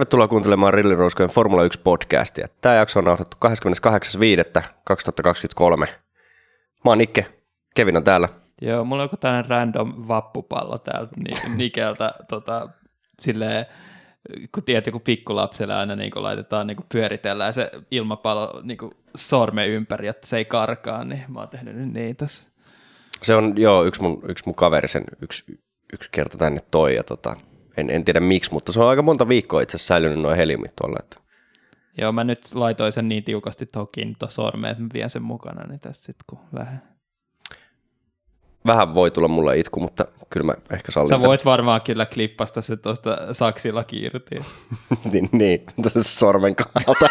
Tervetuloa kuuntelemaan Rilliruuskojen Formula 1 podcastia. Tämä jakso on nauhoitettu 28.5.2023. Mä oon Nikke, Kevin on täällä. Joo, mulla on joku tällainen random vappupallo täältä Nikeltä, tota, silleen, kun tiedät, joku pikkulapselle aina niin kuin laitetaan, niin kuin pyöritellään se ilmapallo niin kuin sormen ympäri, että se ei karkaa, niin mä oon tehnyt nyt niin tässä. Se on, joo, yksi mun, yksi mun kaveri sen yksi, yksi kerta tänne toi, ja tota, en, en tiedä miksi, mutta se on aika monta viikkoa itse asiassa säilynyt noin heliumit tuolla. Että. Joo, mä nyt laitoin sen niin tiukasti tuohon sormeen, että mä vien sen mukana, niin tästä sitten kun lähden. Vähän voi tulla mulle itku, mutta kyllä mä ehkä sallin. Sä voit varmaan kyllä klippasta se tuosta saksilla kiirti. niin, niin, sormen kannalta.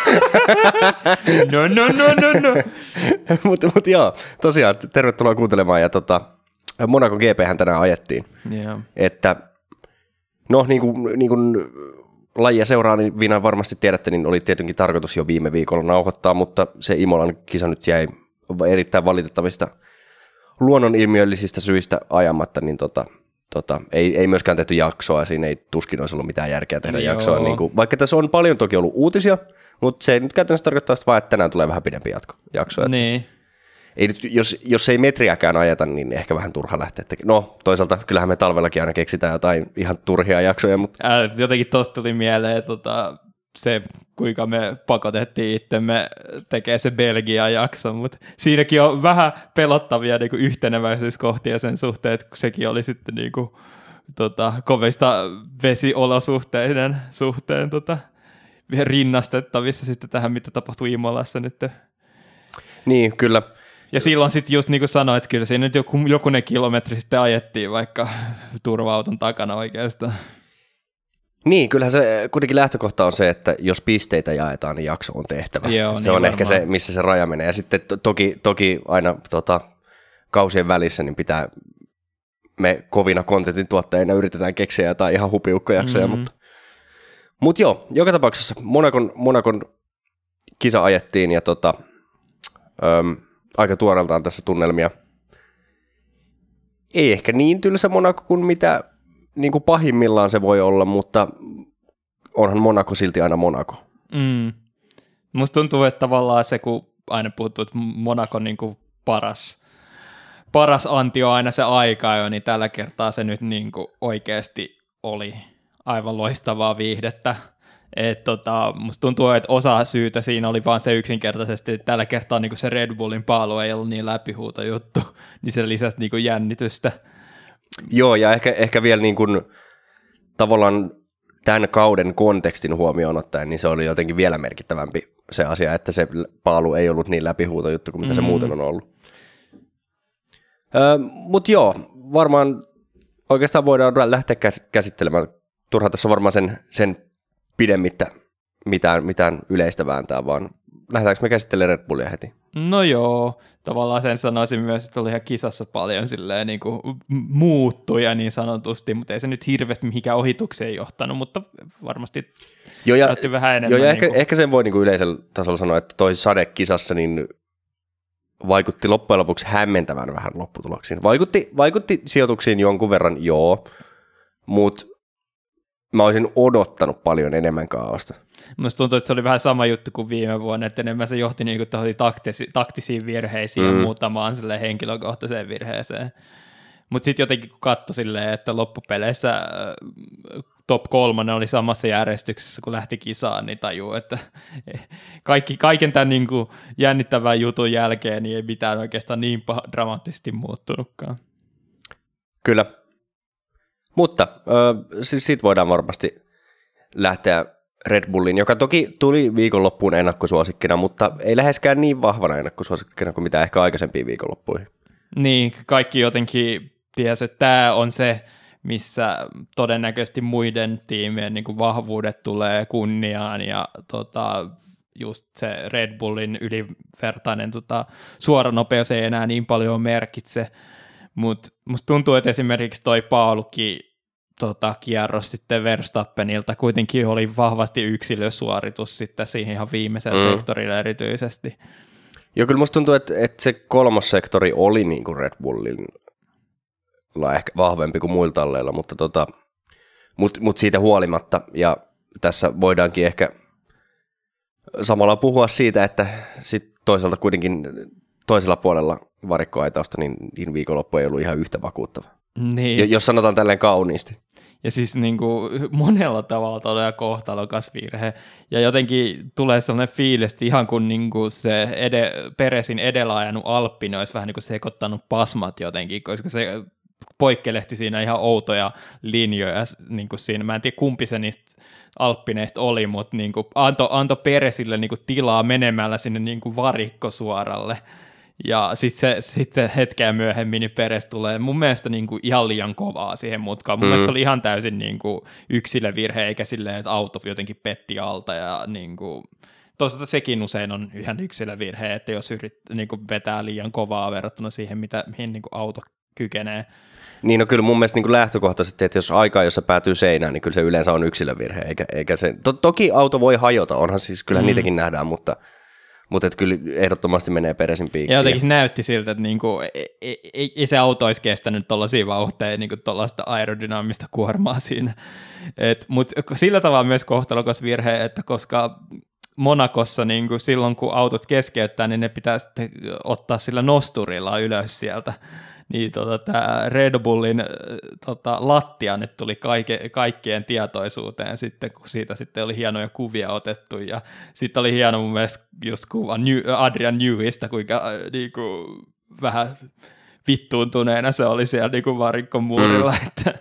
no, no, no, no, no. mutta mut joo, tosiaan tervetuloa kuuntelemaan. Ja tota, Monaco GP hän tänään ajettiin. Yeah. Että No niin kuin, niin kuin lajia seuraa, niin Viina varmasti tiedätte, niin oli tietenkin tarkoitus jo viime viikolla nauhoittaa, mutta se Imolan kisa nyt jäi erittäin valitettavista luonnonilmiöllisistä syistä ajamatta, niin tota, tota, ei, ei myöskään tehty jaksoa, siinä ei tuskin olisi ollut mitään järkeä tehdä Joo. jaksoa. Niin kuin, vaikka tässä on paljon toki ollut uutisia, mutta se nyt käytännössä tarkoittaa sitä vaan, että tänään tulee vähän pidempi jatko, jakso. Että, niin ei nyt, jos, jos ei metriäkään ajeta, niin ehkä vähän turha lähteä tekemään. No, toisaalta kyllähän me talvellakin aina keksitään jotain ihan turhia jaksoja, mutta... Ää, jotenkin tosta tuli mieleen tota, se, kuinka me pakotettiin itsemme tekemään se Belgia-jakso, mutta siinäkin on vähän pelottavia niin kuin yhteneväisyyskohtia sen suhteen, että sekin oli sitten niin kuin, tota, kovista vesiolosuhteiden suhteen tota, rinnastettavissa sitten tähän, mitä tapahtui Imolassa nyt. Niin, kyllä. Ja silloin sitten just niin kuin sanoit, että kyllä siinä nyt joku, jokunen kilometri sitten ajettiin vaikka turva-auton takana oikeastaan. Niin, kyllähän se kuitenkin lähtökohta on se, että jos pisteitä jaetaan, niin jakso on tehtävä. Joo, se niin on varmaan. ehkä se, missä se raja menee. Ja sitten to- toki, toki aina tota, kausien välissä niin pitää, me kovina kontentin tuottajina yritetään keksiä jotain ihan hupiukkojaksoja, mm-hmm. mutta, mutta joo, joka tapauksessa Monakon, Monakon kisa ajettiin ja tota, öm, aika tuoreeltaan tässä tunnelmia. Ei ehkä niin tylsä Monaco kuin mitä niin kuin pahimmillaan se voi olla, mutta onhan Monaco silti aina Monaco. Mm. Musta tuntuu, että tavallaan se, kun aina puhuttu, että Monaco on niin kuin paras, paras anti aina se aika jo, niin tällä kertaa se nyt niin kuin oikeasti oli aivan loistavaa viihdettä. Et tota, musta tuntuu, että osa syytä siinä oli vaan se yksinkertaisesti, että tällä kertaa niin se Red Bullin paalu ei ollut niin läpihuuto juttu, niin se lisäsi niin jännitystä. Joo, ja ehkä, ehkä vielä niin kuin, tavallaan tämän kauden kontekstin huomioon ottaen, niin se oli jotenkin vielä merkittävämpi se asia, että se paalu ei ollut niin läpihuuto juttu kuin mitä mm. se muuten on ollut. Öö, Mutta joo, varmaan oikeastaan voidaan lähteä käsittelemään. Turha tässä on varmaan sen, sen pidemmittä mitään, mitään yleistä vääntää, vaan lähdetäänkö me käsittelemään Red Bullia heti? No joo, tavallaan sen sanoisin myös, että oli ihan kisassa paljon silleen niin kuin muuttuja niin sanotusti, mutta ei se nyt hirveästi mihinkään ohitukseen johtanut, mutta varmasti joo, ja, vähän enemmän. Joo, ja niin ehkä, ehkä sen voi niin kuin yleisellä tasolla sanoa, että toi sade kisassa niin vaikutti loppujen lopuksi hämmentävän vähän lopputuloksiin. Vaikutti, vaikutti sijoituksiin jonkun verran, joo, mutta mä olisin odottanut paljon enemmän kaaosta. Musta tuntuu, että se oli vähän sama juttu kuin viime vuonna, että enemmän se johti niinku taktisi, taktisiin virheisiin mm. ja muutamaan henkilökohtaiseen virheeseen. Mutta sitten jotenkin kun katsoi silleen, että loppupeleissä äh, top kolmonen oli samassa järjestyksessä, kun lähti kisaan, niin tajuu, että kaikki, kaiken tämän niin kuin jännittävän jutun jälkeen niin ei mitään oikeastaan niin dramaattisesti muuttunutkaan. Kyllä, mutta äh, siis siitä voidaan varmasti lähteä Red Bullin, joka toki tuli viikonloppuun ennakkosuosikkina, mutta ei läheskään niin vahvana ennakkosuosikkina kuin mitä ehkä aikaisempiin viikonloppuihin. Niin, kaikki jotenkin tiesi, että tämä on se, missä todennäköisesti muiden tiimien niin kuin vahvuudet tulee kunniaan ja tota, just se Red Bullin ylivertainen tota, suoranopeus ei enää niin paljon merkitse, mutta musta tuntuu, että esimerkiksi toi Paulukin tota, kierros sitten Verstappenilta kuitenkin oli vahvasti yksilösuoritus sitten siihen ihan viimeiselle mm. sektorille erityisesti. Joo, kyllä musta tuntuu, että, että se kolmas sektori oli niin kuin Red Bullin ehkä vahvempi kuin muilla talleilla, mutta tota, mut, mut siitä huolimatta, ja tässä voidaankin ehkä samalla puhua siitä, että sit toisaalta kuitenkin toisella puolella varikkoaitausta, niin, niin viikonloppu ei ollut ihan yhtä vakuuttava. Niin. Jos sanotaan tälleen kauniisti. Ja siis niin kuin, monella tavalla todella kohtalokas virhe. Ja jotenkin tulee sellainen fiilis, että ihan kun niin kuin se ede, Peresin edellä ajanut Alppi, olisi vähän niin kuin sekoittanut pasmat jotenkin, koska se poikkelehti siinä ihan outoja linjoja niin kuin siinä. Mä en tiedä kumpi se niistä alppineista oli, mutta niin kuin antoi anto Peresille niin kuin tilaa menemällä sinne niin kuin varikkosuoralle. Ja sitten sit hetkeä myöhemmin niin Peres tulee mun mielestä niin kuin ihan liian kovaa siihen mutkaan. Mun mm. mielestä oli ihan täysin niin kuin yksilövirhe, eikä silleen, että auto jotenkin petti alta. Ja niin kuin, toisaalta sekin usein on ihan yksilövirhe, että jos yrit, niin kuin vetää liian kovaa verrattuna siihen, mitä, mihin niin kuin auto kykenee. Niin no kyllä mun mielestä niin kuin lähtökohtaisesti, että jos aikaa, jossa päätyy seinään, niin kyllä se yleensä on yksilövirhe, eikä, eikä se, to, toki auto voi hajota, onhan siis, kyllä mm. niitäkin nähdään, mutta, mutta kyllä ehdottomasti menee peresin piikkiin. Ja jotenkin näytti siltä, että niinku, ei, ei, ei, se auto olisi kestänyt tuollaisia vauhteja, niinku tuollaista aerodynaamista kuormaa siinä. Mutta sillä tavalla myös kohtalokas virhe, että koska Monakossa niin kuin silloin, kun autot keskeyttää, niin ne pitää sitten ottaa sillä nosturilla ylös sieltä niin tota, tämä Red Bullin tota, lattia nyt tuli kaike, kaikkien tietoisuuteen sitten, kun siitä sitten oli hienoja kuvia otettu, ja sitten oli hieno mun mielestä just kuva New, Adrian Newista, kuinka äh, niinku, vähän vittuuntuneena se oli siellä niinku varikkomuurilla, mm. että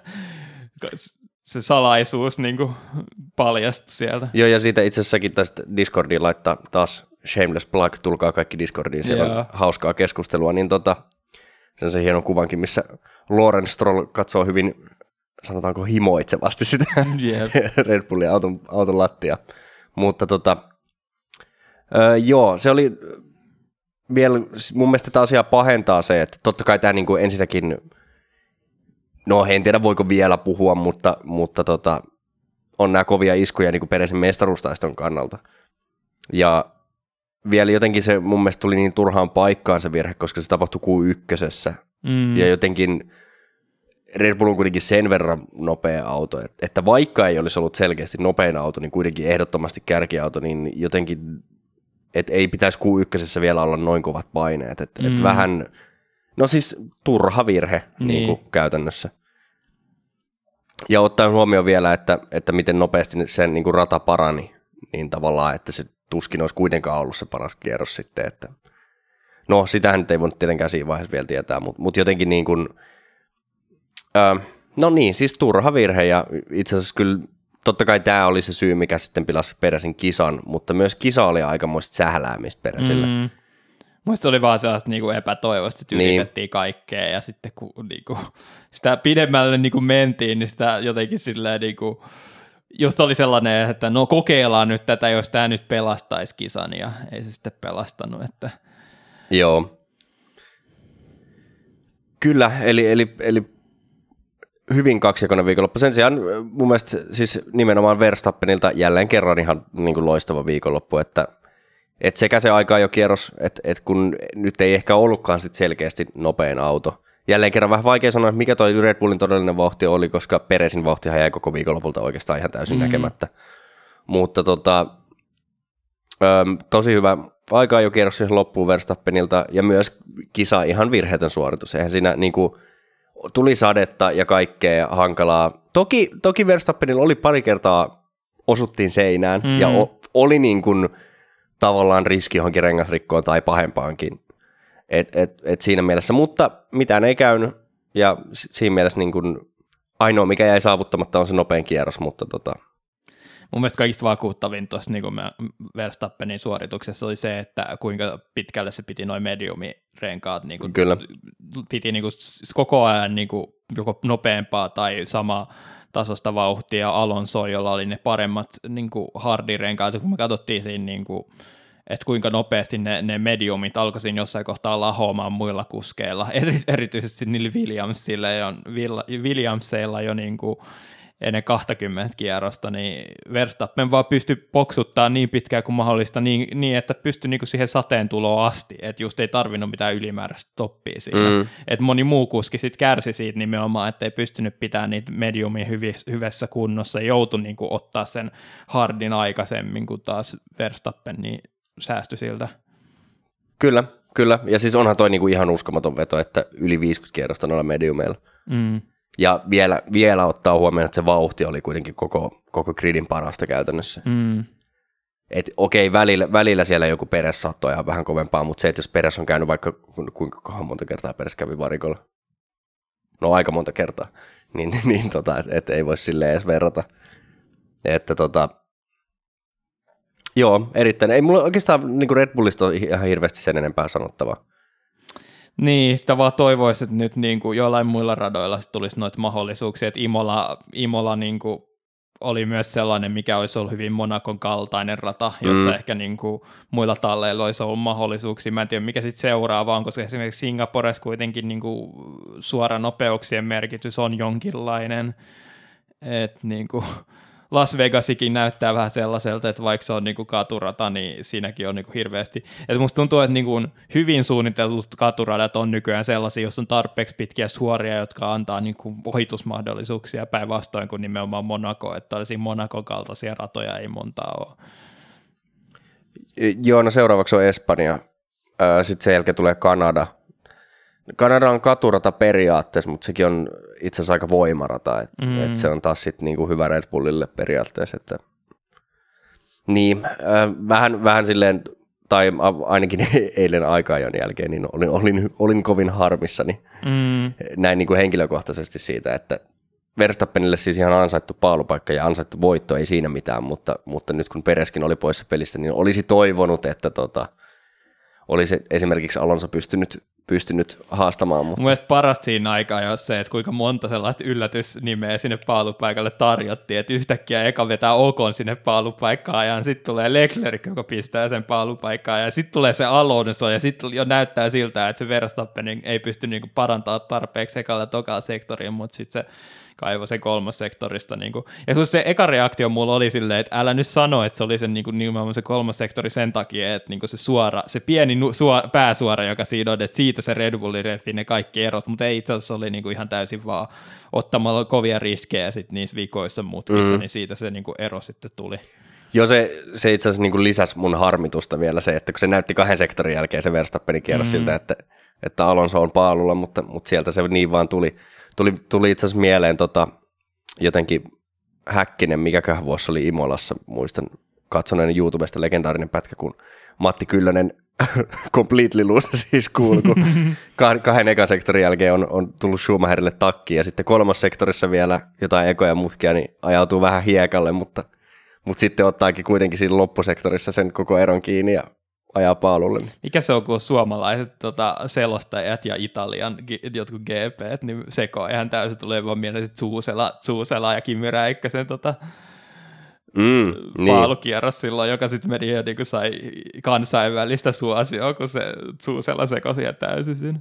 se salaisuus niin kuin paljastui sieltä. Joo, ja siitä itse asiassakin tästä Discordiin laittaa taas shameless plug, tulkaa kaikki Discordiin, siellä Joo. on hauskaa keskustelua, niin tota, sen se hienon kuvankin, missä Loren Stroll katsoo hyvin, sanotaanko himoitsevasti sitä yep. Red Bullin auton, auton lattia. Mutta tota, öö, joo, se oli vielä, mun mielestä tämä asia pahentaa se, että totta kai tämä niinku ensinnäkin, no en tiedä voiko vielä puhua, mutta, mutta tota, on nämä kovia iskuja niin Peresin mestaruustaiston kannalta. Ja vielä jotenkin se mun mielestä tuli niin turhaan paikkaan se virhe, koska se tapahtui Q1. Mm. Ja jotenkin Red Bull on kuitenkin sen verran nopea auto, että vaikka ei olisi ollut selkeästi nopein auto, niin kuitenkin ehdottomasti kärkiauto, niin jotenkin, että ei pitäisi Q1 vielä olla noin kovat paineet. Että mm. et vähän, no siis turha virhe niin. Niin kuin käytännössä. Ja ottaen huomioon vielä, että, että miten nopeasti sen niin kuin rata parani, niin tavallaan, että se tuskin olisi kuitenkaan ollut se paras kierros sitten, että no sitähän nyt ei voinut tietenkään siinä vaiheessa vielä tietää, mutta, mutta jotenkin niin kuin, öö, no niin, siis turha virhe ja itse asiassa kyllä totta kai tämä oli se syy, mikä sitten pilasi Peräsin kisan, mutta myös kisa oli aikamoista sähläämistä Peräsillä. Mm. Muista oli vaan sellaista niin kuin epätoivoista, että niin. yritettiin kaikkea ja sitten kun niin kuin, sitä pidemmälle niin kuin mentiin, niin sitä jotenkin silleen niin kuin, just oli sellainen, että no kokeillaan nyt tätä, jos tämä nyt pelastaisi kisan, ja ei se sitten pelastanut. Että... Joo. Kyllä, eli, eli, eli hyvin kaksijakoinen viikonloppu. Sen sijaan mun mielestä siis nimenomaan Verstappenilta jälleen kerran ihan niin kuin loistava viikonloppu, että, että sekä se aika jo kierros, että, että kun nyt ei ehkä ollutkaan sit selkeästi nopein auto, jälleen kerran vähän vaikea sanoa, mikä toi Red Bullin todellinen vauhti oli, koska Peresin vauhtihan jäi koko viikonlopulta oikeastaan ihan täysin mm. näkemättä. Mutta tota, äm, tosi hyvä aika jo kierros siihen loppuun Verstappenilta ja myös kisa ihan virheetön suoritus. Eihän siinä niin kuin, tuli sadetta ja kaikkea hankalaa. Toki, toki Verstappenilla oli pari kertaa osuttiin seinään mm. ja o, oli niin kuin, tavallaan riski johonkin rengasrikkoon tai pahempaankin. Et, et, et siinä mielessä, mutta mitään ei käynyt. Ja siinä mielessä niin kuin ainoa, mikä jäi saavuttamatta on se nopein kierros, mutta tota, mun mielestä kaikista vakuuttavin tuossa niin Verstappenin suorituksessa oli se, että kuinka pitkälle se piti noin mediumirenkaat, niin kuin, Kyllä. piti niin kuin, koko ajan niin kuin, joko nopeampaa tai sama tasosta vauhtia Alonso, jolla oli ne paremmat niin kuin hardirenkaat, kun me katsottiin siinä niin kuin, että kuinka nopeasti ne, ne mediumit alkoisin jossain kohtaa lahoamaan muilla kuskeilla, Eri, erityisesti niillä Williamsilla jo, Williamseilla jo niin kuin, ennen 20 kierrosta, niin Verstappen vaan pystyi poksuttaa niin pitkään kuin mahdollista niin, niin että pystyi niinku siihen sateen tuloon asti, että just ei tarvinnut mitään ylimääräistä toppia siinä. Mm. Et moni muu kuski sitten kärsi siitä nimenomaan, että ei pystynyt pitämään niitä mediumin hyvi, hyvässä kunnossa, joutui niinku ottaa sen hardin aikaisemmin kuin taas Verstappen, niin säästyi siltä. Kyllä, kyllä. Ja siis onhan toi niinku ihan uskomaton veto, että yli 50 kierrosta noilla mediumeilla. Mm. Ja vielä, vielä ottaa huomioon, että se vauhti oli kuitenkin koko, koko gridin parasta käytännössä. Mm. Et okei, välillä, välillä siellä joku peres saattoi ihan vähän kovempaa, mutta se, että jos peres on käynyt vaikka kuinka monta kertaa peres kävi varikolla, no aika monta kertaa, niin, niin tota, et, et ei voi silleen edes verrata. Että tota, joo, erittäin. Ei mulla oikeastaan niin Red Bullista ole ihan hirveästi sen enempää sanottavaa. Niin, sitä vaan toivoisi, että nyt niin kuin jollain muilla radoilla tulisi noita mahdollisuuksia, että Imola, Imola niin kuin oli myös sellainen, mikä olisi ollut hyvin Monakon kaltainen rata, jossa mm. ehkä niin kuin muilla talleilla olisi ollut mahdollisuuksia. Mä en tiedä, mikä sitten seuraava on, koska esimerkiksi Singaporessa kuitenkin niin kuin suora nopeuksien merkitys on jonkinlainen. että niin kuin, Las Vegasikin näyttää vähän sellaiselta, että vaikka se on niinku katurata, niin siinäkin on niinku hirveästi. Et musta tuntuu, että niinku hyvin suunnitellut katuradat on nykyään sellaisia, jos on tarpeeksi pitkiä suoria, jotka antaa niinku ohitusmahdollisuuksia päinvastoin kuin nimenomaan Monaco, että tällaisia Monakon kaltaisia ratoja ei montaa ole. Joo, no seuraavaksi on Espanja. Sitten sen jälkeen tulee Kanada. Kanada on katurata periaatteessa, mutta sekin on itse asiassa aika voimarata, että mm. et se on taas sitten niinku hyvä Red Bullille periaatteessa. Että... Niin, äh, vähän, vähän silleen, tai ainakin eilen aika-ajan jälkeen, niin olin, olin, olin kovin harmissani mm. näin niin kuin henkilökohtaisesti siitä, että Verstappenille siis ihan ansaittu paalupaikka ja ansaittu voitto, ei siinä mitään, mutta, mutta nyt kun Pereskin oli poissa pelistä, niin olisi toivonut, että tota, olisi esimerkiksi Alonso pystynyt pystynyt haastamaan. Mutta... Mielestäni parasta siinä aikaa on se, että kuinka monta sellaista yllätysnimeä sinne paalupaikalle tarjottiin, että yhtäkkiä eka vetää Okon sinne paalupaikkaan ja sitten tulee Leclerc, joka pistää sen paalupaikkaan ja sitten tulee se Alonso ja sitten jo näyttää siltä, että se Verstappen ei pysty niinku parantamaan tarpeeksi ekalla tokaa sektoriin, mutta sitten se kaivoi sen sektorista. Niin kuin. Ja kun se eka reaktio mulla oli silleen, että älä nyt sano, että se oli sen, niin kuin, nimenomaan se kolmas sektori sen takia, että niin kuin se suora, se pieni nu, suora, pääsuora, joka siinä on, että siitä se Red Bullin refi ne kaikki erot, mutta ei itse asiassa oli niin kuin ihan täysin vaan ottamalla kovia riskejä sit niissä vikoissa mutkissa, mm. niin siitä se niin kuin ero sitten tuli. Joo, se, se itse asiassa niin lisäsi mun harmitusta vielä se, että kun se näytti kahden sektorin jälkeen se Verstappenin kierros mm. siltä, että, että Alonso on paalulla, mutta, mutta sieltä se niin vaan tuli. Tuli, tuli itse asiassa mieleen tota, jotenkin Häkkinen, mikäköhän vuosi oli Imolassa, muistan katsoneen YouTubesta legendaarinen pätkä, kun Matti Kyllönen completely loose siis kuului, kun kahden ekan sektorin jälkeen on, on tullut Schumacherille takki ja sitten kolmas sektorissa vielä jotain ekoja mutkia, niin ajautuu vähän hiekalle, mutta, mutta sitten ottaakin kuitenkin siinä loppusektorissa sen koko eron kiinni ja ajaa paalulle. Mikä se on, kun suomalaiset tota, selostajat ja Italian jotkut GP, niin seko ihan täysin tulee vaan mieleen, että Suusela, Suusela ja Kimi Räikkösen tota, mm, paalukierros niin. silloin, joka sitten meni ja niin sai kansainvälistä suosioa, kun se Suusela sekosi ja täysin siinä.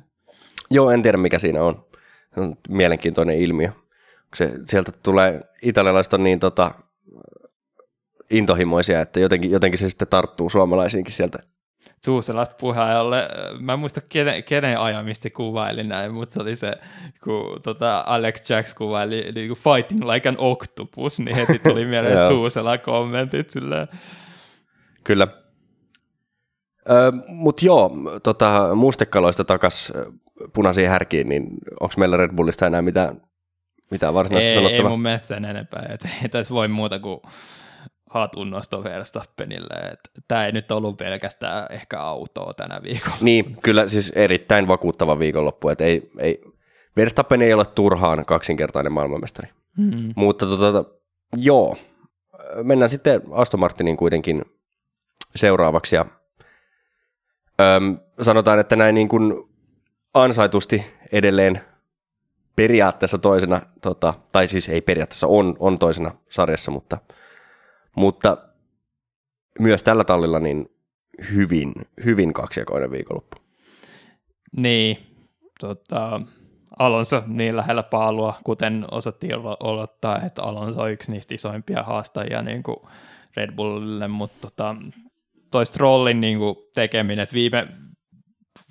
Joo, en tiedä mikä siinä on. Se on mielenkiintoinen ilmiö. Se, sieltä tulee, italialaiset on niin tota, intohimoisia, että jotenkin, jotenkin se sitten tarttuu suomalaisiinkin sieltä Suuselasta puheenjohtajalle. Mä en muista kenen, kenen ajamista kuvaili näin, mutta se oli se, kun tota Alex Jacks kuvaili niin kuin fighting like an octopus, niin heti tuli mieleen Suusela kommentit silleen. Kyllä. Mutta joo, tota, mustekaloista takas punaisiin härkiin, niin onko meillä Red Bullista enää mitään, mitään varsinaista ei, sanottavaa? Ei mun mielestä sen enempää, että ei tässä voi muuta kuin hatunnosto Verstappenille. Tämä ei nyt ollut pelkästään ehkä autoa tänä viikolla. Niin, kyllä siis erittäin vakuuttava viikonloppu, että ei, ei, Verstappen ei ole turhaan kaksinkertainen maailmanmestari. Mm-hmm. Mutta tota, joo, mennään sitten Aston Martinin kuitenkin seuraavaksi ja öm, sanotaan, että näin niin kuin ansaitusti edelleen periaatteessa toisena, tota, tai siis ei periaatteessa on, on toisena sarjassa, mutta – mutta myös tällä tallilla niin hyvin, hyvin kaksijakoinen viikonloppu. Niin, tota, Alonso niin lähellä paalua, kuten osattiin odottaa, että Alonso on yksi niistä isoimpia haastajia niin kuin Red Bullille, mutta tota, toi Strollin niin kuin tekeminen, että viime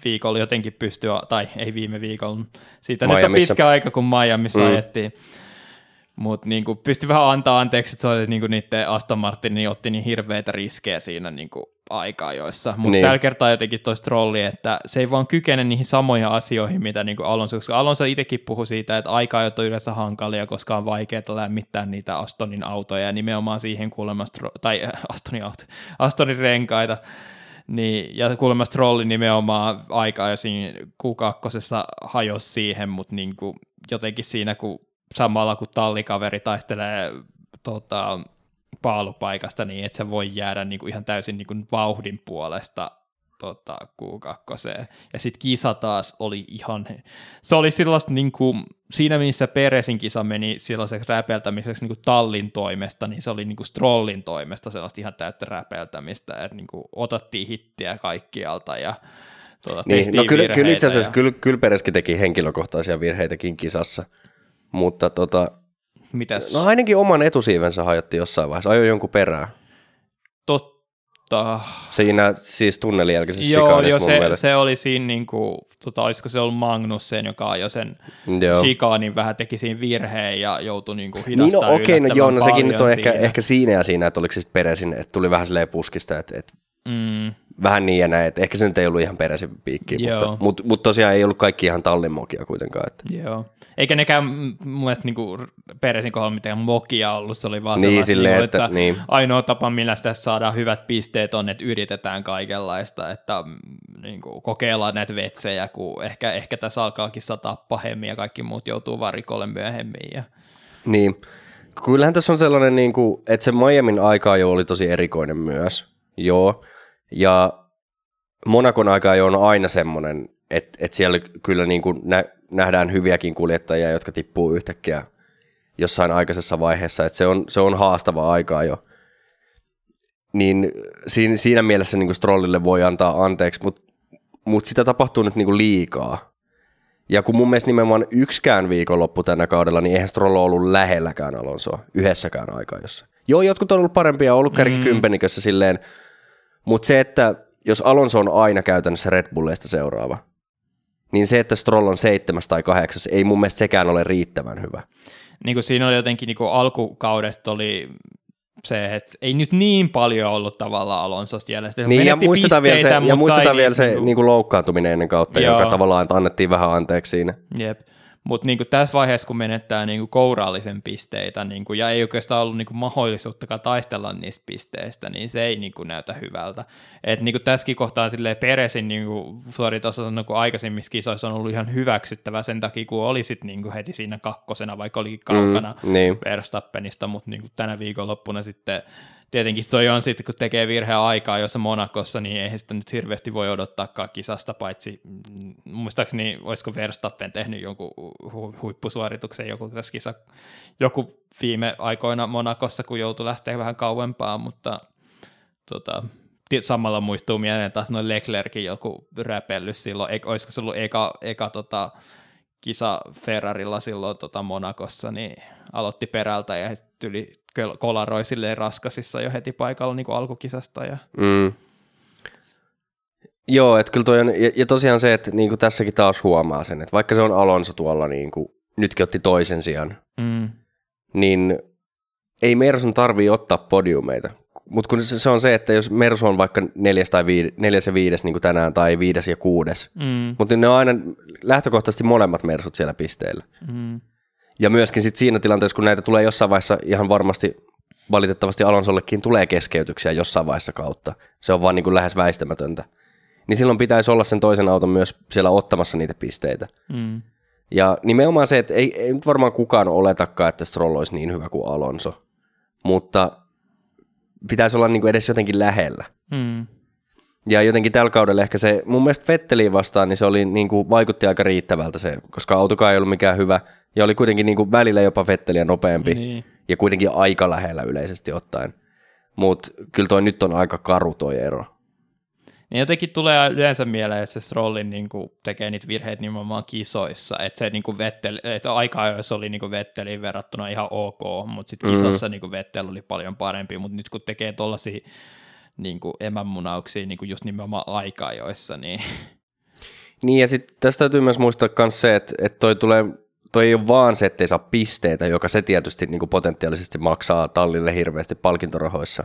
viikolla jotenkin pystyy, tai ei viime viikolla, siitä Miamissa. nyt on pitkä aika, kun Miamiissa mm. ajettiin, mutta niin pystyi vähän antaa anteeksi, että se oli niin kuin niiden Aston Martin niin otti niin hirveitä riskejä siinä niin kuin aikaa joissa. Mutta niin. tällä kertaa jotenkin toi strolli, että se ei vaan kykene niihin samoihin asioihin, mitä niin kuin Alonso, koska Alonso itsekin puhui siitä, että aika on yleensä hankalia, koska on vaikeaa lämmittää niitä Astonin autoja ja nimenomaan siihen kuulemma, tai äh, Astonin, auto, Astonin renkaita, niin, ja kuulemma Strolli nimenomaan aika jo siinä Q2 hajosi siihen, mutta niin kuin jotenkin siinä, kun samalla kun tallikaveri taistelee tota, paalupaikasta niin, että se voi jäädä niin kuin ihan täysin niin kuin vauhdin puolesta tota, Q2. Ja sitten kisa taas oli ihan, se oli sellaista niin kuin, siinä missä Peresin kisa meni sellaiseksi räpeltämiseksi niin kuin tallin toimesta, niin se oli niin kuin Strollin toimesta sellaista ihan täyttä räpeltämistä, että niin kuin otettiin hittiä kaikkialta ja tuota, niin, no kyllä, kyllä itse asiassa ja... kyllä, kyllä Pereskin teki henkilökohtaisia virheitäkin kisassa, mutta tota, Mitäs? No ainakin oman etusiivensä hajotti jossain vaiheessa, ajoi jonkun perään. Totta. Siinä siis tunnelin jälkeisessä Joo, jo, se, se, oli siinä, niin kuin, tota, olisiko se ollut Magnussen, joka ajoi sen shikaanin vähän teki siinä virheen ja joutui niin kuin Niin no okei, okay, no joo, no sekin nyt on ehkä, ehkä siinä ja siinä, että oliko se sitten peräisin, että tuli vähän silleen puskista, että, että mm. vähän niin ja näin, että ehkä se nyt ei ollut ihan peräisin piikki, mutta, mutta, mutta, tosiaan ei ollut kaikki ihan tallimokia kuitenkaan. Että. Joo. Eikä nekään mun mielestä niinku Peresin kohdalla mitään mokia ollut, se oli vaan niin, silleen, niinku, että, että niin. ainoa tapa, millä sitä saadaan hyvät pisteet on, että yritetään kaikenlaista, että mm, niinku, kokeillaan näitä vetsejä, kun ehkä, ehkä tässä alkaakin sataa pahemmin ja kaikki muut joutuu varikolle myöhemmin. Ja... Niin, kyllähän tässä on sellainen, niin kuin, että se Miamin aika jo oli tosi erikoinen myös, joo, ja Monakon aika jo on aina semmoinen, että, että siellä kyllä niin kuin nä, nähdään hyviäkin kuljettajia, jotka tippuu yhtäkkiä jossain aikaisessa vaiheessa, että se on, se on haastava aikaa jo. Niin siinä, siinä mielessä niin kuin Strollille voi antaa anteeksi, mutta mut sitä tapahtuu nyt niin kuin liikaa. Ja kun mun mielestä nimenomaan yksikään viikonloppu tänä kaudella, niin eihän Stroll ollut lähelläkään Alonsoa yhdessäkään aikaa jossa. Joo, jotkut on ollut parempia, ollut kärkikympenikössä mm. silleen, mutta se, että jos Alonso on aina käytännössä Red Bullista seuraava, niin se, että Stroll on seitsemäs tai kahdeksas, ei mun mielestä sekään ole riittävän hyvä. Niin kuin siinä oli jotenkin niin kuin alkukaudesta oli se, että ei nyt niin paljon ollut tavallaan Alonsosta jäljellä. Niin, ja muistetaan vielä se, ja muistetaan vielä niin, se niin kuin... Niin kuin loukkaantuminen ennen kautta, Joo. joka tavallaan annettiin vähän anteeksi siinä. Jep. Mutta niinku tässä vaiheessa, kun menettää niinku kourallisen pisteitä niinku, ja ei oikeastaan ollut niinku mahdollisuuttakaan taistella niistä pisteistä, niin se ei niinku näytä hyvältä. Et niinku tässäkin kohtaa Peresin niinku, suoritus on niinku aikaisemmissa kisoissa on ollut ihan hyväksyttävä sen takia, kun olisit niinku heti siinä kakkosena, vaikka oli kaukana mm, niin. Verstappenista, mutta niinku tänä viikonloppuna sitten tietenkin toi on sitten, kun tekee virheen aikaa jossa Monakossa, niin eihän sitä nyt hirveästi voi odottaakaan kisasta, paitsi mm, muistaakseni olisiko Verstappen tehnyt jonkun hu- huippusuorituksen joku tässä kisa, joku viime aikoina Monakossa, kun joutui lähteä vähän kauempaa, mutta tota, samalla muistuu mieleen taas noin Leclerkin joku räpellys silloin, e- olisiko se ollut eka, eka tota, kisa Ferrarilla silloin tota Monakossa, niin aloitti perältä ja tyli kolaroi silleen raskasissa jo heti paikalla niin kuin alkukisasta. Ja... Mm. Joo, että kyllä toi on, ja, ja tosiaan se, että niin kuin tässäkin taas huomaa sen, että vaikka se on Alonso tuolla, niin kuin, nytkin otti toisen sijaan, mm. niin ei Mersun tarvii ottaa podiumeita. Mutta kun se, se on se, että jos Mersu on vaikka neljäs, tai viides, neljäs ja viides niin kuin tänään, tai viides ja kuudes, mm. mutta ne on aina lähtökohtaisesti molemmat Mersut siellä pisteillä. Mm. Ja myöskin sit siinä tilanteessa, kun näitä tulee jossain vaiheessa ihan varmasti valitettavasti Alonsollekin tulee keskeytyksiä jossain vaiheessa kautta. Se on vaan niin kuin lähes väistämätöntä. Niin silloin pitäisi olla sen toisen auton myös siellä ottamassa niitä pisteitä. Mm. Ja nimenomaan se, että ei, ei nyt varmaan kukaan oletakaan, että Stroll olisi niin hyvä kuin Alonso. Mutta pitäisi olla niin kuin edes jotenkin lähellä. Mm. Ja jotenkin tällä kaudella ehkä se, mun mielestä Vetteliin vastaan, niin se oli, niin kuin, vaikutti aika riittävältä se, koska autokaan ei ollut mikään hyvä, ja oli kuitenkin niin kuin välillä jopa Vetteliä nopeampi, niin. ja kuitenkin aika lähellä yleisesti ottaen. Mutta kyllä toi nyt on aika karu toi ero. Niin jotenkin tulee yleensä mieleen, että se Strollin niin kuin, tekee niitä virheitä nimenomaan kisoissa, että se niin kuin Vettel, että aika ajoissa oli niin kuin Vetteliin verrattuna ihan ok, mutta sitten kisossa mm. niin kuin Vettel oli paljon parempi, mutta nyt kun tekee tuollaisia niin kuin emämunauksia niin kuin just nimenomaan aika ajoissa, niin... Niin ja sitten tästä täytyy myös muistaa myös se, että, että toi tulee toi ei ole vaan se, ettei saa pisteitä, joka se tietysti niin kuin potentiaalisesti maksaa tallille hirveästi palkintorahoissa.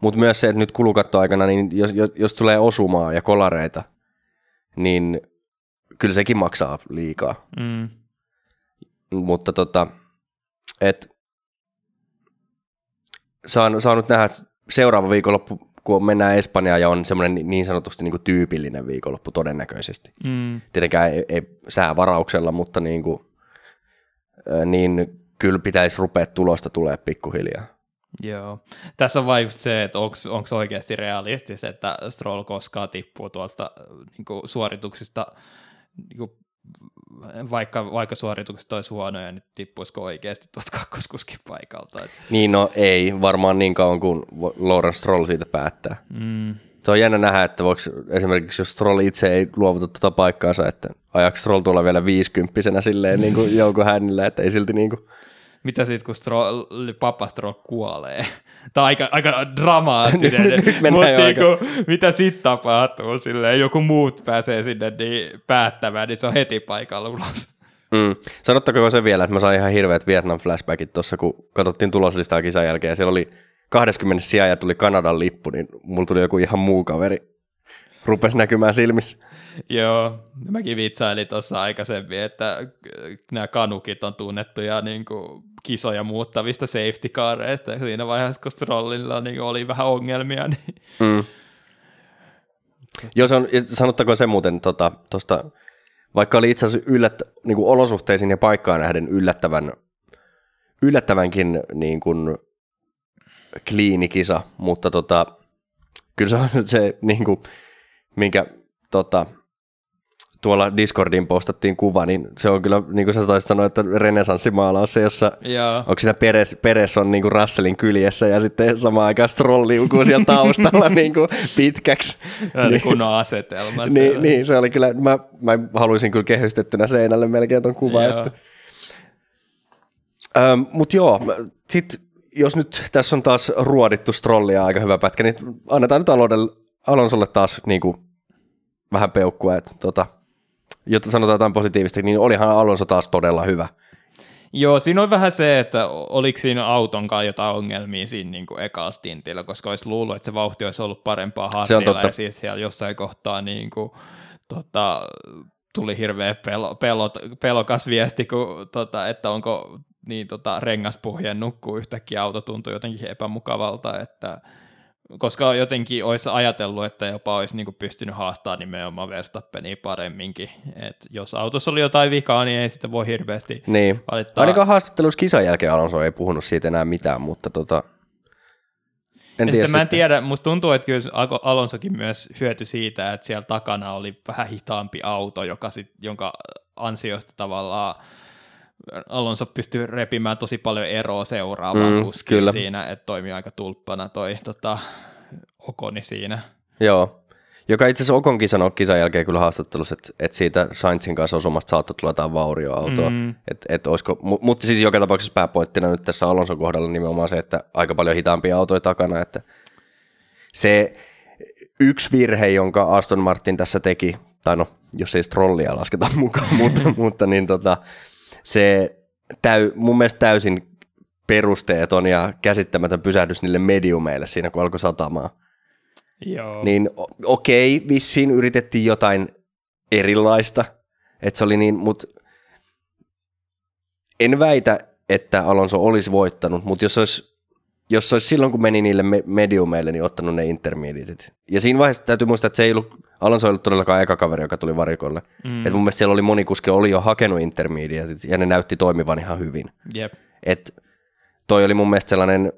Mutta myös se, että nyt kulukattoaikana, niin jos, jos, jos tulee osumaa ja kolareita, niin kyllä sekin maksaa liikaa. Mm. Mutta tota, et, saan, saan nyt nähdä seuraava viikonloppu, kun mennään Espanjaan ja on semmoinen niin sanotusti niin kuin tyypillinen viikonloppu todennäköisesti. Mm. Tietenkään ei, ei säävarauksella, mutta niin kuin, niin kyllä pitäisi rupea tulosta tulee pikkuhiljaa. Joo. Tässä on vain just se, että onko oikeasti realistista, että Stroll koskaan tippuu tuolta niin kuin suorituksista, niin kuin, vaikka, vaikka suoritukset olisi huonoja, niin tippuisiko oikeasti tuolta kakkoskuskin paikalta. Niin, no ei, varmaan niin kauan kuin Lawrence Stroll siitä päättää. Mm. Se on jännä nähdä, että voiko esimerkiksi jos Stroll itse ei luovuta tuota paikkaansa, että ajaks Stroll tulla vielä viisikymppisenä silleen niin kuin joukko hännillä, että ei silti niin kuin mitä sitten, kun Stroll, Papa Stroll kuolee? Tämä on aika, aika dramaattinen, mutta niinku, aika... mitä sitten tapahtuu? Silleen, joku muut pääsee sinne niin päättämään, niin se on heti paikalla ulos. Mm. Sanottakoon se vielä, että mä sain ihan hirveät Vietnam-flashbackit tuossa, kun katsottiin tuloslistaa kisan jälkeen, ja siellä oli 20 sijaa ja tuli Kanadan lippu, niin mulla tuli joku ihan muu kaveri, rupesi näkymään silmissä. Joo, mäkin vitsailin tuossa aikaisemmin, että nämä kanukit on tunnettuja niin kuin kisoja muuttavista safety careista. Siinä vaiheessa, kun Strollilla niin oli vähän ongelmia. Niin... Mm. Joo, se on, sanottakoon se muuten tuosta, tosta, vaikka oli itse asiassa yllät, niin kuin olosuhteisiin ja paikkaan nähden yllättävän, yllättävänkin niin kuin kliinikisa, mutta tota, kyllä se on se, niin kuin, minkä tota, tuolla Discordin postattiin kuva, niin se on kyllä, niin kuin sä taisit sanoa, että renesanssimaalaus se, jossa Joo. onko siinä Peres, Peres on niin kuin Russellin kyljessä ja sitten samaan aikaan Stroll liukuu siellä taustalla niin kuin pitkäksi. niin, kun asetelma. niin, niin, se oli kyllä, mä, mä haluaisin kyllä kehystettynä seinälle melkein ton kuva. Joo. Että. Mutta joo, sitten jos nyt tässä on taas ruodittu Strollia aika hyvä pätkä, niin annetaan nyt Alonsolle taas niin kuin, vähän peukkua, että tota, jotta sanotaan jotain positiivista, niin olihan Alonso taas todella hyvä. Joo, siinä on vähän se, että oliko siinä autonkaan jotain ongelmia siinä niin kuin stintillä, koska olisi luullut, että se vauhti olisi ollut parempaa hartilla, ja sitten siellä jossain kohtaa niin kuin, tota, tuli hirveä pelo, pelot, pelokas viesti, kun, tota, että onko niin, tota, rengaspuhjeen nukkuu yhtäkkiä auto tuntui jotenkin epämukavalta, että koska jotenkin olisi ajatellut, että jopa olisi niin pystynyt haastamaan nimenomaan Verstappenia paremminkin. Et jos autossa oli jotain vikaa, niin ei sitä voi hirveästi niin. valittaa. Ainakaan haastattelussa kisan jälkeen Alonso ei puhunut siitä enää mitään, mutta tota, en ja tiedä mä en tiedä, musta tuntuu, että kyllä Alonsokin myös hyötyi siitä, että siellä takana oli vähän hitaampi auto, joka sit, jonka ansiosta tavallaan Alonso pystyy repimään tosi paljon eroa seuraavaan mm, kuskiin siinä, että toimii aika tulppana toi tota, Okoni siinä. Joo, joka itse asiassa Okonkin sanoi kisan jälkeen kyllä haastattelussa, että, että siitä Sainzin kanssa osumasta saattoi tulla jotain vaurioautoa. Mm. Et, et olisiko, mutta siis joka tapauksessa pääpointtina nyt tässä Alonson kohdalla nimenomaan se, että aika paljon hitaampia autoja takana, että se yksi virhe, jonka Aston Martin tässä teki, tai no, jos ei strollia lasketa mukaan, mutta, mutta niin tota, se täy, mun mielestä täysin perusteeton ja käsittämätön pysähdys niille mediumeille siinä, kun alkoi satamaan. Joo. Niin okei, okay, vissiin yritettiin jotain erilaista, että se oli niin, mutta en väitä, että Alonso olisi voittanut, mutta jos olisi, jos olisi silloin, kun meni niille mediumeille, niin ottanut ne intermediatit. Ja siinä vaiheessa täytyy muistaa, että se ei ollut Alonso ei ollut todellakaan eka kaveri, joka tuli varikolle. Mm. Et mun mielestä siellä oli moni kuski, oli jo hakenut intermediate ja ne näytti toimivan ihan hyvin. Yep. Et toi oli mun mielestä sellainen,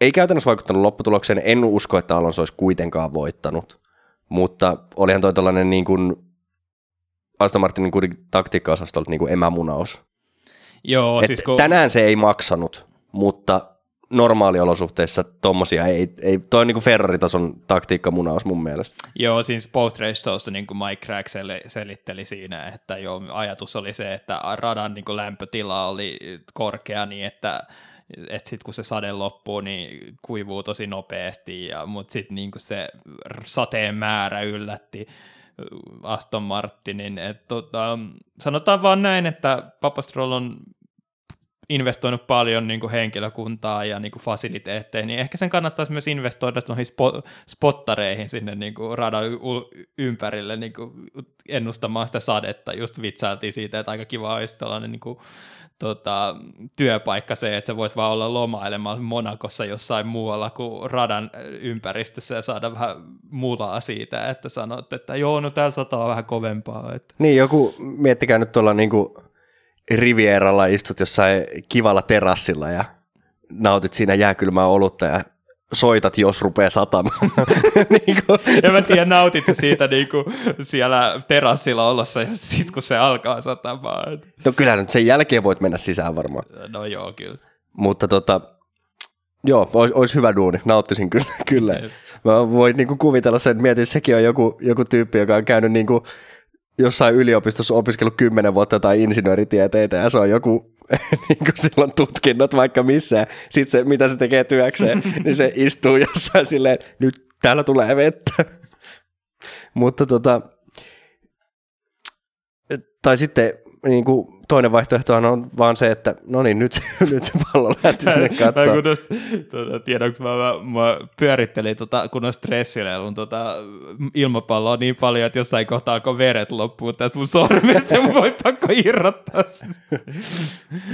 ei käytännössä vaikuttanut lopputulokseen, en usko, että Alonso olisi kuitenkaan voittanut, mutta olihan toi tällainen niin kuin Aston Martinin taktiikka-osastolta niin kuin emämunaus. Joo, Et siis kun... Tänään se ei maksanut, mutta normaaliolosuhteissa tommosia ei, ei toi on niin Ferrari-tason taktiikkamunaus mun mielestä. Joo, siis post race niin kuin Mike Crack sel- selitteli siinä, että joo, ajatus oli se, että radan niin kuin lämpötila oli korkea niin, että että sitten kun se sade loppuu, niin kuivuu tosi nopeasti, ja, mutta sitten niin se sateen määrä yllätti Aston Martinin. Et, tota, sanotaan vaan näin, että Papastrol on investoinut paljon niin kuin henkilökuntaa ja niin kuin fasiliteetteihin, niin ehkä sen kannattaisi myös investoida noihin spo- spottareihin sinne niin kuin radan ympärille niin kuin ennustamaan sitä sadetta. Just vitsailtiin siitä, että aika kiva olisi tällainen niin kuin, tota, työpaikka se, että se voisi vaan olla lomailemaan Monakossa jossain muualla kuin radan ympäristössä ja saada vähän mulaa siitä, että sanot, että joo, no täällä sataa vähän kovempaa. Että. Niin, joku, miettikää nyt tuolla niin kuin Rivieralla istut jossain kivalla terassilla ja nautit siinä jääkylmää olutta ja soitat, jos rupeaa satamaan. niin kuin. Ja mä tiedän, nautit siitä niin kuin siellä terassilla olossa ja sitten kun se alkaa satamaan. No kyllähän sen jälkeen voit mennä sisään varmaan. No joo, kyllä. Mutta tota, joo, olisi olis hyvä duuni, nauttisin kyllä. kyllä. Mä voin niin kuin kuvitella sen, mietin, sekin on joku, joku tyyppi, joka on käynyt niin kuin jossain yliopistossa opiskellut kymmenen vuotta tai insinööritieteitä ja se on joku niin kuin silloin tutkinnot vaikka missään. Sitten se, mitä se tekee työkseen, niin se istuu jossain silleen, nyt täällä tulee vettä. Mutta tota, tai sitten niin kuin toinen vaihtoehto on vaan se, että no niin, nyt, nyt se pallo lähti sinne. Mä kun tuota, tiedän, kun mä, mä, mä pyörittelin tota, kun on stressileilun tota, ilmapalloa niin paljon, että jossain kohtaa alkoi veret loppuu tästä mun sormesta ja mun voi pakko irrottaa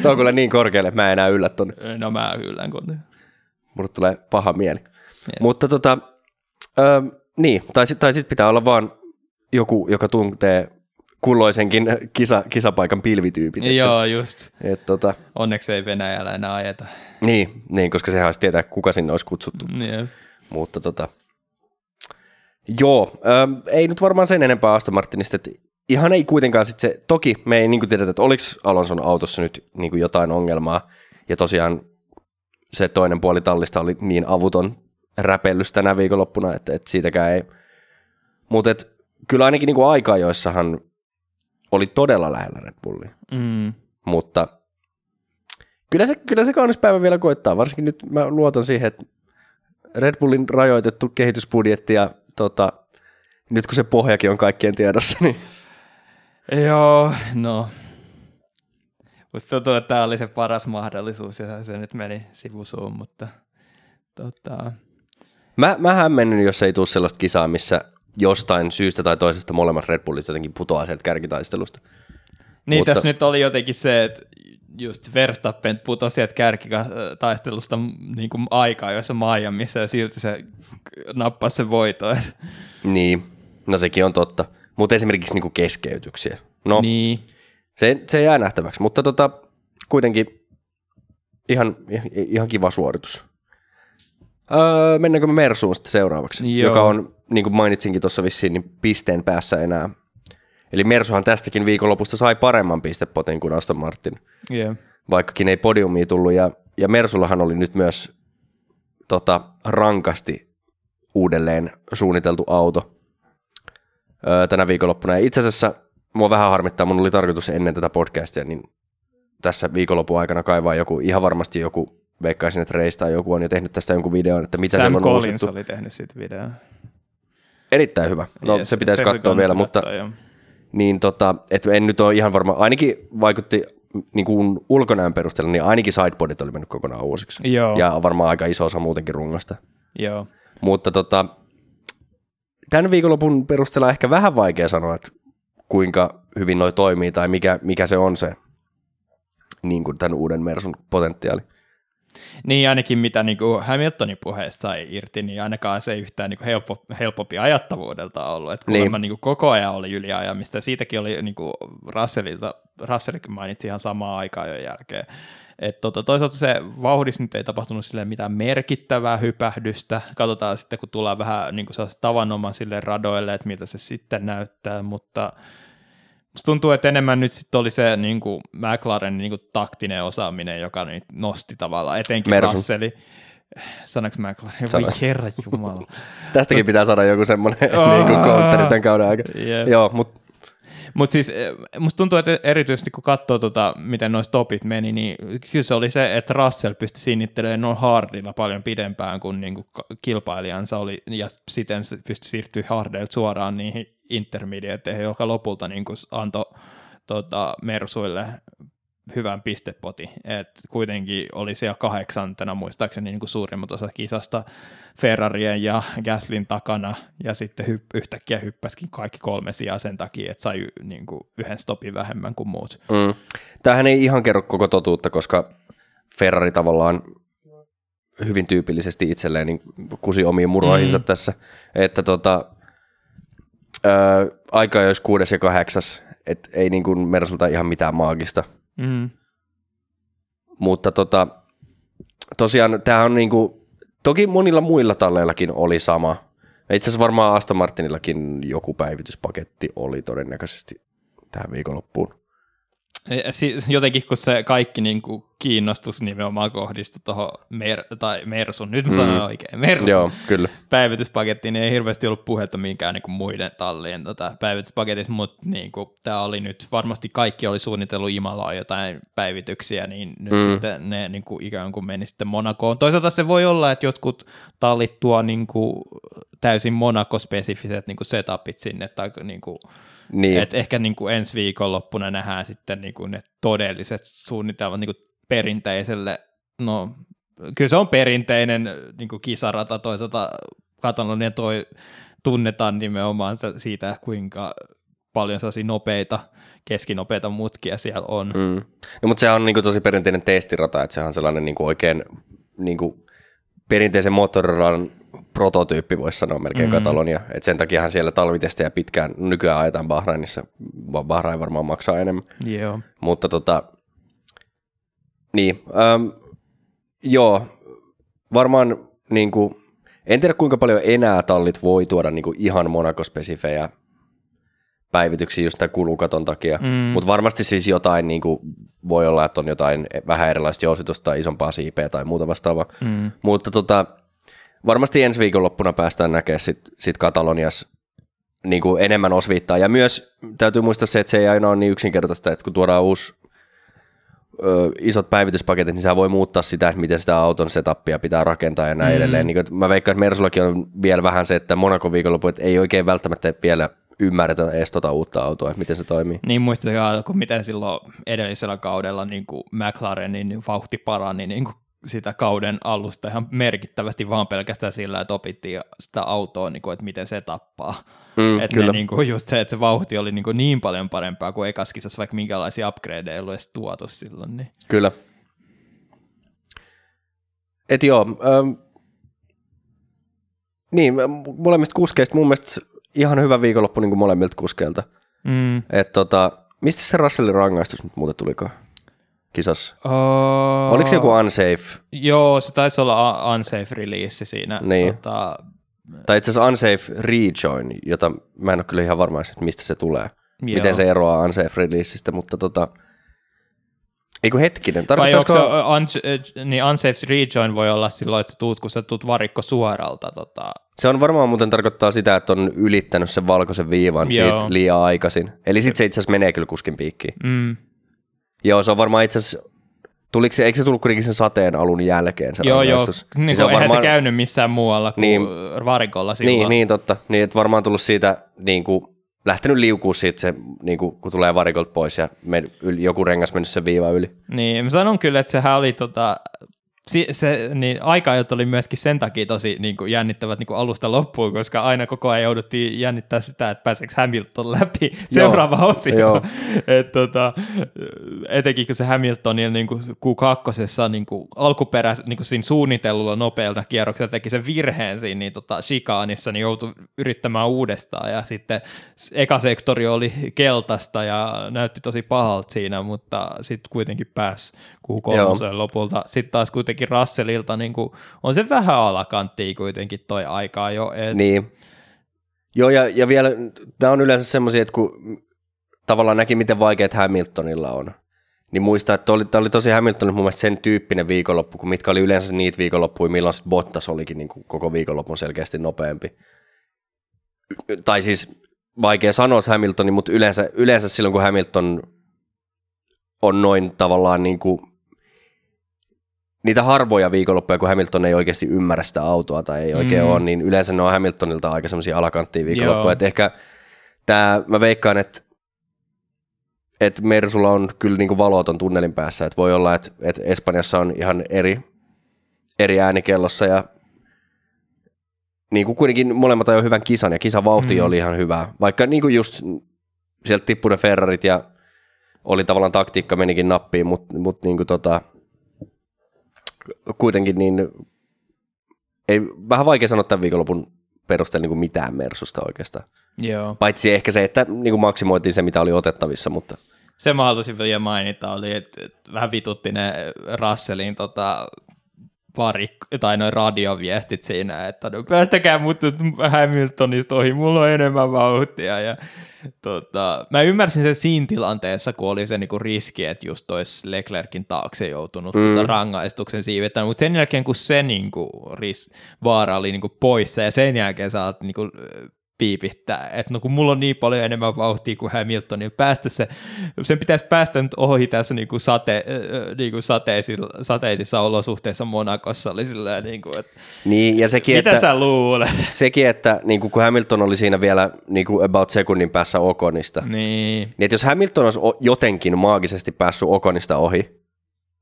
Tuo on kyllä niin korkealle, että mä en enää yllä tonne. No mä yllän kun. Mulle tulee paha mieli. Yes. Mutta tota, ö, niin, tai sitten tai sit pitää olla vaan joku, joka tuntee kulloisenkin kisa, kisapaikan pilvityypit. Joo, että, just. Et, tota, Onneksi ei Venäjällä enää ajeta. Niin, niin koska sehän olisi tietää, kuka sinne olisi kutsuttu. Yeah. Mutta tota, joo, ähm, ei nyt varmaan sen enempää Aston Martinista, että ihan ei kuitenkaan sitten se, toki me ei niin tiedetä, että oliko Alonson autossa nyt niin jotain ongelmaa, ja tosiaan se toinen puoli tallista oli niin avuton räpellys tänä viikonloppuna, että, että siitäkään ei, mutta kyllä ainakin niin aikaa, joissahan oli todella lähellä Red Bullia. Mm. Mutta kyllä se, kyllä se kaunis päivä vielä koittaa, varsinkin nyt mä luotan siihen, että Red Bullin rajoitettu kehitysbudjetti ja tota, nyt kun se pohjakin on kaikkien tiedossa, niin... Joo, no. Musta tuntuu, että tämä oli se paras mahdollisuus ja se nyt meni sivusuun, mutta tota... Mä, mä hämmennyn, jos ei tule sellaista kisaa, missä jostain syystä tai toisesta molemmat Red Bullit jotenkin putoaa sieltä kärkitaistelusta. Niin, Mutta... tässä nyt oli jotenkin se, että just Verstappen putosi sieltä kärkitaistelusta niin kuin aikaa, jossa Miamiissa ja silti se nappasi sen voito. Niin, no sekin on totta. Mutta esimerkiksi niin kuin keskeytyksiä. No, niin. se, se jää nähtäväksi, mutta tota, kuitenkin ihan, ihan kiva suoritus. Öö, mennäänkö me Mersuun sitten seuraavaksi, Joo. joka on, niin kuin mainitsinkin tuossa vissiin, niin pisteen päässä enää. Eli Mersuhan tästäkin viikonlopusta sai paremman pistepotin kuin Aston Martin, yeah. vaikkakin ei podiumia tullut. Ja, ja Mersullahan oli nyt myös tota, rankasti uudelleen suunniteltu auto öö, tänä viikonloppuna. Ja itse asiassa mua vähän harmittaa, mun oli tarkoitus ennen tätä podcastia, niin tässä viikonlopun aikana kaivaa joku, ihan varmasti joku veikkaisin, että Reis tai joku on jo tehnyt tästä jonkun videon, että mitä Sam on Collins uusittu. oli tehnyt siitä videon. Erittäin hyvä. No yes, se pitäisi katsoa vielä, mutta jo. niin tota, et en nyt ole ihan varma, ainakin vaikutti niin kuin ulkonäön perusteella, niin ainakin sideboardit oli mennyt kokonaan uusiksi. Joo. Ja varmaan aika iso osa muutenkin rungosta. Joo. Mutta tota, tämän viikonlopun perusteella ehkä vähän vaikea sanoa, että kuinka hyvin noi toimii tai mikä, mikä se on se niin kuin tämän uuden Mersun potentiaali. Niin ainakin mitä niin kuin Hamiltonin puheesta sai irti, niin ainakaan se ei yhtään niin kuin helppo, helpompi ajattavuudelta ollut. Että niin. niin kuin koko ajan oli yliajamista. Siitäkin oli niin kuin Russellilta, Russellikin mainitsi ihan samaa aikaa jo jälkeen. Et tota, toisaalta se vauhdissa nyt ei tapahtunut sille mitään merkittävää hypähdystä. Katsotaan sitten, kun tullaan vähän niin kuin tavanomaisille radoille, että miltä se sitten näyttää, mutta Musta tuntuu, että enemmän nyt sitten oli se niin kuin McLarenin niin kuin taktinen osaaminen, joka nyt nosti tavallaan, etenkin Mersu. Russelli. Sanoinko McLaren? Voi Sanoit. herra jumala. Tästäkin pitää saada joku semmoinen Oh. niin kuin counteri tämän kauden aikana. Joo, mutta Mutta siis eh, musta tuntuu, että erityisesti kun katsoo, tota, miten noin stopit meni, niin kyllä se oli se, että Russell pystyi sinnittelemään noin hardilla paljon pidempään kuin niinku kilpailijansa oli, ja siten se pystyi siirtyä hardeilta suoraan niihin intermediateihin, joka lopulta niinku antoi tota, Mersuille hyvän pistepotin. Et kuitenkin oli siellä kahdeksantena muistaakseni niin kuin suurimmat osa kisasta Ferrarien ja Gaslin takana, ja sitten hypp- yhtäkkiä hyppäskin kaikki kolme sijaa sen takia, että sai niin kuin yhden stopin vähemmän kuin muut. mm. tämähän ei ihan kerro koko totuutta, koska Ferrari tavallaan hyvin tyypillisesti itselleen niin kusi omiin muroihinsa mm. tässä, että tota, ää, aika olisi kuudes ja kahdeksas, että ei niin kuin Mersulta ihan mitään maagista, Mm. mutta tota, tosiaan tämä on niinku, toki monilla muilla talleillakin oli sama. Itse asiassa varmaan Aston Martinillakin joku päivityspaketti oli todennäköisesti tähän viikonloppuun. Siis jotenkin kun se kaikki niin kuin kiinnostus nimenomaan kohdistui tuohon Mer- tai Mersun, nyt mä sanoin Mm. oikein, Mersun Joo, kyllä. päivityspakettiin, niin ei hirveästi ollut puhetta minkään niin kuin muiden tallien tota, päivityspaketissa, mutta niin kuin, tämä oli nyt, varmasti kaikki oli suunnitellut Imalaan jotain päivityksiä, niin nyt Mm. mm. sitten ne niin kuin, ikään kuin meni sitten Monakoon. Toisaalta se voi olla, että jotkut tallit tuo niin kuin, täysin Monaco-spesifiset niin kuin setupit sinne, tai niin kuin, Niin, et ehkä niin kuin ensi viikonloppuna nähdään sitten niin kuin ne todelliset suunnitelmat niin kuin perinteiselle, no kyllä se on perinteinen niin kuin kisarata, toisaalta Katalonia toi tunnetaan nimenomaan siitä, kuinka paljon sellaisia nopeita, keskinopeita mutkia siellä on. Mm. no, mutta sehän on niinku tosi perinteinen testirata, että sehän on sellainen niinku oikein niinku perinteisen moottoriradan prototyyppi, voisi sanoa melkein mm. Mm. Katalonia. Et sen takiahan siellä talvitestejä pitkään, nykyään ajetaan Bahrainissa, Bahrain varmaan maksaa enemmän. Joo. Mutta tota, niin, äm, joo, varmaan niin kuin, en tiedä kuinka paljon enää tallit voi tuoda niin kuin ihan Monaco-spesifejä päivityksiä just tämän kulukaton takia. Mm. mutta varmasti siis jotain niin kuin, voi olla, että on jotain vähän erilaista jousitusta tai isompaa siipeä tai muuta vastaavaa, Mm. mutta tota, varmasti ensi viikonloppuna päästään näkemään sit, sit Katalonias niin kuin enemmän osviittaa. Ja myös täytyy muistaa se, että se ei aina ole niin yksinkertaista, että kun tuodaan uusi ö, isot päivityspaketit, niin se voi muuttaa sitä, että miten sitä auton setupia pitää rakentaa ja näin mm. Mm. edelleen. Niin kuin, mä veikkaan, että Mersullakin on vielä vähän se, että Monaco viikonloppu, että ei oikein välttämättä vielä ymmärretä edes tota uutta autoa, että miten se toimii. Niin muistakaa, kun miten silloin edellisellä kaudella niin kuin McLarenin vauhti parani niin kuin sitä kauden alusta ihan merkittävästi vaan pelkästään sillä, että opittiin sitä autoa, niin kuin, että miten se tappaa. Mm, että kyllä. ne, niin kuin, just se, että se vauhti oli niin, kuin niin paljon parempaa kuin ekas kisassa, vaikka minkälaisia upgradeja ei ollut edes tuotu silloin. Niin. Kyllä. Et joo, ähm, niin, molemmista kuskeista mun mielestä ihan hyvä viikonloppu niin kuin molemmilta kuskeilta. Mm. Et tota, mistä se Russellin rangaistus nyt muuten tuliko kisassa? Oh, Oliko se joku unsafe? Joo, se taisi olla un- unsafe release siinä. Niin. Tota, Tai itse asiassa unsafe rejoin, jota mä en ole kyllä ihan varma, että mistä se tulee. joo. Miten se eroaa unsafe releaseistä, mutta tota, eikö hetkinen, Vai onko tarkoittaisiko... se un, niin unsafe rejoin voi olla silloin, että sä tuut, kun sä tuut varikko suoralta. Tota, Se on varmaan muuten tarkoittaa sitä, että on ylittänyt sen valkoisen viivan Joo. siitä liian aikaisin. Eli sitten se itse asiassa menee kyllä kuskin piikkiin. mm, Joo, se on varmaan itse asiassa, tuliko se, eikö se tullut kuitenkin sen sateen alun jälkeen se joo, joo, rangaistus? niin, se on eihän varmaan, se käynyt missään muualla kuin Niin. niin, varikolla silloin. niin, niin, totta. Niin, että varmaan tullut siitä, niin kuin, lähtenyt liukuu siitä se, niin kuin, kun tulee varikolta pois ja me, yl, joku rengas mennyt sen viiva yli. Niin, mä sanon kyllä, että sehän oli tota, si, se, niin aika oli myöskin sen takia tosi niin kuin jännittävät niin kuin alusta loppuun, koska aina koko ajan jouduttiin jännittää sitä, että pääseekö Hamilton läpi seuraava osio. joo. Et, tota, etenkin kun se Hamiltonin niin kuin Q2 niin kuin alkuperäis, niin kuin siinä suunnitellulla nopealla kierroksella teki sen virheen siinä niin, tota, chikaanissa, niin joutui yrittämään uudestaan ja sitten eka sektori oli keltaista ja näytti tosi pahalta siinä, mutta sitten kuitenkin pääsi Q3 lopulta. Sitten taas kuitenkin Russellilta niin kuin, on se vähän alakanttia kuitenkin toi aikaa jo. Et, Niin. Joo, ja, ja vielä, tämä on yleensä semmoisia, että kun tavallaan näki, miten vaikeat Hamiltonilla on. Niin muista, että oli, oli tosi Hamiltonilla mun mielestä sen tyyppinen viikonloppu, kun mitkä oli yleensä niitä viikonloppuja, milloin Bottas olikin niin kuin koko viikonlopun selkeästi nopeampi. Tai siis vaikea sanoa Hamiltonin, mutta yleensä, yleensä silloin, kun Hamilton on noin tavallaan niin kuin niitä harvoja viikonloppuja, kun Hamilton ei oikeasti ymmärrä sitä autoa tai ei oikein mm. ole, niin yleensä ne on Hamiltonilta aika semmoisia alakanttia viikonloppuja. Että ehkä tämä, mä veikkaan, että että Mersulla on kyllä niin kuin valoton tunnelin päässä, että voi olla, että, että Espanjassa on ihan eri, eri äänikellossa ja niin kuin kuitenkin molemmat ajoi hyvän kisan ja kisan vauhti mm. oli ihan hyvä, vaikka niin kuin just sieltä tippui ne Ferrarit ja oli tavallaan taktiikka menikin nappiin, mutta mut niin kuin tota, kuitenkin niin ei, vähän vaikea sanoa tämän viikonlopun perusteella niin mitään Mersusta oikeastaan. Joo. Paitsi ehkä se, että niin kuin maksimoitiin se, mitä oli otettavissa, mutta... Se mä haluaisin vielä mainita, oli, että, että vähän vitutti ne Russellin tota, pari, tai noin radioviestit siinä, että no, päästäkää mut Hamiltonista ohi, mulla on enemmän vauhtia. Ja, tota, mä ymmärsin sen siinä tilanteessa, kun oli se niinku riski, että just tois Leclerkin taakse joutunut mm. tota, rangaistuksen siivettämään, mutta sen jälkeen kun se niinku, ris, vaara oli niinku poissa ja sen jälkeen sä oot niinku, piipittää, että no kun mulla on niin paljon enemmän vauhtia kuin Hamilton, niin päästä se, sen pitäisi päästä nyt ohi tässä niin kuin sate, niin kuin sateisilla, sateisissa olosuhteissa Monakossa, oli silleen, niin kuin, että niin, ja sekin, mitä että, sä luulet? Sekin, että niin kuin, kun Hamilton oli siinä vielä niin kuin about sekunnin päässä Okonista, niin. niin että jos Hamilton olisi jotenkin maagisesti päässyt Okonista ohi,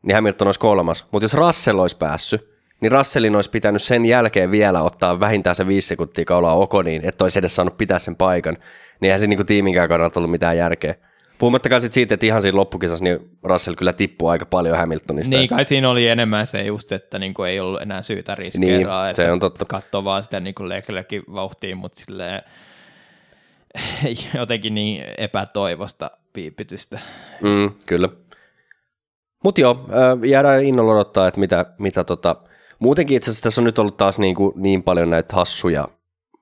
niin Hamilton olisi kolmas, mutta jos Russell olisi päässyt, niin Russellin olisi pitänyt sen jälkeen vielä ottaa vähintään se viisi sekuntia kaulaa Okoniin, että olisi edes saanut pitää sen paikan. Niin eihän se niin tiiminkään kannalta ollut mitään järkeä. Puhumattakaan sit siitä, että ihan siinä loppukisassa niin Russell kyllä tippuu aika paljon Hamiltonista. Niin, kai siinä oli enemmän se just, että niin kuin ei ollut enää syytä riskeeraa. Niin, se on totta. Katsoa vaan sitä niin Leclerkin vauhtiin, mutta silleen jotenkin niin epätoivosta piipitystä. Mm, kyllä. Mutta joo, jäädään innolla odottaa, että mitä, mitä tota, Muutenkin itse asiassa tässä on nyt ollut taas niin, kuin niin paljon näitä hassuja,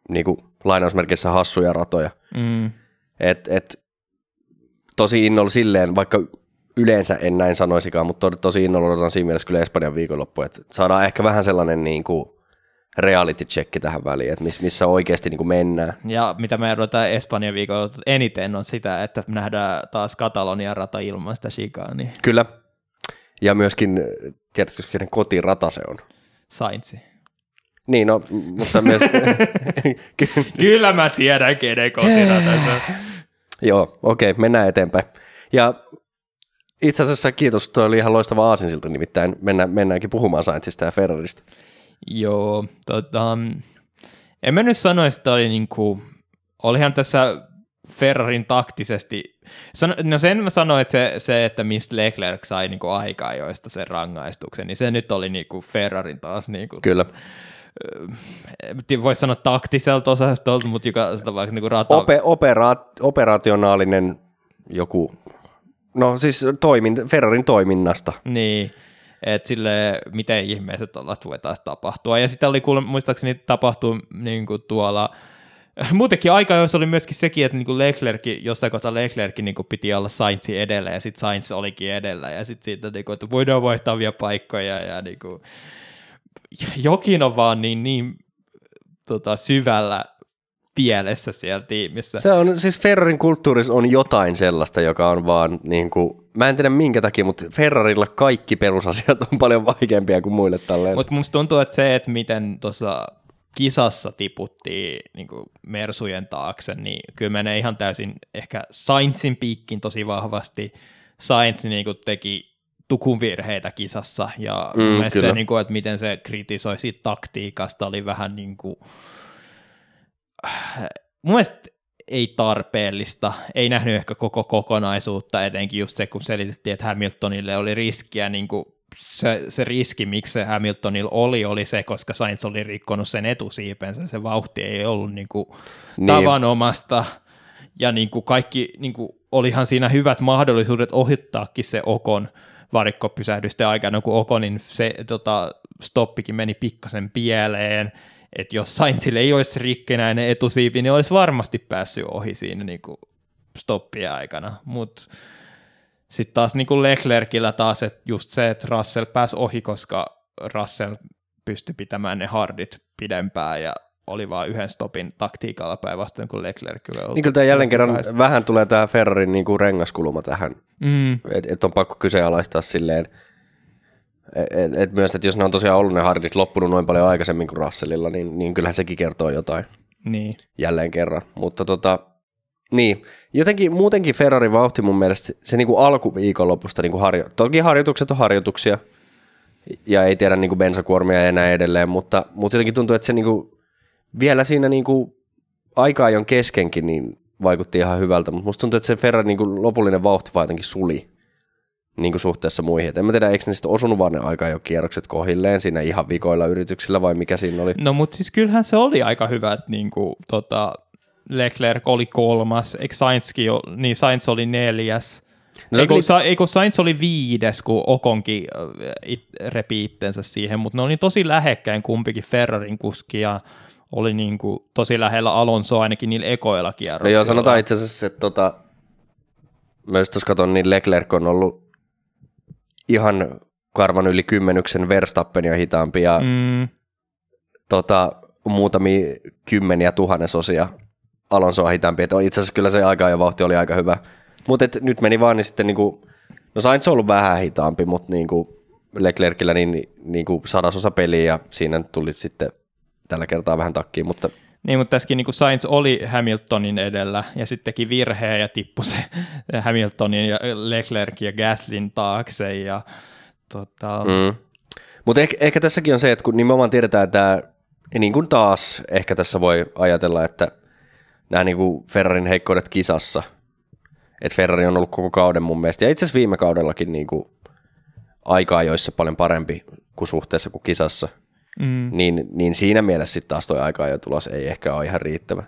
niin kuin lainausmerkeissä hassuja ratoja. Mm. Et, et, tosi innolla silleen, vaikka yleensä en näin sanoisikaan, mutta tosi innolla odotan siinä mielessä kyllä Espanjan viikonloppu, että saadaan ehkä vähän sellainen niin kuin reality check tähän väliin, että missä oikeasti niin kuin mennään. Ja mitä me odotetaan Espanjan viikolla eniten on sitä, että nähdään taas Katalonian rata ilman sitä Niin. Kyllä. Ja myöskin, tiedätkö, kenen kotirata se on? Saintsi. Niin, no, mutta myös... Kyllä mä tiedän, kenen kotirata Joo, okei, okay, mennään eteenpäin. Ja itse asiassa kiitos, tuo oli ihan loistava aasinsilta, nimittäin mennään, mennäänkin puhumaan Saintsista ja Ferrarista. Joo, tota, en mä nyt sanoisi, että oli niinku, olihan tässä Ferrarin taktisesti, no sen mä sanoin, että se, se että mistä Leclerc sai niinku aikaa joista sen rangaistuksen, niin se nyt oli niinku Ferrarin taas niinku, Kyllä. Voisi sanoa taktiselta osastolta, mutta joka sitä vaikka niinku rata... Ope, opera, operationaalinen joku, no siis toimin, Ferrarin toiminnasta. Niin, että sille miten ihmeessä tuollaista voi taas tapahtua. Ja sitten oli kuule, muistaakseni tapahtuu niin kuin tuolla Muutenkin aika joissa oli myöskin sekin, että niinku Leclerc, jossain kohtaa Leclerc niinku piti olla Sainzin edellä ja sitten Sainz olikin edellä ja sitten siitä, niinku, että voidaan vaihtaa vielä paikkoja ja niinku, jokin on vaan niin, niin tota, syvällä pielessä siellä tiimissä. Se on, siis Ferrarin kulttuurissa on jotain sellaista, joka on vaan niin kuin, mä en tiedä minkä takia, mutta Ferrarilla kaikki perusasiat on paljon vaikeampia kuin muille tälleen. Mutta musta tuntuu, että se, että miten tuossa kisassa tiputtiin niin kuin Mersujen taakse, niin kyllä menee ihan täysin ehkä Sainzin piikkin tosi vahvasti. Sainz niin kuin teki tukun virheitä kisassa, ja mm, se, niin kuin, että miten se kritisoi siitä taktiikasta, oli vähän niin kuin, mun mielestä ei tarpeellista, ei nähnyt ehkä koko kokonaisuutta, etenkin just se, kun selitettiin, että Hamiltonille oli riskiä niin kuin se, se riski, miksi se Hamiltonilla oli, oli se, koska Sainz oli rikkonut sen etusiipensä, se vauhti ei ollut niin kuin niin. tavanomasta, ja niin kuin kaikki, niin kuin, olihan siinä hyvät mahdollisuudet ohittaakin se Okon varikkopysähdysten aikana, kun Okonin se tota, stoppikin meni pikkasen pieleen, että jos Sainzille ei olisi rikkinäinen etusiipi, niin olisi varmasti päässyt ohi siinä niin kuin stoppien aikana, mutta sitten taas niin kuin Leclercillä taas että just se, että Russell pääsi ohi, koska Russell pystyi pitämään ne hardit pidempään ja oli vain yhden stopin taktiikalla päinvastoin kuin Leclerc. Niin kyllä tämä jälleen kerran päästä. vähän tulee tämä Ferrarin niin kuin rengaskulma tähän, mm. että et on pakko kyseenalaistaa silleen, et, et myös, että jos ne on tosiaan ollut ne hardit loppunut noin paljon aikaisemmin kuin Russellilla, niin, niin kyllähän sekin kertoo jotain. Niin. Jälleen kerran. Mutta tota, niin, jotenkin muutenkin Ferrarin vauhti mun mielestä se niin kuin alkuviikonlopusta niin kuin harjo- toki harjoitukset on harjoituksia ja ei tiedä niin kuin bensakuormia ja näin edelleen, mutta, mutta jotenkin tuntuu, että se niin kuin, vielä siinä niin kuin aika ajon keskenkin niin vaikutti ihan hyvältä, mutta musta tuntuu, että se Ferrarin niin kuin lopullinen vauhti vaan jotenkin suli niin kuin suhteessa muihin. Et en mä tiedä, eikö ne sitten osunut vaan ne aika jo kierrokset kohilleen siinä ihan vikoilla yrityksillä vai mikä siinä oli? No mutta siis kyllähän se oli aika hyvä, että niin kuin, tota, Leclerc oli kolmas, eikö Sainzkin, niin Sainz oli neljäs, No eikö, oli... eikö Sainz oli viides, kun Okonkin äh, it, repi itsensä siihen, mutta ne oli tosi lähekkäin kumpikin Ferrarin kuski ja oli niin kuin tosi lähellä Alonso ainakin niillä ekoilla kierroksilla. No joo, sanotaan itse asiassa, että tota, myös tuossa katson, niin Leclerc on ollut ihan karvan yli kymmenyksen Verstappenia hitaampi ja mm. tota, muutamia kymmeniä tuhannesosia Alonsoa hitaampi. Että itse asiassa kyllä se aika ja vauhti oli aika hyvä. Mutta nyt meni vaan niin sitten niinku, no Sainz on ollut vähän hitaampi, mutta niinku Leclercillä niin, niinku sadasosa peliä ja siinä tuli sitten tällä kertaa vähän takkiin, mutta niin, mutta tässäkin niin Sainz oli Hamiltonin edellä ja sitten teki virheen ja tippui se Hamiltonin ja Leclerc ja Gaslin taakse. Ja, tota... mm. Mutta ehkä, ehkä tässäkin on se, että kun nimenomaan tiedetään, että niin kuin taas ehkä tässä voi ajatella, että nämä niin kuin Ferrarin heikkoudet kisassa, että Ferrari on ollut koko kauden mun mielestä, ja itse asiassa viime kaudellakin niin kuin aikaa joissa paljon parempi kuin suhteessa kuin kisassa – mm. niin, niin siinä mielessä sitten taas toi aika ja tulos ei ehkä ole ihan riittävä.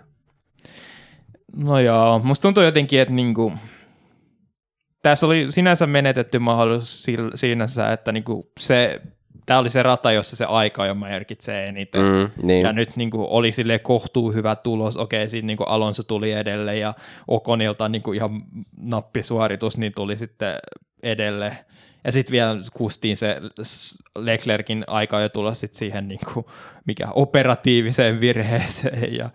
No joo, musta tuntuu jotenkin, että niinku, tässä oli sinänsä menetetty mahdollisuus siinä, että niinku se tämä oli se rata, jossa se aika jo merkitsee eniten. Mm, niin. Ja nyt niin kuin, oli sille kohtuu hyvä tulos. Okei, siinä niin kuin Alonso tuli edelle ja Okonilta niin kuin ihan nappisuoritus niin tuli sitten edelle. Ja sitten vielä kustiin se Leclerkin aika jo tulla sit siihen niin kuin, mikä operatiiviseen virheeseen. Ja,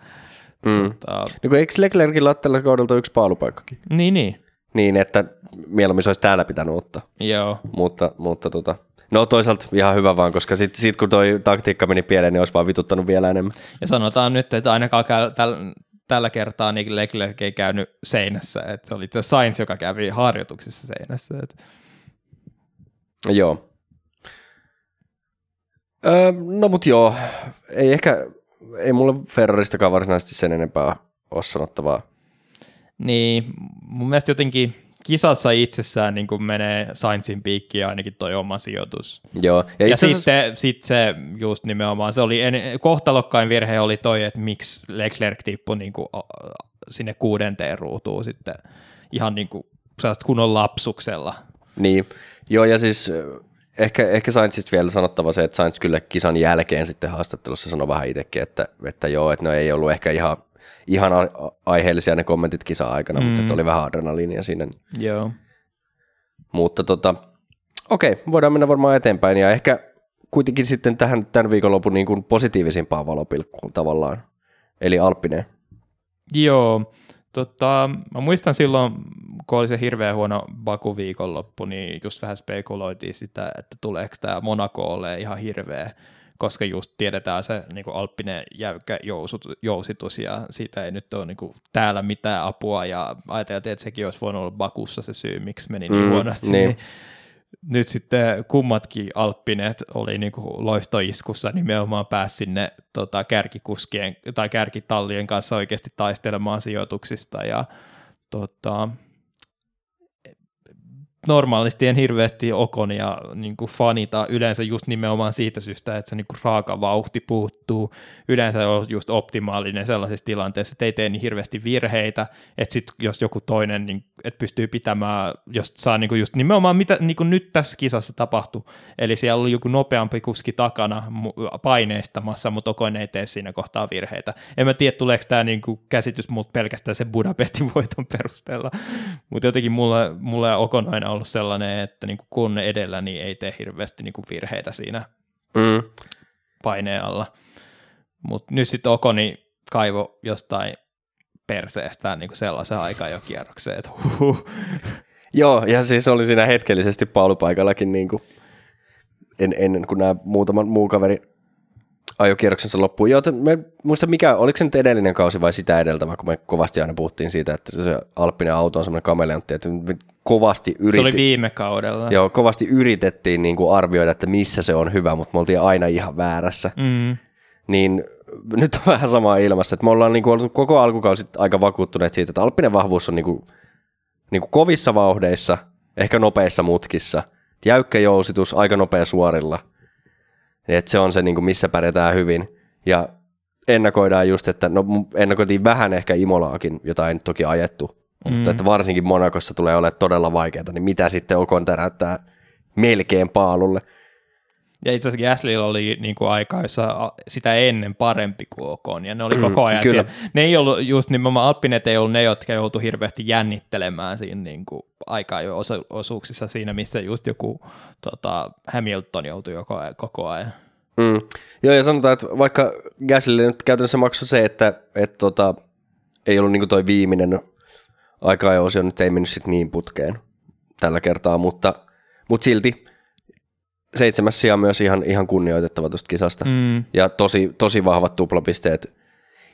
mm. tota... no eikö Leclerkillä ole tällä kaudella yksi paalupaikkakin? Niin, niin. Niin, että mieluummin se olisi täällä pitänyt ottaa. Joo. Mutta, mutta tota, no toisaalta ihan hyvä vaan, koska sitten sit kun toi taktiikka meni pieleen, niin olisi vaan vituttanut vielä enemmän. Ja sanotaan nyt, että ainakaan tällä, tällä kertaa niin Leclerc ei käynyt seinässä, että se oli se Sainz, joka kävi harjoituksissa seinässä. Että... Joo. Öö, no mut joo, ei ehkä, ei mulle Ferraristakaan varsinaisesti sen enempää ole sanottavaa. Niin, mun mielestä jotenkin kisassa itsessään niin kuin menee Sainzin piikkiin ainakin toi oma sijoitus. Joo. Ja, ja sitten sit se just nimenomaan, se oli en, kohtalokkain virhe oli toi, että miksi Leclerc tippui niin kuin sinne kuudenteen ruutuun sitten ihan niin kuin kunnon lapsuksella. Niin, joo ja siis ehkä, ehkä Sainzista vielä sanottava se, että Sainz kyllä kisan jälkeen sitten haastattelussa sanoi vähän itsekin, että, että joo, että no ei ollut ehkä ihan, ihan aiheellisia ne kommentit kisa aikana, mm. mutta oli vähän adrenaliinia siinä. Joo. Mutta tota, okei, voidaan mennä varmaan eteenpäin ja ehkä kuitenkin sitten tähän tämän viikonlopun niin kuin positiivisimpaan valopilkkuun tavallaan, eli Alppineen. Joo, Tota, mä muistan silloin, kun oli se hirveän huono Baku viikonloppu, niin just vähän spekuloitiin sitä, että tuleeko tämä Monaco ole ihan hirveä, koska just tiedetään se niin kuin alppinen jäykkä jousut, jousitus ja siitä ei nyt ole niin kuin, täällä mitään apua ja ajateltiin, että sekin olisi voinut olla Bakussa se syy, miksi meni niin mm, huonosti. Niin. niin nyt sitten kummatkin Alppineet oli niin kuin loistoiskussa nimenomaan pääsi sinne tota, kärkikuskien tai kärkitallien kanssa oikeasti taistelemaan sijoituksista ja tota, normaalisti en hirveästi Okonia niin kuin fanita yleensä just nimenomaan siitä syystä, että se niin kuin raaka vauhti puuttuu. Yleensä on just optimaalinen sellaisessa tilanteessa, että ei tee niin hirveästi virheitä, että sit jos joku toinen niin, että pystyy pitämään, jos saa niin kuin just nimenomaan mitä niin kuin nyt tässä kisassa tapahtui, eli siellä oli joku nopeampi kuski takana paineistamassa, mutta Okon ei tee siinä kohtaa virheitä. En mä tiedä, tuleeko tämä niin kuin käsitys mut pelkästään sen Budapestin voiton perusteella, mutta jotenkin mulle, mulle Okon aina ollut sellainen, että niin kuin kun edellä, niin ei tee hirveästi niin kuin virheitä siinä mm. paineen alla. Mutta nyt sitten Okoni kaivo jostain perseestään niin kuin sellaisen aikaa jo kierrokseen, että huhuh. Joo, ja siis oli siinä hetkellisesti paulupaikallakin niin kuin en, ennen kuin nämä muutaman muu kaveri ajokierroksensa loppuun. Joo, me muista mikä, oliko se nyt edellinen kausi vai sitä edeltävä, kun me kovasti aina puhuttiin siitä, että se Alppinen auto on semmoinen kameleontti, että me kovasti yritettiin. Se oli viime kaudella. Joo, kovasti yritettiin niin kuin arvioida, että missä se on hyvä, mutta me oltiin aina ihan väärässä. Mm. Niin nyt on vähän sama ilmassa, että me ollaan niin kuin ollut koko alkukausi aika vakuuttuneet siitä, että Alppinen vahvuus on niin kuin, niin kuin kovissa vauhdeissa, ehkä nopeissa mutkissa, jäykkä jousitus, aika nopea suorilla – että se on se, niin kuin missä pärjätään hyvin. Ja ennakoidaan just, että no ennakoitiin vähän ehkä Imolaakin, jota ei nyt toki ajettu, mm. mutta että varsinkin Monakossa tulee olemaan todella vaikeaa, niin mitä sitten Okon täräyttää melkein paalulle. Ja itse asiassa Gaslylla oli niin kuin aika, jossa sitä ennen parempi kuin Okon, ja ne oli koko ajan Kyllä. siellä. Ne ei ollut, just nimenomaan Alppinet ei ollut ne, jotka joutu hirveästi jännittelemään siinä niin kuin aikaa jo osu- osuuksissa siinä, missä just joku tota, Hamilton joutui joko, koko ajan. Mm. Joo, ja sanotaan, että vaikka Gaslylle nyt käytännössä maksoi se, että et, tota, ei ollut niin kuin toi viimeinen aika osio nyt ei mennyt sit niin putkeen tällä kertaa, mutta, mutta silti seitsemäs sija myös ihan, ihan kunnioitettava tuosta kisasta. Mm. Ja tosi, tosi vahvat tuplapisteet.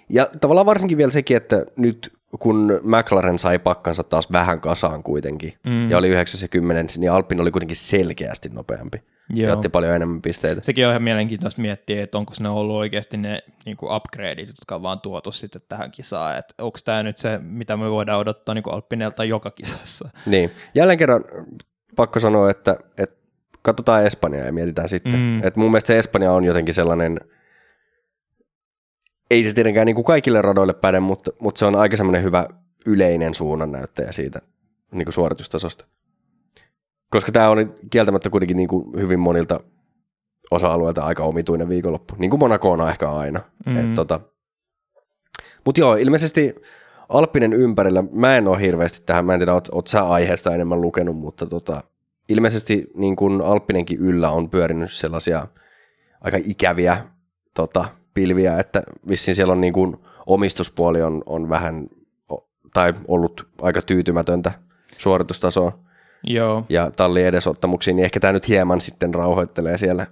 Ja tavallaan varsinkin vielä sekin, että nyt kun McLaren sai pakkansa taas vähän kasaan kuitenkin, mm. ja oli 90, niin Alpin oli kuitenkin selkeästi nopeampi. Joo. Ja otti paljon enemmän pisteitä. Sekin on ihan mielenkiintoista miettiä, että onko ne ollut oikeasti ne niin kuin upgradeit, jotka on vaan tuotu sitten tähän kisaan. Että onko tämä nyt se, mitä me voidaan odottaa niin Alpinelta joka kisassa. Niin. Jälleen kerran pakko sanoa, että, että katsotaan Espanjaa ja mietitään sitten. Mm. Et mun mielestä se Espanja on jotenkin sellainen, ei se tietenkään niin kuin kaikille radoille päde, mutta, mutta se on aika semmoinen hyvä yleinen suunnannäyttäjä siitä niin kuin suoritustasosta. Koska tämä oli kieltämättä kuitenkin niin kuin hyvin monilta osa-alueilta aika omituinen viikonloppu, niin kuin Monaco on ehkä aina. Mm. tota. Mutta joo, ilmeisesti Alppinen ympärillä, mä en ole hirveästi tähän, mä en tiedä, oot, oot sä aiheesta enemmän lukenut, mutta tota, ilmeisesti niin kuin Alppinenkin yllä on pyörinyt sellaisia aika ikäviä tota, pilviä, että vissiin siellä on niin kuin omistuspuoli on, on vähän tai ollut aika tyytymätöntä suoritustasoa. Joo. Ja talli edesottamuksiin, niin ehkä tämä nyt hieman sitten rauhoittelee siellä.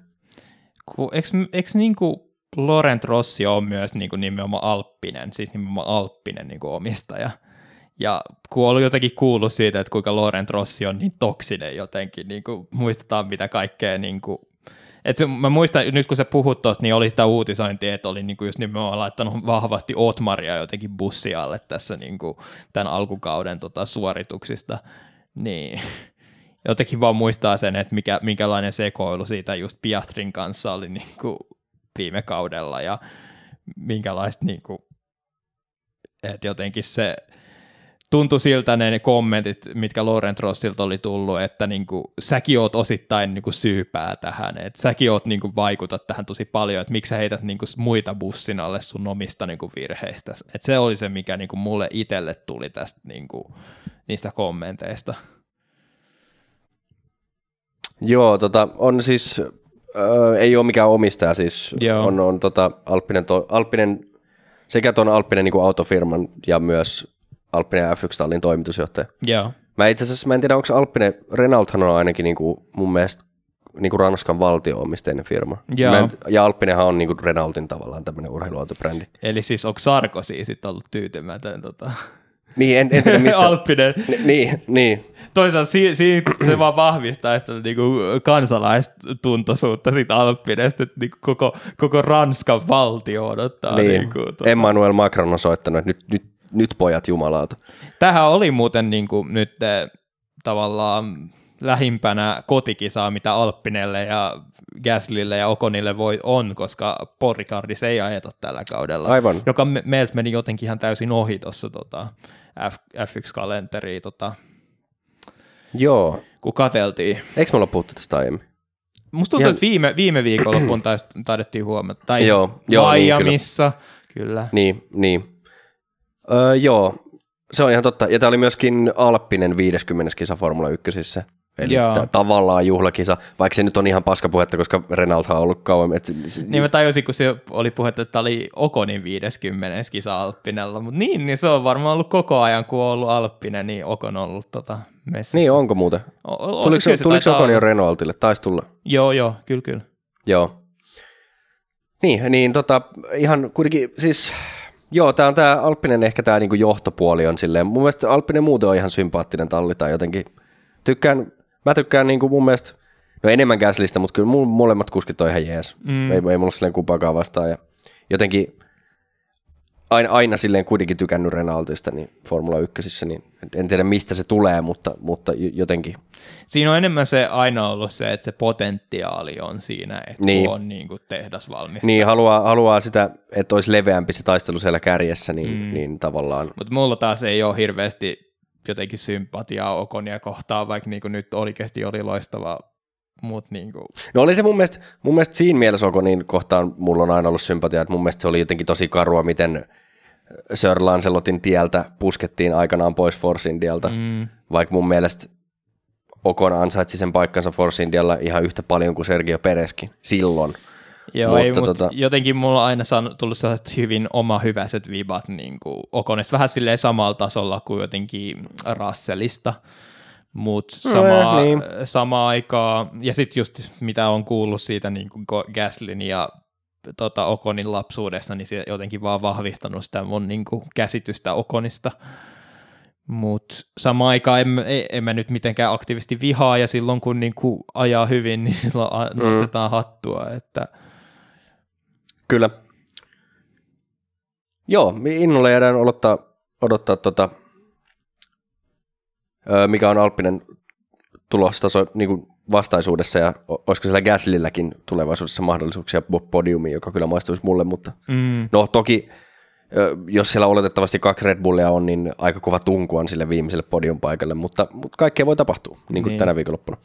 Eikö, eikö niin kuin Laurent Rossi on myös niin kuin nimenomaan Alppinen, siis nimenomaan Alppinen niin kuin omistaja? Ja kun oli jotenkin kuullut siitä, että kuinka Laurent Rossi on niin toksinen jotenkin, niin kuin muistetaan mitä kaikkea niin kuin et se, mä muistan, nyt kun sä puhut tuosta, niin oli sitä uutisointia, että oli niinku just nimenomaan laittanut vahvasti Otmaria jotenkin bussialle tässä niinku tämän alkukauden tota, suorituksista. Niin jotenkin vaan muistaa sen, että mikä, minkälainen sekoilu siitä just Piastrin kanssa oli niinku viime kaudella ja minkälaista niinku, että jotenkin se tuntui siltä ne kommentit, mitkä Laurent Rossilta oli tullut, että niin kuin, säkin oot osittain niin kuin, syypää tähän, että säkin oot niin kuin, vaikutat tähän tosi paljon, että miksi sä heität niin kuin, muita bussin alle sun omista niin kuin, virheistä. Et se oli se, mikä niin kuin, mulle itselle tuli tästä niin kuin, niistä kommenteista. Joo, tota, on siis, äh, ei ole mikään omistaja siis, Joo. on, on tota, Alppinen, to, Alppinen, sekä tuon Alppinen niin kuin autofirman ja myös Alppinen F1-tallin toimitusjohtaja. Joo. Mä itse asiassa, mä en tiedä, onko Alppinen, Renaulthan on ainakin niin kuin mun mielestä niin kuin Ranskan valtio-omisteinen firma. Joo. En, ja Alppinenhan on niin kuin Renaultin tavallaan tämmöinen urheiluautobrändi. Eli siis onko Sarkozy sitten ollut tyytymätön? Tota... Niin, en, en tiedä mistä. Alppinen. Ni, niin, niin. Toisaalta si, si, se vaan vahvistaa sitä niinku kansalaistuntoisuutta siitä Alppinesta, että niinku koko, koko Ranskan valtio odottaa. Niin. Niinku, tuota. Emmanuel Macron on soittanut, että nyt, nyt nyt pojat jumalauta. Tähän oli muuten niin kuin nyt tavallaan lähimpänä kotikisaa, mitä Alppinelle ja Gaslille ja Okonille voi on, koska Porricardis ei ajeta tällä kaudella. Aivan. Joka me, meiltä meni jotenkin ihan täysin ohi tuossa tota, F, F1-kalenteriin, tota, Joo. kun kateltiin. Eikö me olla puhuttu tästä aiemmin? Musta tuntuu, Ihan- että viime, viime viikonloppuun taidettiin huomata. Tai Joo, joo, niin, Miamissa, kyllä. Niin, niin. Öö, joo, se on ihan totta. Ja tämä oli myöskin Alppinen 50. kisa Formula 1. Eli Joo. tavallaan juhlakisa, vaikka se nyt on ihan paskapuhetta, koska Renaulthan on ollut kauan. Et, se- se- Niin mä tajusin, kun se oli puhetta, että tämä oli Okonin 50. kisa Alppinella, mutta niin, niin se on varmaan ollut koko ajan, kun on ollut Alppinen, niin Okon on ollut tota messissä. niin, onko muuten? O- o- Tuliko, se tuliko taitaa Ocon jo. Renaultille? Taisi tulla. Joo, joo, kyllä, kyllä. Joo. Niin, niin tota, ihan kuitenkin, siis joo, tämä on tämä Alppinen ehkä tämä niinku johtopuoli on silleen, mun mielestä Alppinen muuten on ihan sympaattinen talli tai jotenkin, tykkään, mä tykkään niinku mun mielestä, no enemmän Gaslista, mutta kyllä mun molemmat kuskit on ihan jees, mm. ei, ei mulla silleen kumpaakaan vastaan ja jotenkin aina, aina silleen kuitenkin tykännyt Renaultista niin Formula 1, niin en tiedä mistä se tulee, mutta, mutta jotenkin, Siinä on enemmän se aina ollut se, että se potentiaali on siinä, että niin. on niin kuin tehdas valmis. niin haluaa, haluaa sitä, että olisi leveämpi se taistelu siellä kärjessä, niin, mm. niin tavallaan Mutta mulla taas ei ole hirveästi jotenkin sympatiaa Okonia kohtaan, vaikka niin kuin nyt oikeasti oli loistava, mutta niin kuin, No oli se mun mielestä, mun mielestä siinä mielessä Okonin kohtaan mulla on aina ollut sympatia, että mun mielestä se oli jotenkin tosi karua, miten Sir Lancelotin tieltä puskettiin aikanaan pois Force Indialta, mm. vaikka mun mielestä Okon ansaitsi sen paikkansa Force Indialla ihan yhtä paljon kuin Sergio Pereskin silloin. Joo, Mutta ei, mutta tota- jotenkin mulla on aina saanut, tullut sellaiset hyvin oma hyväiset vibat niin kuin Okonista, vähän silleen samalla tasolla kuin jotenkin Russellista, mutta No, samaa, niin. niin. samaa aikaa, ja sitten just mitä on kuullut siitä niin kuin Gaslin ja tota, Okonin lapsuudesta, niin se jotenkin vaan vahvistanut sitä mun niin kuin, käsitystä Okonista. Mutta samaan aikaan en, en, en mä nyt mitenkään aktiivisesti vihaa, ja silloin kun niin kuin, ajaa hyvin, niin silloin a- Mm. nostetaan hattua, että Kyllä. Joo, innolla jäädään odottaa, odottaa tota, mikä on Alppinen tulostaso niin kuin vastaisuudessa ja olisiko siellä Gaslilläkin tulevaisuudessa mahdollisuuksia po- podiumiin, joka kyllä maistuisi mulle, mutta mm, no toki jos siellä oletettavasti kaksi Red Bullia on, niin aika kova tunku on sille viimeiselle podiumpaikalle, mutta, mutta kaikkea voi tapahtua, niin kuin niin. Tänä viikonloppuna.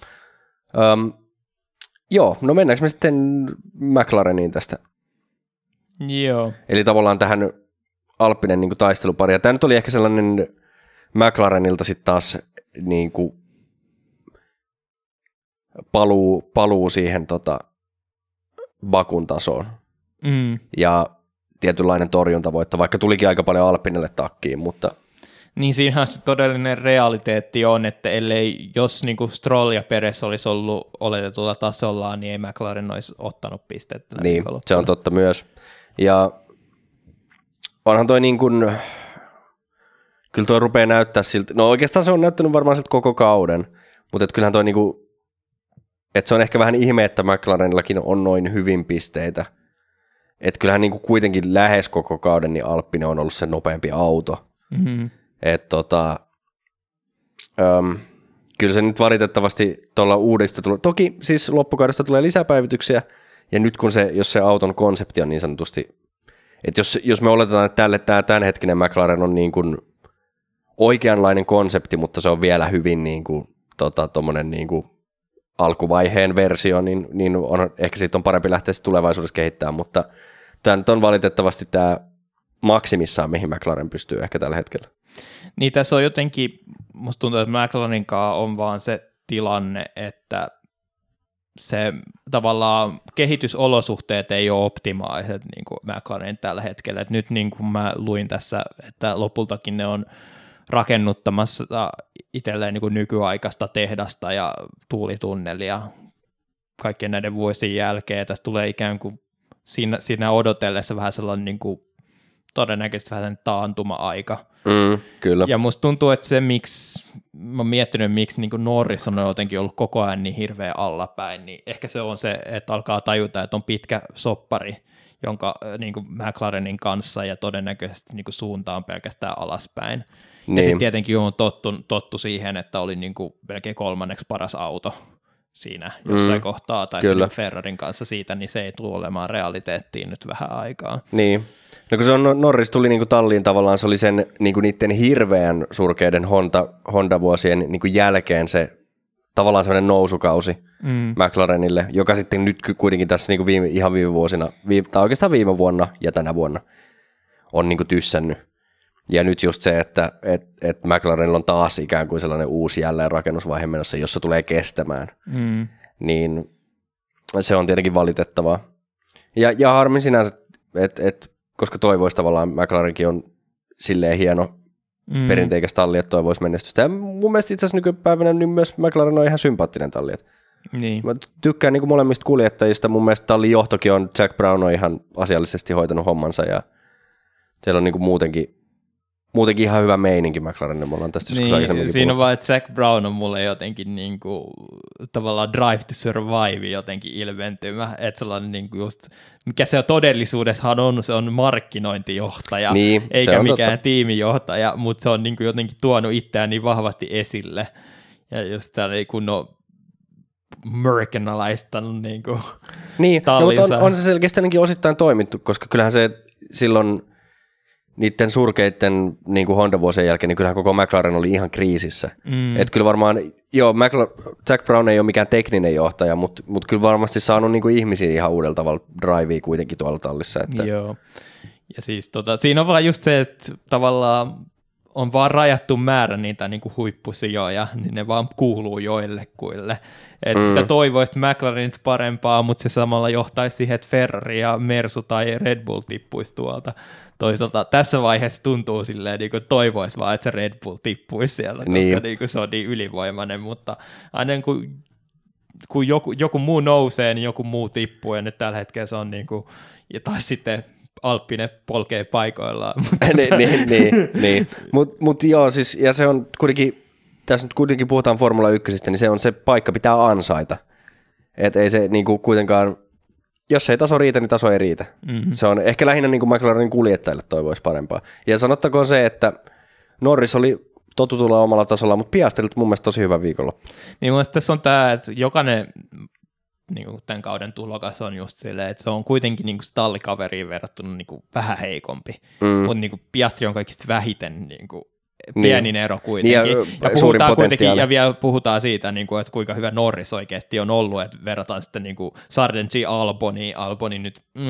Öm, joo, no mennäänkö me sitten McLareniin tästä joo. Eli tavallaan tähän Alppinen niin taistelupari. Ja tämä nyt oli ehkä sellainen McLarenilta sitten taas niin kuin paluu, paluu siihen tota, Bakun tasoon. Mm. Ja tietynlainen torjuntavoitto, vaikka tulikin aika paljon Alppinelle takkiin, mutta Niin siinähän se todellinen realiteetti on, että ellei, jos niin kuin Stroll ja Peres olisi ollut oletetulla tasolla, niin ei McLaren olisi ottanut pistettä. niin, viikonloppuna. se on totta myös. Ja onhan toi niin kuin, kyllä tuo rupeaa näyttää siltä, no oikeastaan se on näyttänyt varmaan siltä koko kauden, mutta et kyllähän toi niin kuin, että se on ehkä vähän ihme, että McLarenillakin on noin hyvin pisteitä. Että kyllähän niin kuin kuitenkin lähes koko kauden niin Alppinen on ollut se nopeampi auto. Mm-hmm. Että tota, öm, kyllä se nyt valitettavasti tuolla uudesta tulee. Toki siis loppukaudesta tulee lisäpäivityksiä, ja nyt kun se, jos se auton konsepti on niin sanotusti, että jos, jos me oletetaan, että tälle tämä tämänhetkinen McLaren on niin kuin oikeanlainen konsepti, mutta se on vielä hyvin niin kuin, tota, tommonen niin kuin alkuvaiheen versio, niin, niin on, ehkä siitä on parempi lähteä tulevaisuudessa kehittämään, mutta tämä nyt on valitettavasti tämä maksimissaan, mihin McLaren pystyy ehkä tällä hetkellä. Niin tässä on jotenkin, musta tuntuu, että McLarenin on vaan se tilanne, että se tavallaan kehitysolosuhteet ei ole optimaaliset niin kuin McLaren tällä hetkellä. Et nyt niin kuin mä luin tässä, että lopultakin ne on rakennuttamassa itselleen niin kuin nykyaikaista tehdasta ja tuulitunnelia kaikkien näiden vuosien jälkeen. Tästä tulee ikään kuin siinä, siinä odotellessa vähän sellainen niin kuin, todennäköisesti vähän taantuma-aika. Mm, kyllä. Ja musta tuntuu, että se miksi, mä oon miettinyt, miksi niin Norris on jotenkin ollut koko ajan niin hirveä allapäin, niin ehkä se on se, että alkaa tajuta, että on pitkä soppari, jonka niin kuin McLarenin kanssa ja todennäköisesti niin kuin suunta on pelkästään alaspäin. Niin. Ja sitten tietenkin on tottu, tottu siihen, että oli niin kuin melkein kolmanneksi paras auto siinä jossain mm, kohtaa, tai niin Ferrarin kanssa siitä, niin se ei tule olemaan realiteettiin nyt vähän aikaa. Niin. No kun se on, Norris tuli niinku talliin tavallaan, se oli sen niinku niiden hirveän surkeiden Honda, Honda-vuosien niinku jälkeen se tavallaan sellainen nousukausi mm. McLarenille, joka sitten nyt kuitenkin tässä niinku viime, ihan viime vuosina, viime, tai oikeastaan viime vuonna ja tänä vuonna on niinku tyssännyt. Ja nyt just se, että et, et McLarenilla on taas ikään kuin sellainen uusi jälleenrakennusvaihe menossa, jossa tulee kestämään, mm. niin se on tietenkin valitettavaa. Ja, ja harmi sinänsä, että et, koska toivoisi tavallaan, McLarenkin on silleen hieno mm. perinteikäs talli, että toivoisi menestystä. Ja mun mielestä itse asiassa nykypäivänä niin myös McLaren on ihan sympaattinen talli. Niin. Mä tykkään niin kuin molemmista kuljettajista. Mun mielestä tallin johtokin on, Jack Brown on ihan asiallisesti hoitanut hommansa ja siellä on niin kuin muutenkin muutenkin ihan hyvä meininki McLarenin, me ollaan tästä niin, Siinä puhuttu. on vaan, että Zach Brown on mulle jotenkin niin kuin, tavallaan drive to survive jotenkin ilmentymä, että sellainen niin kuin just, mikä se todellisuudessahan on, se on markkinointijohtaja, niin, eikä mikään totta. tiimijohtaja, mutta se on niin kuin jotenkin tuonut itseään niin vahvasti esille, ja just tällainen kunnon amerikanalaistanut niin kuin Niin, no, mutta on, on se selkeästi ainakin osittain toimittu, koska kyllähän se silloin – niiden surkeiden niin kuin Honda-vuosien jälkeen, niin kyllähän koko McLaren oli ihan kriisissä. Mm. Että kyllä varmaan, joo, McLaren, Jack Brown ei ole mikään tekninen johtaja, mutta, mutta kyllä varmasti saanut niin kuin ihmisiä ihan uudella tavalla drivea kuitenkin tuolla tallissa. Että. Joo. Ja siis tota, siinä on vaan just se, että tavallaan on vaan rajattu määrä niitä niin kuin huippusijoja, niin ne vaan kuuluu joillekuille. Että mm. sitä toivoisi McLarenit parempaa, mutta se samalla johtaisi siihen, että Ferrari ja Mersu tai Red Bull tippuisi tuolta toisaalta tässä vaiheessa tuntuu silleen, niin kuin toivoisi vaan, että se Red Bull tippuisi siellä, koska niin. Niin kuin se on niin ylivoimainen, mutta aina kun, kun joku, joku muu nousee, niin joku muu tippuu, ja nyt tällä hetkellä se on niin kuin, ja taas sitten Alppinen polkee paikoillaan. Mutta... niin, niin, niin, niin. mutta mut joo, siis, ja se on kuitenkin, tässä nyt kuitenkin puhutaan Formula 1, niin se on se paikka pitää ansaita. Että ei se niin kuin kuitenkaan jos ei taso riitä, niin taso ei riitä. Mm-hmm. Se on ehkä lähinnä niin kuin McLarenin kuljettajille toivoisi parempaa. Ja sanottakoon se, että Norris oli totutulla omalla tasolla, mutta Piastrilta mun mielestä tosi hyvä viikolla. Niin mun tässä on tämä, että jokainen niin kuin tämän kauden tulokas on just silleen, että se on kuitenkin niin kuin tallikaveriin verrattuna niin kuin vähän heikompi, mm. mutta niin kuin Piastri on kaikista vähiten niin kuin pienin niin. ero kuitenkin. Niin, ja, ja, puhutaan kuitenkin, ja vielä puhutaan siitä, niin kuin, että kuinka hyvä Norris oikeasti on ollut, että verrataan sitten niin kuin Sargenti Alboni, Alboni nyt mm,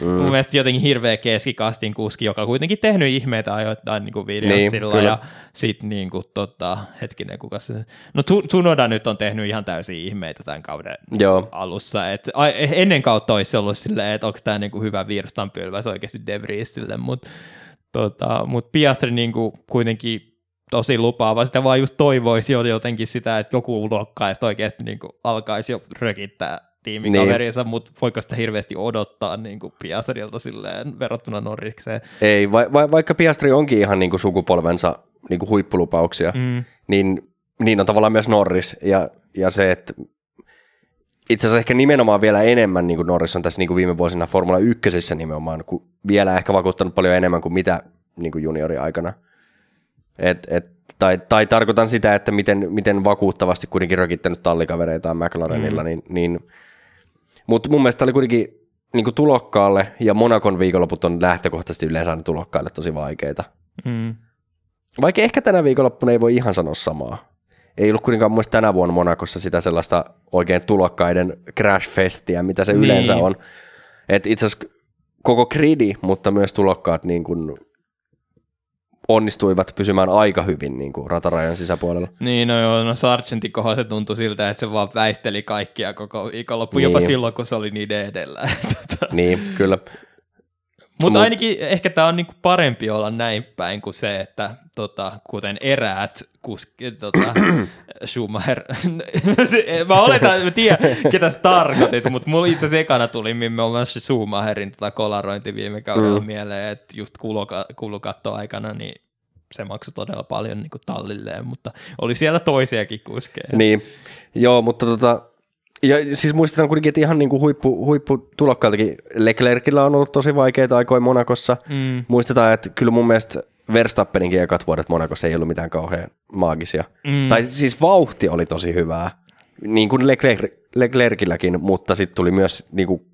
mm. mun mielestä jotenkin hirveä keskikastin kuski, joka kuitenkin tehnyt ihmeitä ajoittain niin kuin niin, ja sitten niin kuin, tota, hetkinen, kuka se, no Tsunoda nyt on tehnyt ihan täysin ihmeitä tämän kauden Joo. alussa, että ennen kautta olisi ollut silleen, että onko tämä niin kuin hyvä virstanpylväs oikeasti De Vriesille, mutta Tota, Mutta Piastri niin kuin kuitenkin tosi lupaava. Sitä vaan just toivoisi jo jotenkin sitä, että joku luokkaista oikeasti niin kuin alkaisi jo rökittää tiimikaverinsa, niin. mutta voiko sitä hirveästi odottaa niin kuin Piastrilta silleen verrattuna Norrikseen? Ei, va- va- vaikka Piastri onkin ihan niin kuin sukupolvensa niin kuin huippulupauksia, mm. niin, niin on tavallaan myös Norris. Ja, ja se, että itse asiassa ehkä nimenomaan vielä enemmän, niin kuin Norris on tässä niin kuin viime vuosina Formula 1 nimenomaan, kun vielä ehkä vakuuttanut paljon enemmän kuin mitä niin kuin juniori-aikana. Et, et, tai, tai tarkoitan sitä, että miten, miten vakuuttavasti kuitenkin rökittänyt tallikavereitaan McLarenilla, mm. niin, niin mutta mun mielestä oli kuitenkin niin kuin tulokkaalle, ja Monakon viikonloput on lähtökohtaisesti yleensä aina tulokkaille tosi vaikeita. Mm. Vaikka ehkä tänä viikonloppuna ei voi ihan sanoa samaa ei ollut kuitenkaan muista tänä vuonna Monakossa sitä sellaista oikein tulokkaiden crash-festiä, mitä se niin. yleensä on. Et itse asiassa koko gridi, mutta myös tulokkaat niin kuin onnistuivat pysymään aika hyvin niin kuin ratarajan sisäpuolella. Niin, no joo, no Sargentin kohdalla se tuntui siltä, että se vaan väisteli kaikkia koko viikonloppu, niin. jopa silloin, kun se oli niiden edellä. niin, kyllä. Mutta ainakin ehkä tämä on niinku parempi olla näin päin kuin se, että tota, kuten eräät kuski, tota, Schumacher, mä oletan, mä tiedän, ketä sä tarkoitit, mutta mulla itse asiassa ekana tuli me ollaan Schumacherin tota kolarointi viime kaudella mm. mieleen, että just kuluka, kulukatto aikana, niin se maksoi todella paljon niin kuin tallilleen, mutta oli siellä toisiakin kuskeja. Niin, joo, mutta tota, ja siis muistetaan kuitenkin, että ihan niin kuin huippu, huipputulokkaaltakin Leclercillä on ollut tosi vaikeita aikoja Monakossa. Mm. Muistetaan, että kyllä mun mielestä Verstappeninkin ekat vuodet Monacossa ei ollut mitään kauhean maagisia. Mm. Tai siis vauhti oli tosi hyvää, niin kuin Leclerc, Leclercilläkin, mutta sitten tuli myös niin kuin,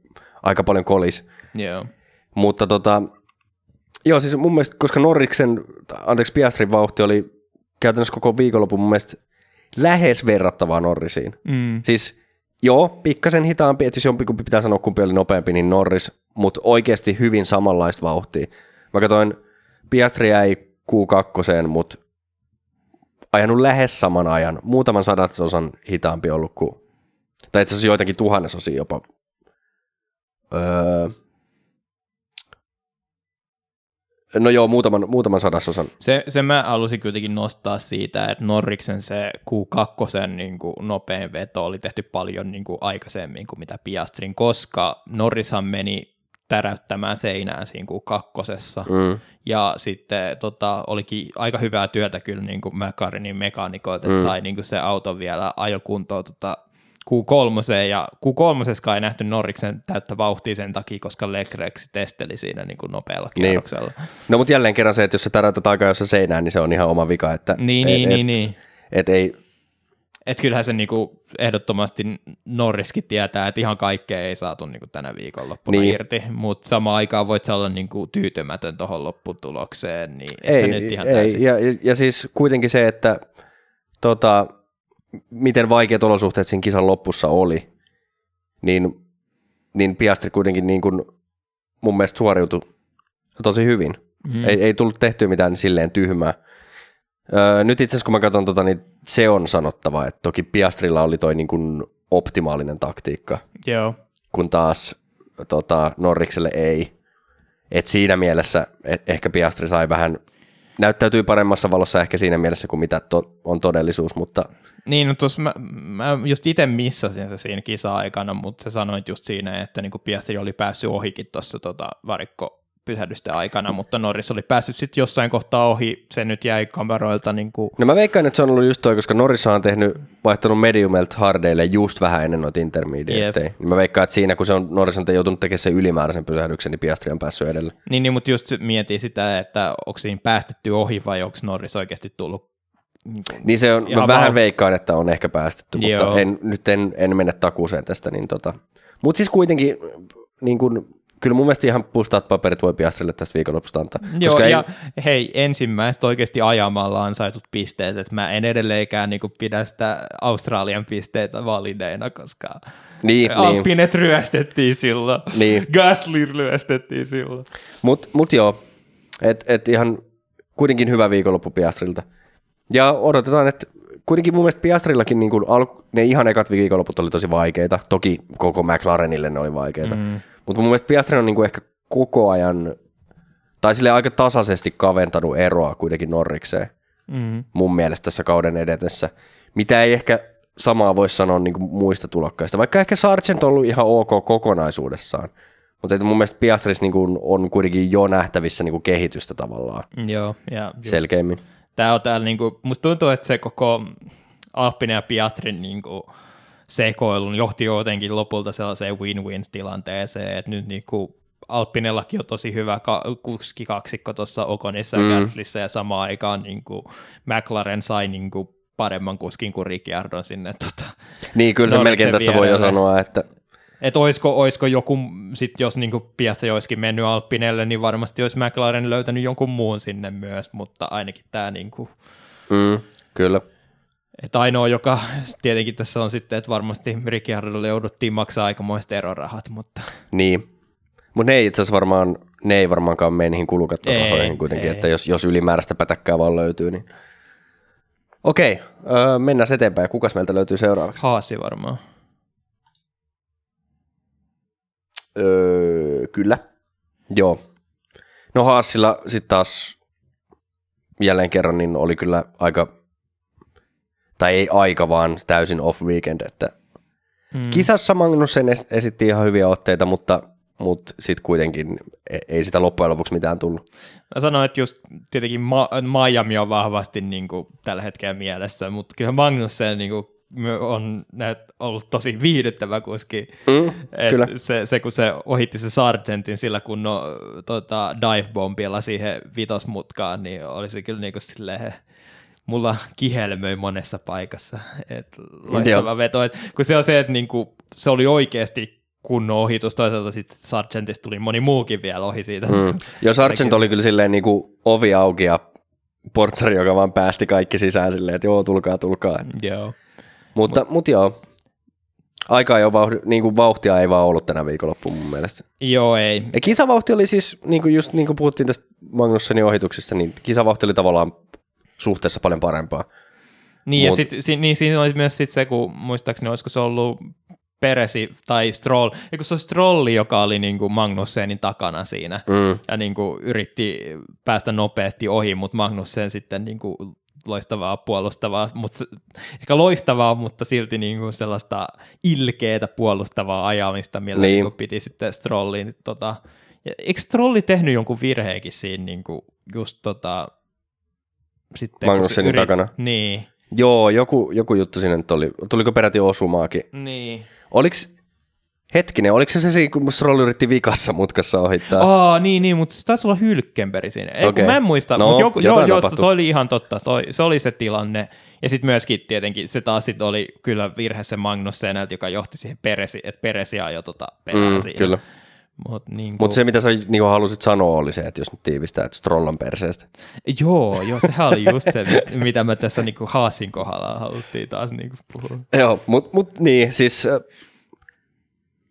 aika paljon kolis. Joo. Mutta tota, joo siis mun mielestä, koska Norriksen, anteeksi Piastrin vauhti oli käytännössä koko viikonlopun mun mielestä lähes verrattavaa Norrisiin. Mm. Siis joo, pikkasen hitaampi, että siis jompikumpi pitää sanoa kumpi oli nopeampi, niin Norris, mutta oikeasti hyvin samanlaista vauhtia. Mä katsoin, Piastri jäi Q2, mutta ajanut lähes saman ajan, muutaman sadasosan hitaampi ollut kuin, tai itse asiassa joitakin tuhannesosia jopa. Öö, no joo, muutaman, muutaman sadasosan. Se, se mä halusin kuitenkin nostaa siitä, että Norriksen se Q2 niin kuin nopein veto oli tehty paljon niin kuin aikaisemmin kuin mitä Piastrin, koska Norrishan meni täräyttämään seinään siinä Q2. Mm. Ja sitten tota, olikin aika hyvää työtä kyllä niin kuin McLarenin mekaanikoilta, Mm. sai niin kuin se auto vielä ajokuntoon tota, Q3, ja Q3 ei nähty Norriksen täyttä vauhtia sen takia, koska Leclerc testeli siinä niin kuin nopealla Niin. kierroksella. No mutta jälleen kerran se, että jos sä täräytät aikaa jossa seinään, niin se on ihan oma vika. Että Niin, et, niin, et, niin, niin. Et ei, Et kyllähän se niinku ehdottomasti Norriskin tietää, että ihan kaikkea ei saatu niinku tänä viikonloppuna Niin. irti, mutta samaan aikaan voit olla niinku tyytymätön tuohon lopputulokseen, niin et ei, nyt ihan ei. täysin. Ja, ja, ja siis kuitenkin se, että tota, miten vaikeat olosuhteet siinä kisan lopussa oli, niin, niin Piastri kuitenkin niin kuin mun mielestä suoriutui tosi hyvin. Mm. Ei, ei tullut tehtyä mitään silleen tyhmää. Öö, nyt itse asiassa kun mä katson tota, niin se on sanottava, että toki Piastrilla oli toi niin kuin optimaalinen taktiikka, Joo, kun taas tota, Norrikselle ei. Et siinä mielessä et ehkä Piastri sai vähän, näyttäytyy paremmassa valossa ehkä siinä mielessä kuin mitä to, on todellisuus, mutta niin no tuossa mä, mä just itse missasin se siinä kisa-aikana, mutta sä sanoit just siinä, että niinku Piastri oli päässyt ohikin tuossa tota varikko pysähdysten aikana, mutta Norris oli päässyt sitten jossain kohtaa ohi, se nyt jäi kameroilta niinku no mä veikkaan, että se on ollut just toi, koska Norris on tehnyt, vaihtanut mediumelt hardeille just vähän ennen noita intermediateja. Niin mä veikkaan, että siinä kun se on, Norris on joutunut tekemään sen ylimääräisen pysähdyksen, niin Piastri on päässyt edelle. Niin, niin mutta just mietin sitä, että onko siinä päästetty ohi vai onko Norris oikeasti tullut niin kuin, Niin se on, mä vähän vaan- veikkaan, että on ehkä päästetty, mutta Joo. en, nyt en, en mene takuuseen tästä. Niin tota. Mutta siis kuitenkin, niin kun, kyllä mun mielestä ihan pustaat paperit voi Piastrille tästä viikonlopusta antaa. Joo, koska ja ei, hei, ensimmäiset oikeasti ajamalla ansaitut pisteet, että mä en edelleenkään niin kuin pidä sitä Australian pisteitä valideina, koska niin, niin, Alpinet ryöstettiin silloin, Niin. Gasly ryöstettiin silloin. mutta mut joo, et, et ihan kuitenkin hyvä viikonloppu Piastrilta. Ja odotetaan, että kuitenkin mun mielestä Piastrillakin niin kun al, ne ihan ekat viikonloput oli tosi vaikeita. Toki koko McLarenille ne oli vaikeita. Mm. Mutta mun mielestä Piastri on niin kuin ehkä koko ajan, tai sille aika tasaisesti kaventanut eroa kuitenkin Norrikseen. Mm. mun mielestä tässä kauden edetessä, mitä ei ehkä samaa voi sanoa niin kuin muista tulokkaista, vaikka ehkä Sargent on ollut ihan ok kokonaisuudessaan, mutta mun mielestä Piastris niin kuin on kuitenkin jo nähtävissä niin kuin kehitystä tavallaan Joo, ja just, selkeämmin. tää on täällä, niinku, musta tuntuu, että se koko Alppinen ja Piastrin niinku, sekoilun johti jotenkin lopulta sellaiseen win-win-tilanteeseen, että nyt niinku, Alppinellakin on tosi hyvä ka- kuskikaksikko tuossa Okonissa ja Mm. Ja samaan aikaan niinku, McLaren sai niinku, paremman kuskin kuin Ricciardon sinne. Tota. Niin, kyllä se melkein tässä voi jo sanoa, että Että oisko, oisko joku, sit jos niinku Piastri olisikin mennyt Alppinelle, niin varmasti olisi McLaren löytänyt jonkun muun sinne myös, mutta ainakin tämä niinku, mm, kyllä. Että ainoa, joka tietenkin tässä on sitten, että varmasti Ricciardolle jouduttiin maksaa aikamoiset erorahat, mutta Niin. Mutta ne ei itse asiassa varmaan, ne ei varmaankaan mene niihin kulukattorahoihin kuitenkin, ei. että jos, jos ylimääräistä pätäkkää vaan löytyy, niin Okei, öö, mennään eteenpäin. Kukas meiltä löytyy seuraavaksi? haasi varmaan. Öö, kyllä. Joo. No Haasilla sitten taas jälleen kerran niin oli kyllä aika, tai ei aika, vaan täysin off weekend, että Mm. kisassa Magnussen es- esitti ihan hyviä otteita, mutta, mutta sitten kuitenkin e- ei sitä loppujen lopuksi mitään tullut. Mä sanoin, että just tietenkin Ma- Miami on vahvasti niin kuin, tällä hetkellä mielessä, mutta kyllä Magnussen niin kuin, on näet, ollut tosi viihdyttävä kuski. Mm, Et kyllä. Se, se, kun se ohitti se Sargentin sillä kunnon tota, dive-bombilla siihen vitosmutkaan, niin oli se kyllä niinku silleen, mulla kihelmöi monessa paikassa. Et loistava Joo. veto. Et, kun se on se, että niinku, se oli oikeasti kunnon ohitus, toisaalta sitten Sargentista tuli moni muukin vielä ohi siitä. Mm. Jos Argent oli kyllä silleen niin kuin ovi auki ja portsari, joka vaan päästi kaikki sisään silleen, että joo, tulkaa, tulkaa. Joo. Mutta, mut, mut joo, aika ei ole vauhti, niin kuin vauhtia ei vaan ollut tänä viikonloppuun mun mielestä. Joo, ei. Ja kisavauhti oli siis, niin kuin just niin kuin puhuttiin tästä Magnussenin ohituksesta, niin kisavauhti oli tavallaan suhteessa paljon parempaa. Niin, Mut- ja sit, si, niin siinä oli myös sit se, kun muistaakseni olisiko se ollut Peresi tai Stroll, eikö se oli Strolli, joka oli niin kuin Magnussenin takana siinä, Mm. ja niin kuin yritti päästä nopeasti ohi, mutta Magnussen sitten niin kuin loistavaa puolustavaa, mutta ehkä loistavaa, mutta silti niin kuin sellaista ilkeätä puolustavaa ajamista, millä Niin. niin. Piti sitten Strollin, tota, ja eikö Strolli tehnyt jonkun virheekin siinä niin kuin just tota, sitten, Magnussenin takana. Niin, Joo, joku, joku juttu sinne nyt oli. Tuliko peräti osumaakin? niin. Oliks, hetkinen, oliko se se siinä, kun Stroll yritti vikassa mutkassa ohittaa? Aa, niin, niin, mutta se taisi olla hylkemperi siinä. Ei, okay. Mä en muista, No, mutta joku, joo, joo, toi oli ihan totta. Toi, se oli se tilanne. Ja sitten myöskin tietenkin se taas sit oli kyllä virhe se Magnusseneltä, joka johti siihen Peresi, että Peresi ajoi tota perään mm, siinä. kyllä. Mut niin Mutta se, mitä sä niin halusit sanoa, oli se, että jos nyt tiivistää, että Stroll on perseestä. Joo, joo, sehän oli just se, mitä me tässä niinku Haasin kohdalla haluttiin taas niinku puhua. Joo, mutta mut, niin, siis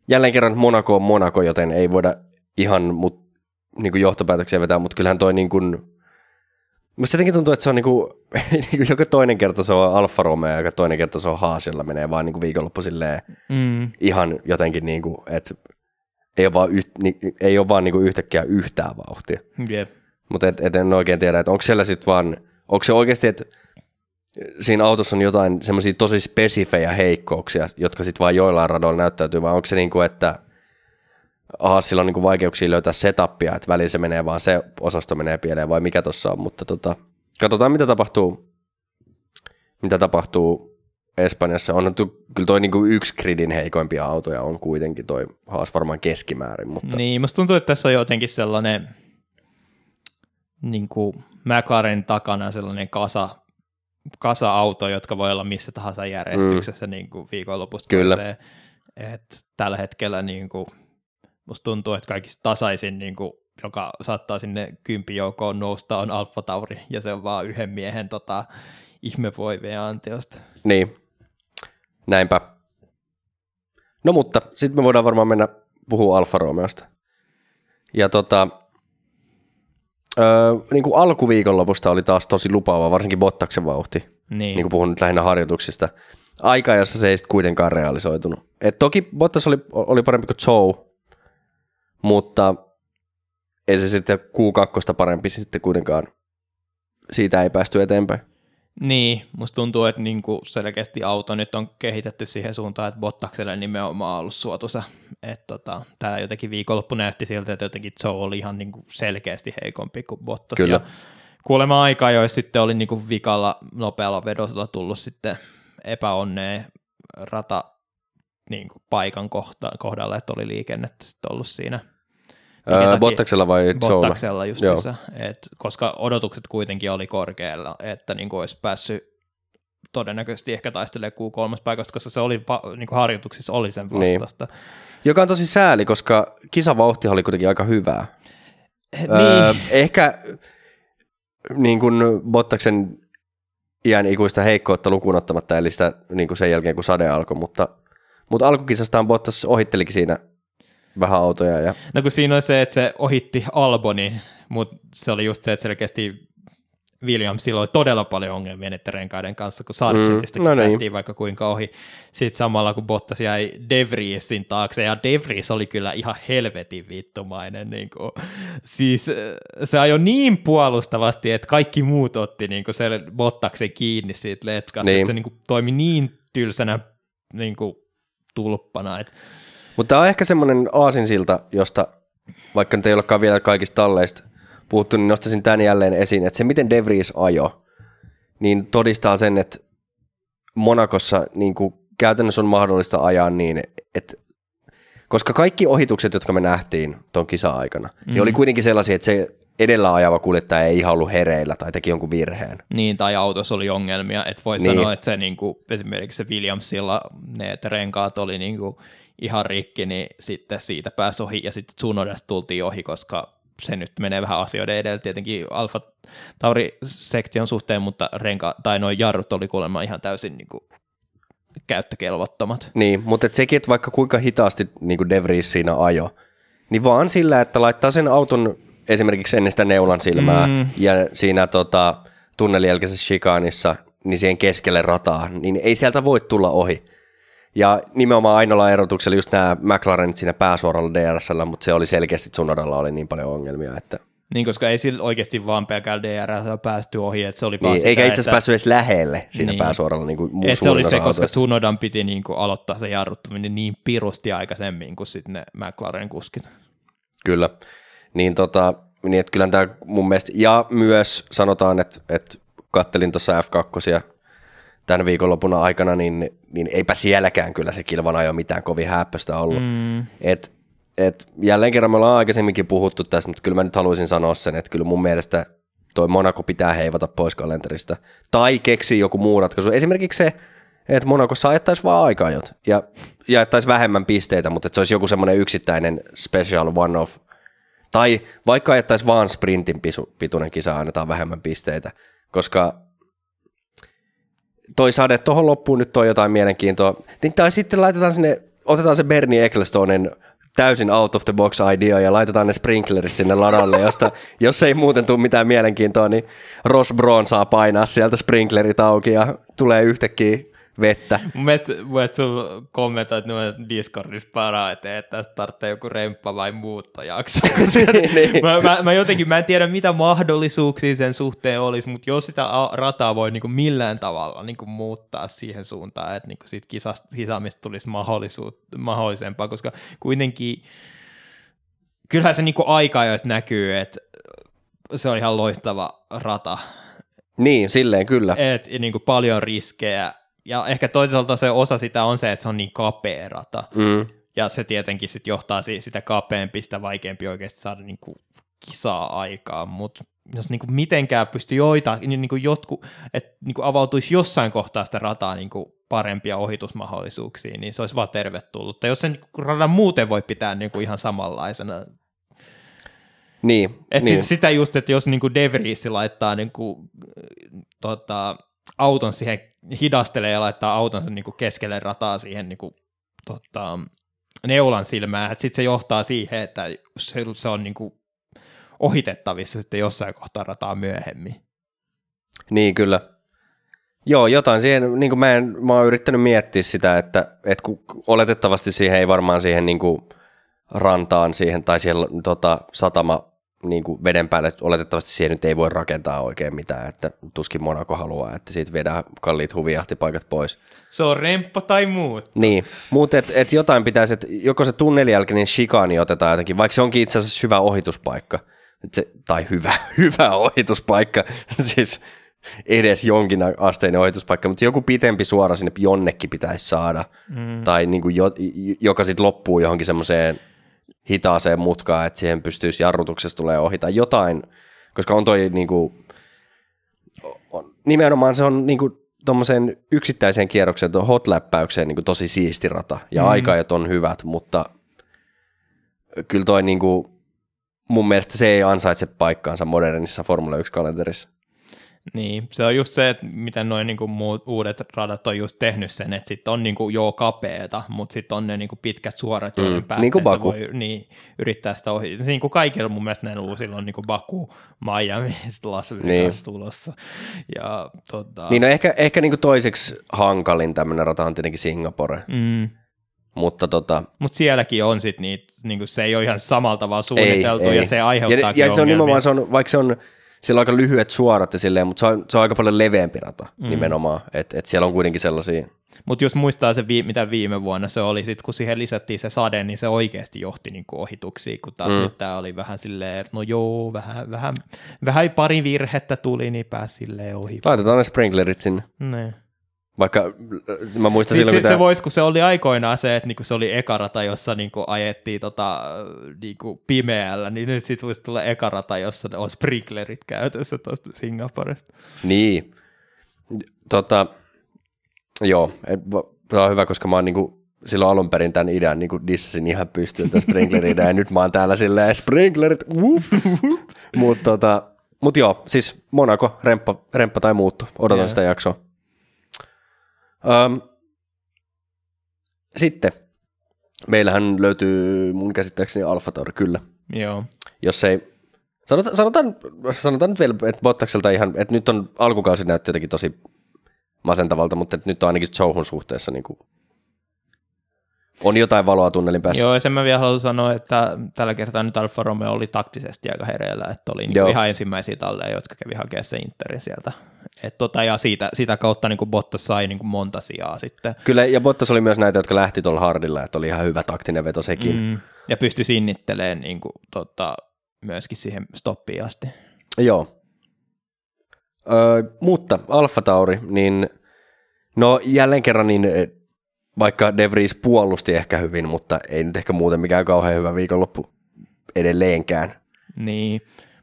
jälleen kerran Monaco on Monaco, joten ei voida ihan mut, niin kuin johtopäätöksiä vetää, mutta kyllähän toi niin kuin, Musta jotenkin tuntuu, että se on niin kuin, niin kuin joka toinen kerta se on Alfa Romeo ja joka toinen kerta se on Haas, jolla menee vaan niin kuin viikonloppu silleen Mm, ihan jotenkin, niin kuin, että ei ole vaan, yht, niin, ei ole vaan niin kuin yhtäkkiä yhtään vauhtia. jep. Mutta et, et en oikein tiedä, että onko siellä sitten vaan, onko se oikeasti, että siinä autossa on jotain semmoisia tosi spesifejä heikkouksia, jotka sitten vaan joillain radoilla näyttäytyy, vai onko se niinku, että Haasilla on niinku vaikeuksia löytää setupia, että välillä se menee vaan se osasto menee pieleen, vai mikä tuossa on, mutta tota, katsotaan mitä tapahtuu, mitä tapahtuu Espanjassa. On tu, kyllä toi niinku yksi gridin heikoimpia autoja on kuitenkin toi Haas varmaan keskimäärin, mutta Niin, musta tuntuu, että tässä on jotenkin sellainen niin kuin McLarenin takana sellainen kasa, kasa-auto, jotka voi olla missä tahansa järjestyksessä mm. niin kuin viikonlopusta Kyllä. Et tällä hetkellä niin kuin, musta tuntuu, että kaikista tasaisin, niin kuin, joka saattaa sinne kympijoukkoon nousta, on Alfa Tauri, ja se on vaan yhden miehen tota, ihmevoivien anteosta. Niin, näinpä. No mutta, sitten me voidaan varmaan mennä puhua Alfa Romeosta. Ja tota, öö, niin kuin alkuviikonlopusta oli taas tosi lupaava, varsinkin Bottaksen vauhti, Niin, niin kuin puhun nyt lähinnä harjoituksista. Aika, jossa se ei sitten kuitenkaan realisoitunut. Et toki Bottas oli, oli parempi kuin Joe, mutta ei se sitten Q2 parempi sitten kuitenkaan. Siitä ei päästy eteenpäin. Niin, musta tuntuu, että niinku selkeästi auto nyt on kehitetty siihen suuntaan, että Bottakselle nimenomaan on ollut suotuisa. Tota, tämä jotenkin viikonloppu näytti siltä, että jotenkin Joe oli ihan niinku selkeästi heikompi kuin Bottas. Kyllä. Ja kuolema aika jo sitten oli niinku vikalla nopealla vedolla tullut sitten epäonneen rata niinku paikan kohta, kohdalla, että oli liikennettä sitten ollut siinä. Öö, Bottaksella vai Joella? Bottaksella et, koska odotukset kuitenkin oli korkealla, että niin kuin olisi päässyt todennäköisesti ehkä taistelemaan Q3 paikasta, koska se oli niin kuin harjoituksissa oli sen Niin. vastasta. Joka on tosi sääli, koska kisavauhti oli kuitenkin aika hyvää. Niin, Öö, ehkä niin kuin Bottaksen iän ikuista heikkoutta lukuun ottamatta, eli sitä niin kuin sen jälkeen kun sade alkoi, mutta, mutta alkukisastaan Bottas ohittelikin siinä vähän autoja. Ja, no kun siinä oli se, että se ohitti Albonin, mutta se oli just se, että selkeästi Williamsilla oli todella paljon ongelmia niiden renkaiden kanssa, kun Sargentista Mm, no niin. päästiin vaikka kuinka ohi. Sitten samalla kun Bottas jäi De Vriesin taakse, ja De Vries oli kyllä ihan helvetin vittumainen. Niin kuin, siis äh, se ajoi niin puolustavasti, että kaikki muut otti niin kuin se Bottaksen kiinni siitä letkasta, Niin. että se niin kuin, toimi niin tylsänä niin kuin, tulppana. Että, mutta tämä on ehkä semmoinen aasinsilta, josta vaikka nyt ei olekaan vielä kaikista talleista puhuttu, niin nostaisin tämän jälleen esiin, että se miten De Vries ajo, niin todistaa sen, että Monakossa niin kuin käytännössä on mahdollista ajaa niin, että koska kaikki ohitukset, jotka me nähtiin tuon kisa-aikana, mm. niin oli kuitenkin sellaisia, että se edellä ajava kuljettaja ei ihan ollut hereillä tai teki jonkun virheen. Niin, tai autossa oli ongelmia. Että voi niin. sanoa, että se niin kuin, esimerkiksi se Williamsilla ne renkaat oli niin kuin, ihan rikki, niin sitten siitä pääsi ohi ja sitten Tsunodasta tultiin ohi, koska se nyt menee vähän asioiden edellä tietenkin Alfa Tauri-sektion suhteen, mutta renka, tai noin jarrut oli kuulemma ihan täysin niin kuin, käyttökelvottomat. Niin, mutta et sekin, että vaikka kuinka hitaasti niin kuin De Vries siinä ajo, niin vaan sillä, että laittaa sen auton esimerkiksi ennen sitä neulan silmää mm. ja siinä tota, tunnelin jälkeisessä shikaanissa, niin siihen keskelle rataa, niin ei sieltä voi tulla ohi. Ja nimenomaan ainoalla erotuksella just nämä McLarenit siinä pääsuoralla DRSllä, mutta se oli selkeästi Tsunodalla oli niin paljon ongelmia, että niin, koska ei sillä oikeasti vaan pelkällä DR päästy ohi, että se oli vaan niin, sitä, Eikä itse asiassa päässyt edes lähelle siinä niin. pääsuoralla niin kuin muu se oli se, koska Tsunodan piti niin kuin aloittaa se jarruttaminen niin pirusti aikaisemmin kuin sitten ne McLaren kuskit. Kyllä, niin, tota, niin että kyllä tämä mun mielestä, ja myös sanotaan, että, että kattelin tuossa F2 tämän viikonlopun aikana, niin, niin eipä sielläkään kyllä se kilvan ajo mitään kovin häppöstä ollut. Mm. Et et jälleen kerran me ollaan aikaisemminkin puhuttu tästä, mutta kyllä mä nyt haluaisin sanoa sen, että kyllä mun mielestä toi Monaco pitää heivata pois kalenterista. Tai keksi joku muu ratkaisu. Esimerkiksi se, että Monacossa ajettaisiin vaan aikajot ja jaettaisiin vähemmän pisteitä, mutta että se olisi joku semmoinen yksittäinen special one-off. Tai vaikka ajettaisiin vaan sprintin pituinen kisa, annetaan vähemmän pisteitä, koska toi sade tuohon loppuun nyt toi jotain mielenkiintoa. Niin, tai sitten laitetaan sinne, otetaan se Bernie Ecclestonen täysin out of the box idea ja laitetaan ne sprinklerit sinne ladalle, josta jos ei muuten tule mitään mielenkiintoa, niin Ross Brown saa painaa sieltä sprinklerit auki ja tulee yhtäkkiä vettä. Mun mielestä, mun mielestä sun kommentoit Discordissa parhaiten, että tästä tarvitsee joku remppa vai muuttajaksi. niin, niin. mä, mä, mä, jotenkin, mä en tiedä mitä mahdollisuuksia sen suhteen olisi, mutta jos sitä rataa voi niin kuin millään tavalla niin kuin muuttaa siihen suuntaan, että niin kuin siitä kisasta, kisaamista tulisi mahdollisempaa, koska kuitenkin kyllähän se niin kuin aika jos näkyy, että se on ihan loistava rata. Niin, silleen kyllä. Et, niin kuin paljon riskejä, ja ehkä toisaalta se osa sitä on se, että se on niin kapea rata. Mm. Ja se tietenkin sit johtaa sitä kapeampi, sitä vaikeampi oikeasti saada niin kuin kisaa aikaan, mutta jos niin kuin mitenkään pystyy joita, niin, kuin jotku, että niin kuin avautuisi jossain kohtaa sitä rataa niin kuin parempia ohitusmahdollisuuksia, niin se olisi vaan tervetullutta. Jos sen niin radan muuten voi pitää niin kuin ihan samanlaisena. Niin, Et niin. Sitä just, että jos niin kuin De Vries laittaa niin kuin, tota, auton siihen hidastelee ja laittaa autonsa niin kuin keskelle rataa siihen niin kuin, tota, neulan silmään, sitten se johtaa siihen, että se, se on niin kuin ohitettavissa sitten jossain kohtaa rataa myöhemmin. Niin, kyllä. Joo, jotain siihen, niin kuin mä, en, mä oon yrittänyt miettiä sitä, että, että kun oletettavasti siihen ei varmaan siihen niin kuin rantaan siihen tai siellä tota, satama niin kuin veden päälle, oletettavasti siihen nyt ei voi rakentaa oikein mitään, että tuskin Monaco haluaa, että siitä viedään kalliit huvijahtipaikat pois. Se on remppa tai muut. Niin, mutta et, et jotain pitäisi, että joko se tunnelin jälkeinen shikaani otetaan jotenkin, vaikka se onkin itse asiassa hyvä ohituspaikka, et se, tai hyvä, hyvä ohituspaikka, siis edes jonkin asteinen ohituspaikka, mutta joku pitempi suora sinne jonnekin pitäisi saada, mm. tai niin kuin jo, joka sitten loppuu johonkin semmoiseen hitaaseen mutkaan, että siihen pystyisi jarrutuksessa tulee ohi tai jotain, koska on toi niinku, on, nimenomaan se on niinku tuommoiseen yksittäiseen kierrokseen, tuon hotläppäykseen niin tosi siisti rata ja mm. aikajat on hyvät, mutta kyllä toi niinku, mun mielestä se ei ansaitse paikkaansa modernissa Formula 1-kalenterissa. Niin, se on just se, että miten noin niinku muut uudet radat on just tehnyt sen, että sitten on niinku joo kapeeta, mutta sitten on ne niinku pitkät suorat, joiden mm, niin kuin Baku. voi niin, yrittää sitä ohi. Niin kuin kaikilla mun mielestä näillä uusilla on niinku Baku, Miami, Las Vegas niin. tulossa. Ja, tota... Niin no ehkä, ehkä niinku toiseksi hankalin tämmöinen rata on tietenkin Singapore. Mm. Mutta tota... Mut sielläkin on sitten niitä, niinku se ei ole ihan samalta vaan suunniteltu ei, ei. ja se aiheuttaa Ja, ja se on nimenomaan, se on, vaikka se on siellä on aika lyhyet suorat ja silleen, mutta se on, se on aika paljon leveämpi rata mm. nimenomaan, että et siellä on kuitenkin sellaisia. Mutta jos muistaa se, mitä viime vuonna se oli, sit kun siihen lisättiin se sade, niin se oikeasti johti niinku ohituksiin, kun taas mm. nyt tämä oli vähän silleen, että no joo, vähän, vähän, vähän pari virhettä tuli, niin pääsi silleen ohi. Laitetaan ne sprinklerit sinne. Ne. Vaikka mä muistan silloin, se, mitä... se voisi, kun se oli aikoinaan se, että niinku se oli ekarata, jossa niinku ajettiin tota, niinku pimeällä, niin nyt sitten voisi tulla ekarata, jossa on sprinklerit käytössä tuosta Singaporesta. Niin. Tota, joo, se on hyvä, koska mä oon niinku silloin alun perin tämän idean niinku dissasin ihan pystyyn, tämän sprinkler-idean, ja nyt mä oon täällä silleen sprinklerit, mutta tota, mut joo, siis Monaco, remppa, remppa tai muuttu, odotan Joo. sitä jaksoa. Um, sitten, meillähän löytyy mun käsittääkseni Alfa Tauri, kyllä. Joo. Jos ei, sanotaan, sanotaan, sanotaan nyt vielä, että Bottakselta ihan, että nyt on alkukausi näytti jotenkin tosi masentavalta, mutta nyt on ainakin Zouhun suhteessa niin kuin, on jotain valoa tunnelin päässä. Joo, ja sen mä vielä haluan sanoa, että tällä kertaa nyt Alfa Romeo oli taktisesti aika hereillä, että oli niin ihan ensimmäisiä talleja, jotka kävi hakemaan se Interin sieltä. Et tota, ja siitä, sitä kautta niin Bottas sai niin monta sijaa sitten. Kyllä, ja Bottas oli myös näitä, jotka lähti tuolla hardilla, että oli ihan hyvä taktinen veto sekin. Mm. Ja pystyi sinnittelemään niin kuin, tota, myöskin siihen stoppiin asti. Joo. Öö, mutta Alfa Tauri, niin no jälleen kerran, niin eh, vaikka De Vries puolusti ehkä hyvin, mutta ei nyt ehkä muuten mikään kauhean hyvä viikonloppu edelleenkään. Niin.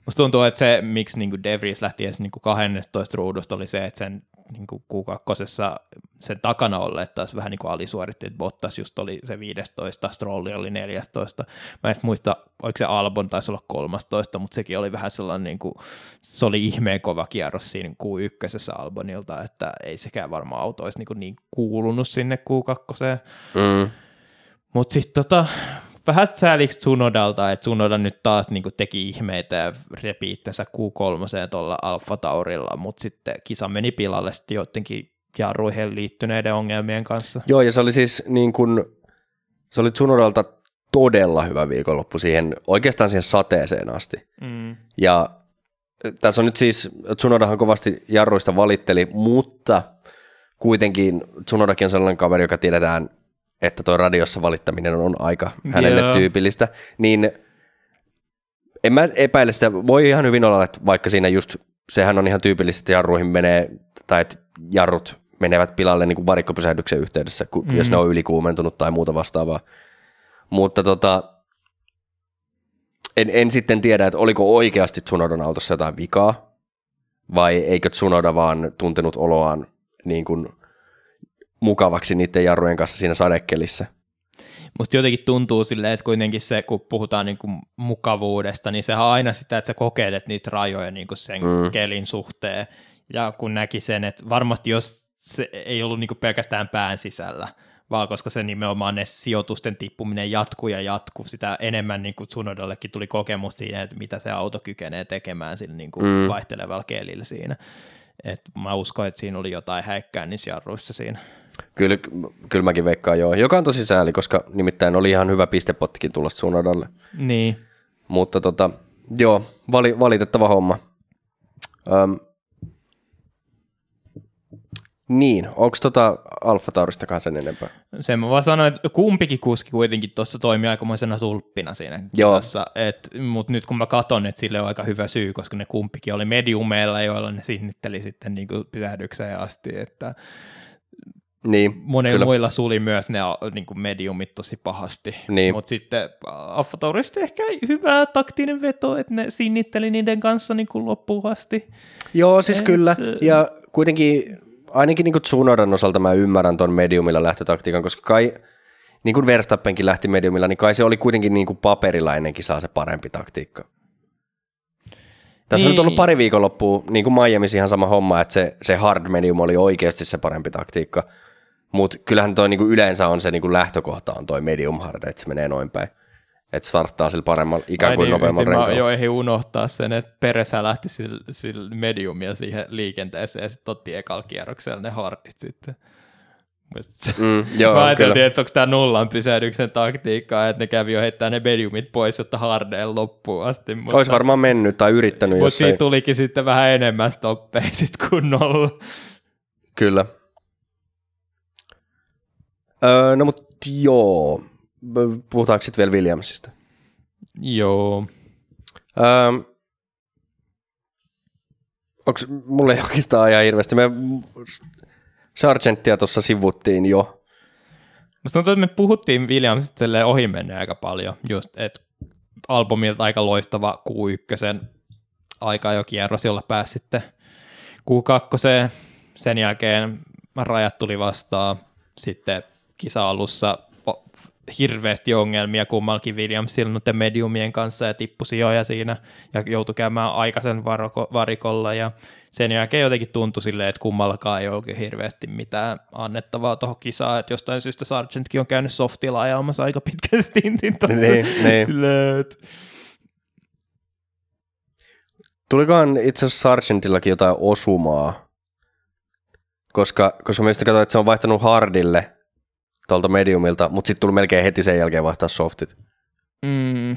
Musta tuntuu, että se, miksi niin De Vries lähti edes niin 12 ruudusta, oli se, että sen niin Q2 sen takana olleet taas vähän niin alisuoritti, että Bottas just oli se 15, Strolli oli 14. Mä en muista, oliko se Albon taisi olla 13, mutta sekin oli vähän sellainen, niin kuin, se oli ihmeen kova kierros siinä Q1 Albonilta, että ei sekään varmaan auto olisi niin, niin kuulunut sinne Q2. Mm. Mutta sitten tota, vähän sääliksi Tsunodalta, että Tsunoda nyt taas niin teki ihmeitä ja repi itsensä Q3 tuolla Alfa Taurilla, mutta sitten kisa meni pilalle sitten joidenkin jarruihin liittyneiden ongelmien kanssa. Joo, ja se oli siis niin kuin, se oli Tsunodalta todella hyvä viikonloppu siihen, oikeastaan siihen sateeseen asti. Mm. Ja tässä on nyt siis, Tsunodahan kovasti jarruista valitteli, mutta kuitenkin Tsunodakin on sellainen kaveri, joka tiedetään, että tuo radiossa valittaminen on aika hänelle Joo. tyypillistä, niin en mä epäile sitä, voi ihan hyvin olla, että vaikka siinä just, sehän on ihan tyypillistä, että jarruihin menee, tai että jarrut menevät pilalle niin kuin varikkopysähdyksen yhteydessä, kun, mm. jos ne on ylikuumentunut tai muuta vastaavaa. Mutta tota, en, en sitten tiedä, että oliko oikeasti Tsunodan autossa jotain vikaa, vai eikö Tsunoda vaan tuntenut oloaan niin kuin mukavaksi niiden jarrujen kanssa siinä sadekelissä. Musta jotenkin tuntuu silleen, että kuitenkin se, kun puhutaan niin kuin mukavuudesta, niin sehän on aina sitä, että sä kokeilet niitä rajoja niin kuin sen Mm. kelin suhteen. Ja kun näki sen, että varmasti jos se ei ollut niin kuin pelkästään pään sisällä, vaan koska se nimenomaan ne sijoitusten tippuminen jatkuu ja jatkuu, sitä enemmän niin kuin Tsunodallekin tuli kokemus siinä, että mitä se auto kykenee tekemään sillä niin kuin mm. vaihtelevalla kelillä siinä. Et mä uskon, että siinä oli jotain häikkää niissä jarruissa siinä. Kyllä, kyllä mäkin veikkaan joo, joka on tosi sääli, koska nimittäin oli ihan hyvä pistepottikin tulossa Tsunodalle. Niin. Mutta tota, joo, vali, valitettava homma. Öm, niin, onko tota Alfa Tauristakaan sen enempää? Sen mä vaan sanoin, että kumpikin kuski kuitenkin tuossa toimii aikamoisena tulppina siinä kisassa, mutta nyt kun mä katson, että sille on aika hyvä syy, koska ne kumpikin oli mediumeilla, joilla ne sinnitteli sitten niin kuin pysähdykseen asti, että Niin, monilla kyllä. muilla suli myös ne niin kuin mediumit tosi pahasti, Niin. mutta sitten Alfa Taurista ehkä hyvä taktinen veto, että ne sinnitteli niiden kanssa niin kuin loppuun asti. Joo, siis Et, kyllä. ö, Ja kuitenkin ainakin niin Tsunodan osalta mä ymmärrän ton mediumilla lähtötaktiikan, koska kai niin kuin Verstappenkin lähti mediumilla, niin kai se oli kuitenkin niin kuin paperilla ennen kisaa se parempi taktiikka. Tässä on nyt Niin. ollut pari viikonloppua, niin kuin Miamiissa ihan sama homma, että se, se hard medium oli oikeasti se parempi taktiikka. Mutta kyllähän toi niin kuin yleensä on se niin kuin lähtökohta on toi medium hard, että se menee noin päin. Että starttaa sillä paremmalla, ikään Ai kuin niin, nopeammalla vitsi, mä renkaalla. jo ehdin unohtaa sen, että Peresä lähti sillä, sillä mediumia siihen liikenteeseen ja sitten otti ekalla kierroksella ne hardit sitten. Mm, joo, mä kyllä. ajattelin, että onko tämä nullan pysähdyksen taktiikkaa, että ne kävi jo heittämään ne mediumit pois, jotta hardeen loppuun asti. Mutta, Olisi varmaan mennyt tai yrittänyt, mutta ei. tulikin sitten vähän enemmän stoppeja sit kuin nolla. Kyllä. Öö, no mut joo, puhutaanko sitten vielä Williamsista? Joo. Öö, onks, mulla ei oikeastaan ihan hirveästi. Me Sargentia tuossa sivuttiin jo. Musta tuntuu, että me puhuttiin Williamsista ohi aika paljon, just, että albumilta aika loistava Q1 aika jo kierros, jolla pääsi sitten Q2. Sen jälkeen rajat tuli vastaan. Sitten kisa-alussa hirveästi ongelmia kummallakin Williamsilla noiden mediumien kanssa ja tippui sijoja siinä ja joutui käymään aikaisen varikolla ja sen jälkeen jotenkin tuntui silleen, että kummallakaan ei oikein hirveästi mitään annettavaa tuohon kisaan, että jostain syystä Sargentkin on käynyt softilla ajamassa aika pitkän stintin tuossa. Niin, niin. Silleen, että... Tulikohan itse asiassa Sargentillakin jotain osumaa, koska, koska mä katsoin, että se on vaihtanut hardille tuolta mediumilta, mutta sitten tuli melkein heti sen jälkeen vaihtaa softit. Mm.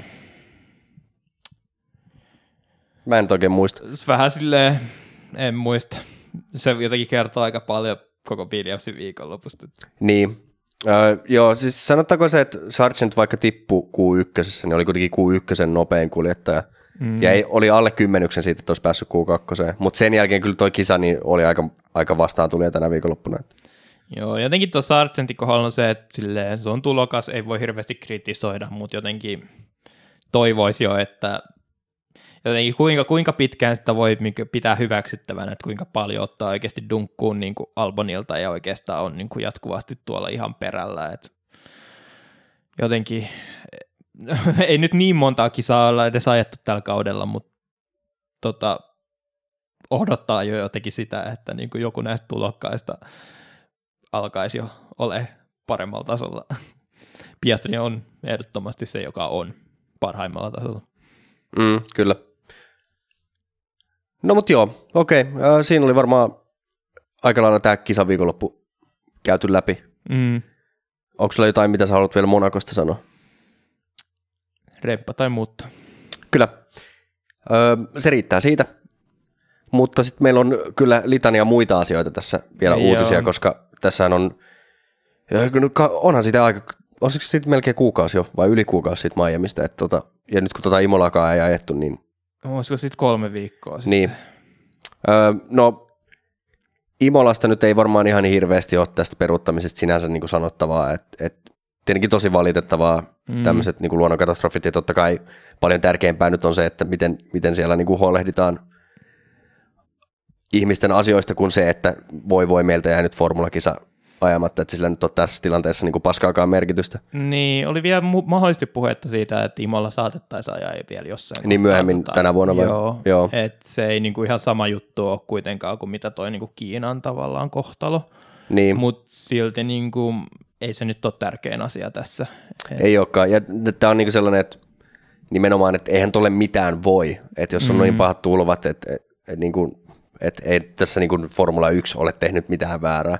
Mä en oikein muista. Vähän silleen, en muista. Se jotenkin kertoo aika paljon koko Williamsin viikonlopusta. Niin. Öö, joo, siis sanottaako se, että Sargent vaikka tippu Q1, niin oli kuitenkin Q1 nopein kuljettaja. Mm. Ja ei, oli alle kymmenyksen siitä, että olisi päässyt Q2. Mutta sen jälkeen kyllä toi kisa niin oli aika, aika vastaan tuli tänä viikonloppuna. Joo, jotenkin tuossa Sargentin kohdalla on se, että silleen, se on tulokas, ei voi hirveästi kritisoida, mutta jotenkin toivoisi jo, että jotenkin kuinka, kuinka pitkään sitä voi pitää hyväksyttävänä, että kuinka paljon ottaa oikeasti dunkkuun niin kuin Albonilta ja oikeastaan on niin kuin jatkuvasti tuolla ihan perällä, että jotenkin ei nyt niin montaa kisaa olla edes ajettu tällä kaudella, mutta tota, odottaa jo jotenkin sitä, että niin kuin joku näistä tulokkaista alkaisi jo ole paremmalla tasolla. Piastri on ehdottomasti se, joka on parhaimmalla tasolla. Mm, kyllä. No mut joo, okei. Okay. Äh, siinä oli varmaan aika lailla tämä kisan viikonloppu käyty läpi. Mm. Onko sulla jotain, mitä sä haluat vielä Monakosta sanoa? Remppa tai muutta. Kyllä. Öö, se riittää siitä. Mutta sitten meillä on kyllä litania muita asioita tässä vielä Joo. uutisia, koska tässä on, onhan sitä aika, olisiko sitten melkein kuukausi jo, vai yli kuukausi sitten Miamista, että tota, ja nyt kun tota Imolakaan ei ajettu, niin Olisiko sitten kolme viikkoa sitten? Niin. Öö, no, Imolasta nyt ei varmaan ihan hirveästi ole tästä peruuttamisesta sinänsä niin kuin sanottavaa, että et, tietenkin tosi valitettavaa mm. tämmöiset niin luonnonkatastrofit, ja totta kai paljon tärkeämpää nyt on se, että miten, miten siellä niin kuin huolehditaan ihmisten asioista kuin se, että voi voi meiltä jää nyt formulakisa ajamatta, että sillä nyt on tässä tilanteessa niin kuin paskaakaan merkitystä. Niin, oli vielä mu- mahdollisesti puhetta siitä, että Imolla saatettaisiin ajaa vielä jossain. Niin myöhemmin katsotaan. tänä vuonna vai? Joo, Joo. että se ei niin kuin ihan sama juttu ole kuitenkaan kuin mitä toi niin kuin Kiinan tavallaan kohtalo. Niin. Mutta silti niin kuin, ei se nyt ole tärkein asia tässä. Et... Ei olekaan, ja tämä on niin kuin sellainen, että nimenomaan, että eihän tule mitään voi, että jos on mm. niin pahat tulvat, että, että, että, niin kuin, että ei tässä niin kuin Formula 1 ole tehnyt mitään väärää,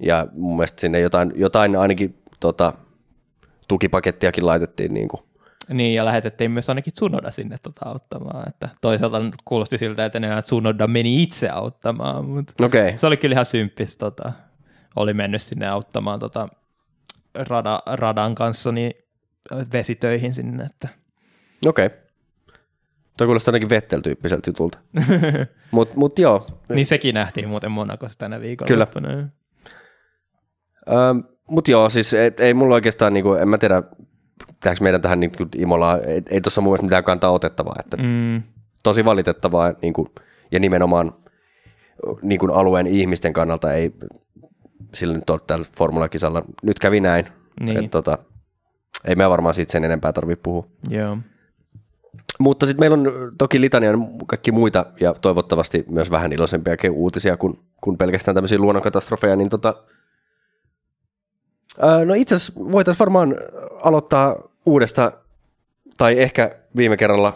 ja mun mielestä sinne jotain, jotain ainakin tota, tukipakettiakin laitettiin. Niin, kuin. niin, ja lähetettiin myös ainakin Tsunoda sinne tota, auttamaan. Että toisaalta kuulosti siltä, että enää Tsunoda meni itse auttamaan, mutta okay. se oli kyllä ihan symppis. Tota, oli mennyt sinne auttamaan tota, rada, radan kanssa niin vesitöihin sinne. Että. Okei. Okay. Tuo kuulostaa ainakin Vettel-tyyppiseltä jutulta. Mutta mut joo. Niin sekin nähtiin muuten Monakossa tänä viikolla. Kyllä. Öö, Mutta joo, siis ei, ei mulla oikeastaan, niinku, en mä tiedä, tehdäänkö meidän tähän niinku Imolaan, ei, ei tuossa mun mitään kantaa otettavaa. Että mm. Tosi valitettavaa niinku, ja nimenomaan niinku alueen ihmisten kannalta ei sillä nyt ole tällä formulakisalla. Nyt kävi näin. Niin. Et, tota, ei me varmaan siitä sen enempää tarvitse puhua. Joo. Mutta sitten meillä on toki litania kaikki muita ja toivottavasti myös vähän iloisempiakin uutisia kuin, kuin pelkästään tämmöisiä luonnonkatastrofeja, niin tota, No itse asiassa voitaisiin varmaan aloittaa uudesta, tai ehkä viime kerralla,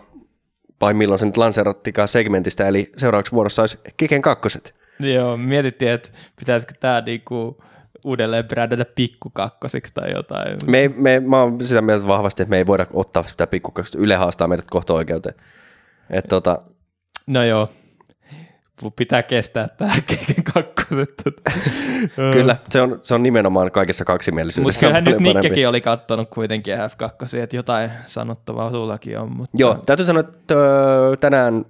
vai milloin se nyt lanseerattikaan segmentistä, eli seuraavaksi vuorossa olisi Kiken kakkoset. Joo, mietittiin, että pitäisikö tämä niinku uudelleen brändätä pikkukakkoseksi tai jotain. Me, me, mä oon sitä mieltä vahvasti, että me ei voida ottaa sitä pikkukakkosta. Yle haastaa meidät kohta oikeuteen. Et tota... No joo, pitää kestää tämä kakkoset. Kyllä, se on, se on nimenomaan kaikessa kaksimielisyydessä. Mutta kyllähän nyt Nikkekin oli katsonut kuitenkin F2, että jotain sanottavaa sullakin on. Mutta... Joo, täytyy sanoa, että tänään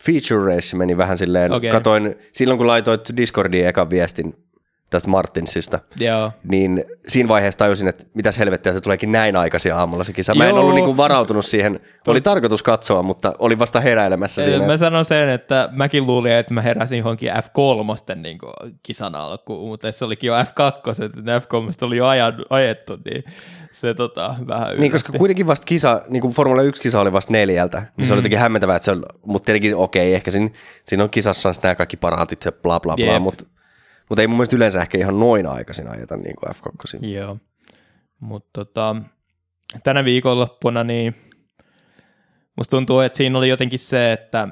Feature Race meni vähän silleen, okay. katoin silloin kun laitoit Discordiin ekan viestin tästä Martinsista, Joo. niin siinä vaiheessa tajusin, että mitäs helvettiä se tuleekin näin aikaisin aamulla se kisa. Mä en Joo. ollut niinku varautunut siihen. Oli tarkoitus katsoa, mutta oli vasta heräilemässä siinä. Mä sanon sen, että mäkin luulin, että mä heräsin johonkin F3 niin kisan alkuun, mutta se olikin jo F2, että F3 oli jo ajettu, niin se tota, vähän yllätti. Niin, koska kuitenkin vasta kisa, niin kuin Formula 1-kisa oli vasta neljältä, niin mm. se oli jotenkin hämmentävää, että se on, mutta tietenkin okei, ehkä siinä, siinä on kisassa nämä kaikki paraatit ja bla bla bla, Jep. mutta, mutta ei mun mielestä yleensä ehkä ihan noin aikaisin ajeta niin kuin F2. Joo, mutta tota, tänä viikonloppuna niin musta tuntuu, että siinä oli jotenkin se, että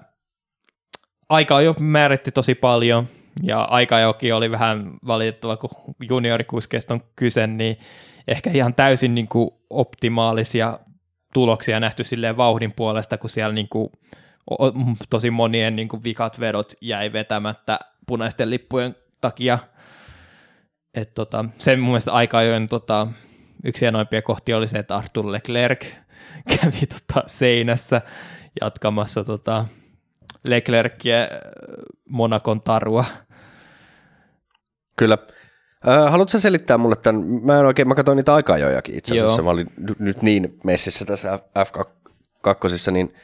aika jo määritti tosi paljon, ja aika jokin oli vähän valitettava, kun juniorikuskeista on kyse, niin ehkä ihan täysin niin kuin optimaalisia tuloksia nähty silleen vauhdin puolesta, kun siellä niin kuin tosi monien niin kuin vikat vedot jäi vetämättä punaisten lippujen takia. Et tota, se mun mielestä aika ajoin tota, yksi hienoimpia kohtia oli se, että Arthur Leclerc kävi tota, seinässä jatkamassa tota, Leclercia Monakon tarua. Kyllä. Äh, haluatko selittää mulle tämän? Mä en oikein, mä katsoin niitä aikajojakin itse asiassa. Joo. Mä olin nyt niin messissä tässä F2, niin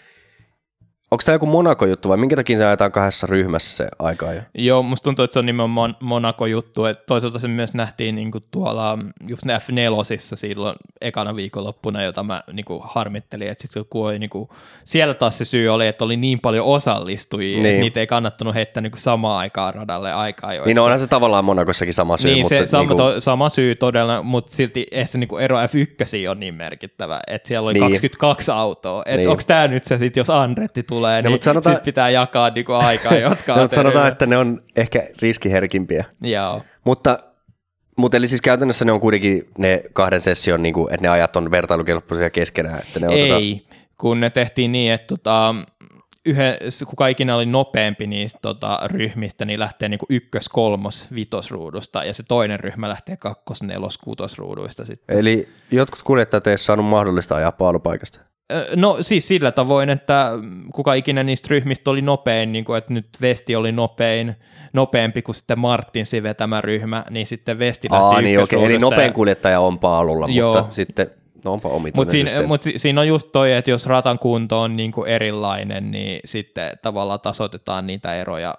onko tämä joku Monaco-juttu vai minkä takia se ajetaan kahdessa ryhmässä se aikajo? Joo, musta tuntuu, että se on nimenomaan Monaco-juttu, että toisaalta se myös nähtiin niin kuin tuolla just ne F4 silloin ekana viikonloppuna, jota mä niin kuin harmittelin, että sitten kun oli, niin kuin, siellä taas se syy oli, että oli niin paljon osallistujia, niin. Että niitä ei kannattanut heittää niin kuin samaan aikaan radalle aikaa joissa. Niin no onhan se tavallaan Monakossakin sama syy, niin, mutta se sama, niinku, to, sama syy todella, mutta silti eihän se niinku ero F1 on niin merkittävä, että siellä oli Niin. 22 autoa. Että Niin. onko tämä nyt se, sit, jos Andretti tulee, niin mutta sanotaan- sit pitää jakaa niinku aikaa, jotka no, on sanotaan, että ne on ehkä riskiherkimpiä. Joo. Mutta, mutta eli siis käytännössä ne on kuitenkin ne kahden session, niin kuin, että ne ajat on vertailukelpoisia keskenään. Että ne otetaan, Ei, kun ne tehtiin niin, että tota, yhden, kuka ikinä oli nopeampi niistä tota, ryhmistä, niin lähtee niinku ykkös, kolmos, vitosruudusta, ja se toinen ryhmä lähtee kakkos, nelos, kutosruuduista sitten. Eli jotkut kuljettajat ei saanut mahdollista ajaa paalupaikasta. No siis sillä tavoin, että kuka ikinä niistä ryhmistä oli nopein, niin kuin, että nyt Vesti oli nopein, nopeampi kuin sitten Martinsin vetämä ryhmä, niin sitten Vesti lähti Aa, niin okei. Eli nopein ja- kuljettaja on paalulla, Joo. mutta sitten, no onpa Mutta siinä, mut si- siinä on just toi, että jos ratan kunto on niinku erilainen, niin sitten tavallaan tasoitetaan niitä eroja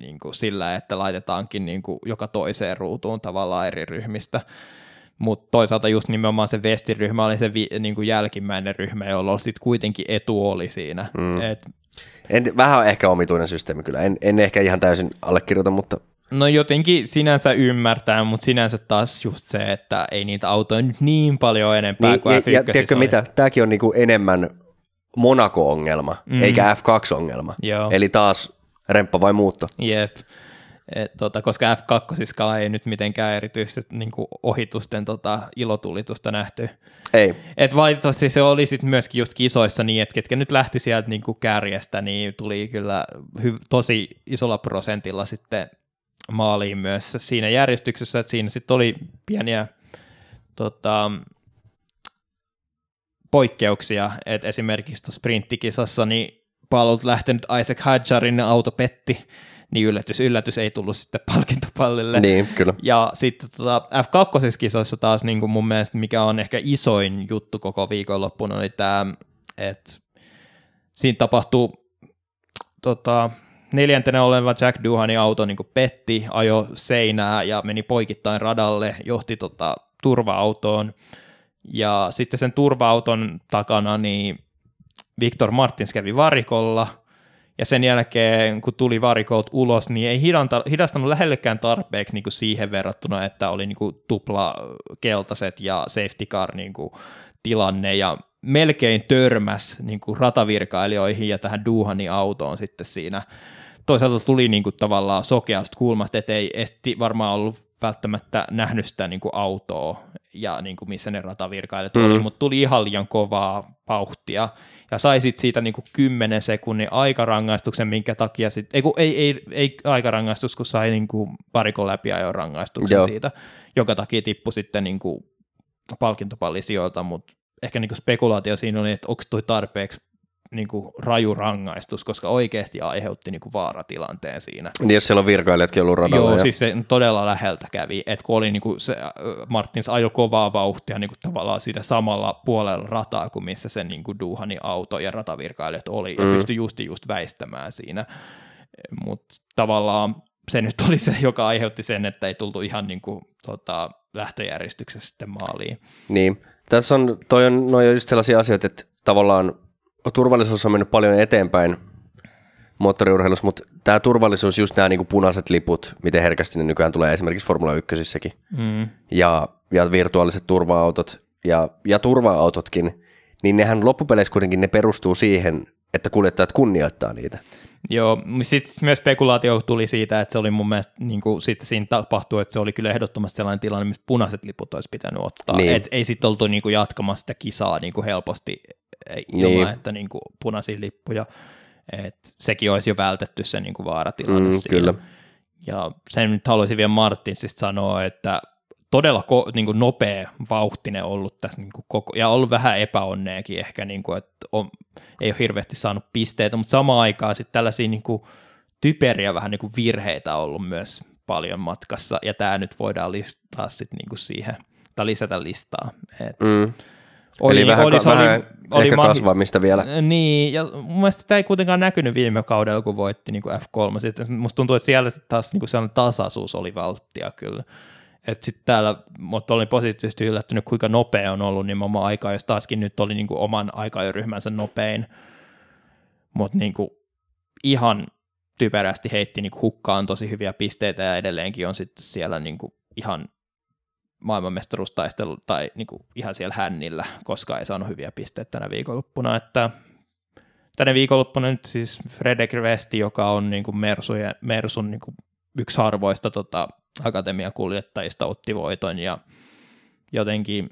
niinku sillä, että laitetaankin niinku joka toiseen ruutuun tavallaan eri ryhmistä. Mutta toisaalta just nimenomaan se vestiryhmä oli se vi- niinku jälkimmäinen ryhmä, jolla sitten kuitenkin etu oli siinä. Mm. Et, En, vähän ehkä omituinen systeemi kyllä. En, en ehkä ihan täysin allekirjoita, mutta no jotenkin sinänsä ymmärtää, mutta sinänsä taas just se, että ei niitä autoja nyt niin paljon enempää niin, kuin ja, F1 ja tiedätkö oli. mitä? Tämäkin on niinku enemmän Monaco-ongelma, mm. eikä F2-ongelma. Joo. Eli taas remppa vai muutto. Jep. Et, tota, koska F2 ei nyt mitenkään erityisesti niin kuin ohitusten tota, ilotulitusta nähty. Ei. Et valitettavasti se oli sit myöskin just kisoissa niin, että ketkä nyt lähti sieltä niin kuin kärjestä, niin tuli kyllä hy- tosi isolla prosentilla sitten maaliin myös siinä järjestyksessä, että siinä sitten oli pieniä tota, poikkeuksia, että esimerkiksi tuossa sprinttikisassa niin palolta lähtenyt Isaac Hadjarin auto petti, niin yllätys, yllätys ei tullut sitten palkintopallille. Niin, kyllä. Ja sitten tota F2-kisoissa taas niin kuin mun mielestä, mikä on ehkä isoin juttu koko viikonloppuna, oli tämä, että siinä tapahtuu tota, neljäntenä oleva Jack Duhanin auto niin kuin petti, ajo seinää ja meni poikittain radalle, johti tota, turva-autoon. Ja sitten sen turva-auton takana niin Victor Martins kävi varikolla, ja sen jälkeen, kun tuli varikolta ulos, niin ei hidanta, hidastanut lähellekään tarpeeksi niin kuin siihen verrattuna, että oli niin kuin tupla keltaiset ja safety car niin kuin tilanne, ja melkein törmäs niin kuin ratavirkailijoihin ja tähän Duhanin autoon sitten siinä. Toisaalta tuli niin kuin tavallaan sokeasta kulmasta, että ei esti varmaan ollut välttämättä nähnyt sitä niin kuin autoa ja niin kuin missä ne ratavirkailijat mm. oli, mutta tuli ihan liian kovaa vauhtia ja sai sit siitä niin kuin 10 sekunnin aikarangaistuksen, minkä takia sit, ei, kun, ei, ei, ei aikarangaistus, kun sai niin kuin parikon läpi ajon rangaistuksen Joo. siitä, joka takia tippui sitten niin kuin palkintopallisijoilta, mutta ehkä niin kuin spekulaatio siinä oli, että onko toi tarpeeksi niin kuin raju rangaistus, koska oikeasti aiheutti niin kuin vaaratilanteen siinä. Niin jos siellä on virkailijatkin ollut radalla. Joo, ja... siis se todella läheltä kävi, että kun oli niin kuin se, Martins ajo kovaa vauhtia niin kuin tavallaan siitä samalla puolella rataa kuin missä se niin kuin Duhani auto ja ratavirkailijat oli, mm. ja pystyi just just väistämään siinä. Mutta tavallaan se nyt oli se, joka aiheutti sen, että ei tultu ihan niin kuin, tota, lähtöjärjestyksessä sitten maaliin. Niin, tässä on, toi on, noi on just sellaisia asioita, että tavallaan turvallisuus on mennyt paljon eteenpäin moottoriurheilussa, mutta tämä turvallisuus, just nämä niinku punaiset liput, miten herkästi ne nykyään tulee esimerkiksi Formula 1 mm. ja, ja virtuaaliset turva-autot ja, ja turva-autotkin, niin nehän loppupeleissä kuitenkin ne perustuu siihen, että kuljettajat kunnioittaa niitä. Joo, sitten myös spekulaatio tuli siitä, että se oli mun mielestä, niin kuin sitten siinä tapahtui, että se oli kyllä ehdottomasti sellainen tilanne, missä punaiset liput olisi pitänyt ottaa. Niin. Et ei sitten oltu niin kuin jatkamassa sitä kisaa niin kuin helposti ilman, niin. että niin kuin punaisia lippuja. Et sekin olisi jo vältetty se niin kuin vaaratilanne mm, Kyllä. Ja sen nyt haluaisin vielä Martinsista sanoa, että todella ko, niin kuin nopea vauhtinen ollut tässä niin kuin koko, ja ollut vähän epäonneekin ehkä, niin kuin, että on, ei ole hirveästi saanut pisteitä, mutta samaan aikaan sitten tällaisia niin kuin, typeriä vähän niin kuin virheitä ollut myös paljon matkassa, ja tämä nyt voidaan listaa sitten niin kuin siihen, tai lisätä listaa. Et mm. Oli, Eli vähän, oli, ka- vähän oli, ehkä mahi- kasvamista vielä. Niin, ja mun mielestä sitä ei kuitenkaan näkynyt viime kaudella, kun voitti niin kuin F3. Sitten musta tuntuu, että siellä taas niin kuin sellainen tasaisuus oli valttia kyllä. Että sitten täällä, mutta olin positiivisesti yllättynyt, kuinka nopea on ollut nimenomaan aika, jos taaskin nyt oli niinku oman aikaryhmänsä nopein. Mutta niinku ihan typerästi heitti niinku hukkaan tosi hyviä pisteitä ja edelleenkin on sitten siellä niinku ihan maailmanmestaruustaistelu tai niinku ihan siellä hännillä, koska ei saanut hyviä pisteitä tänä viikonloppuna. Että tänä viikonloppuna nyt siis Fredrik Vesti, joka on niinku Mersun, Mersun niinku yksi harvoista tota, akatemiakuljettajista otti voiton ja jotenkin,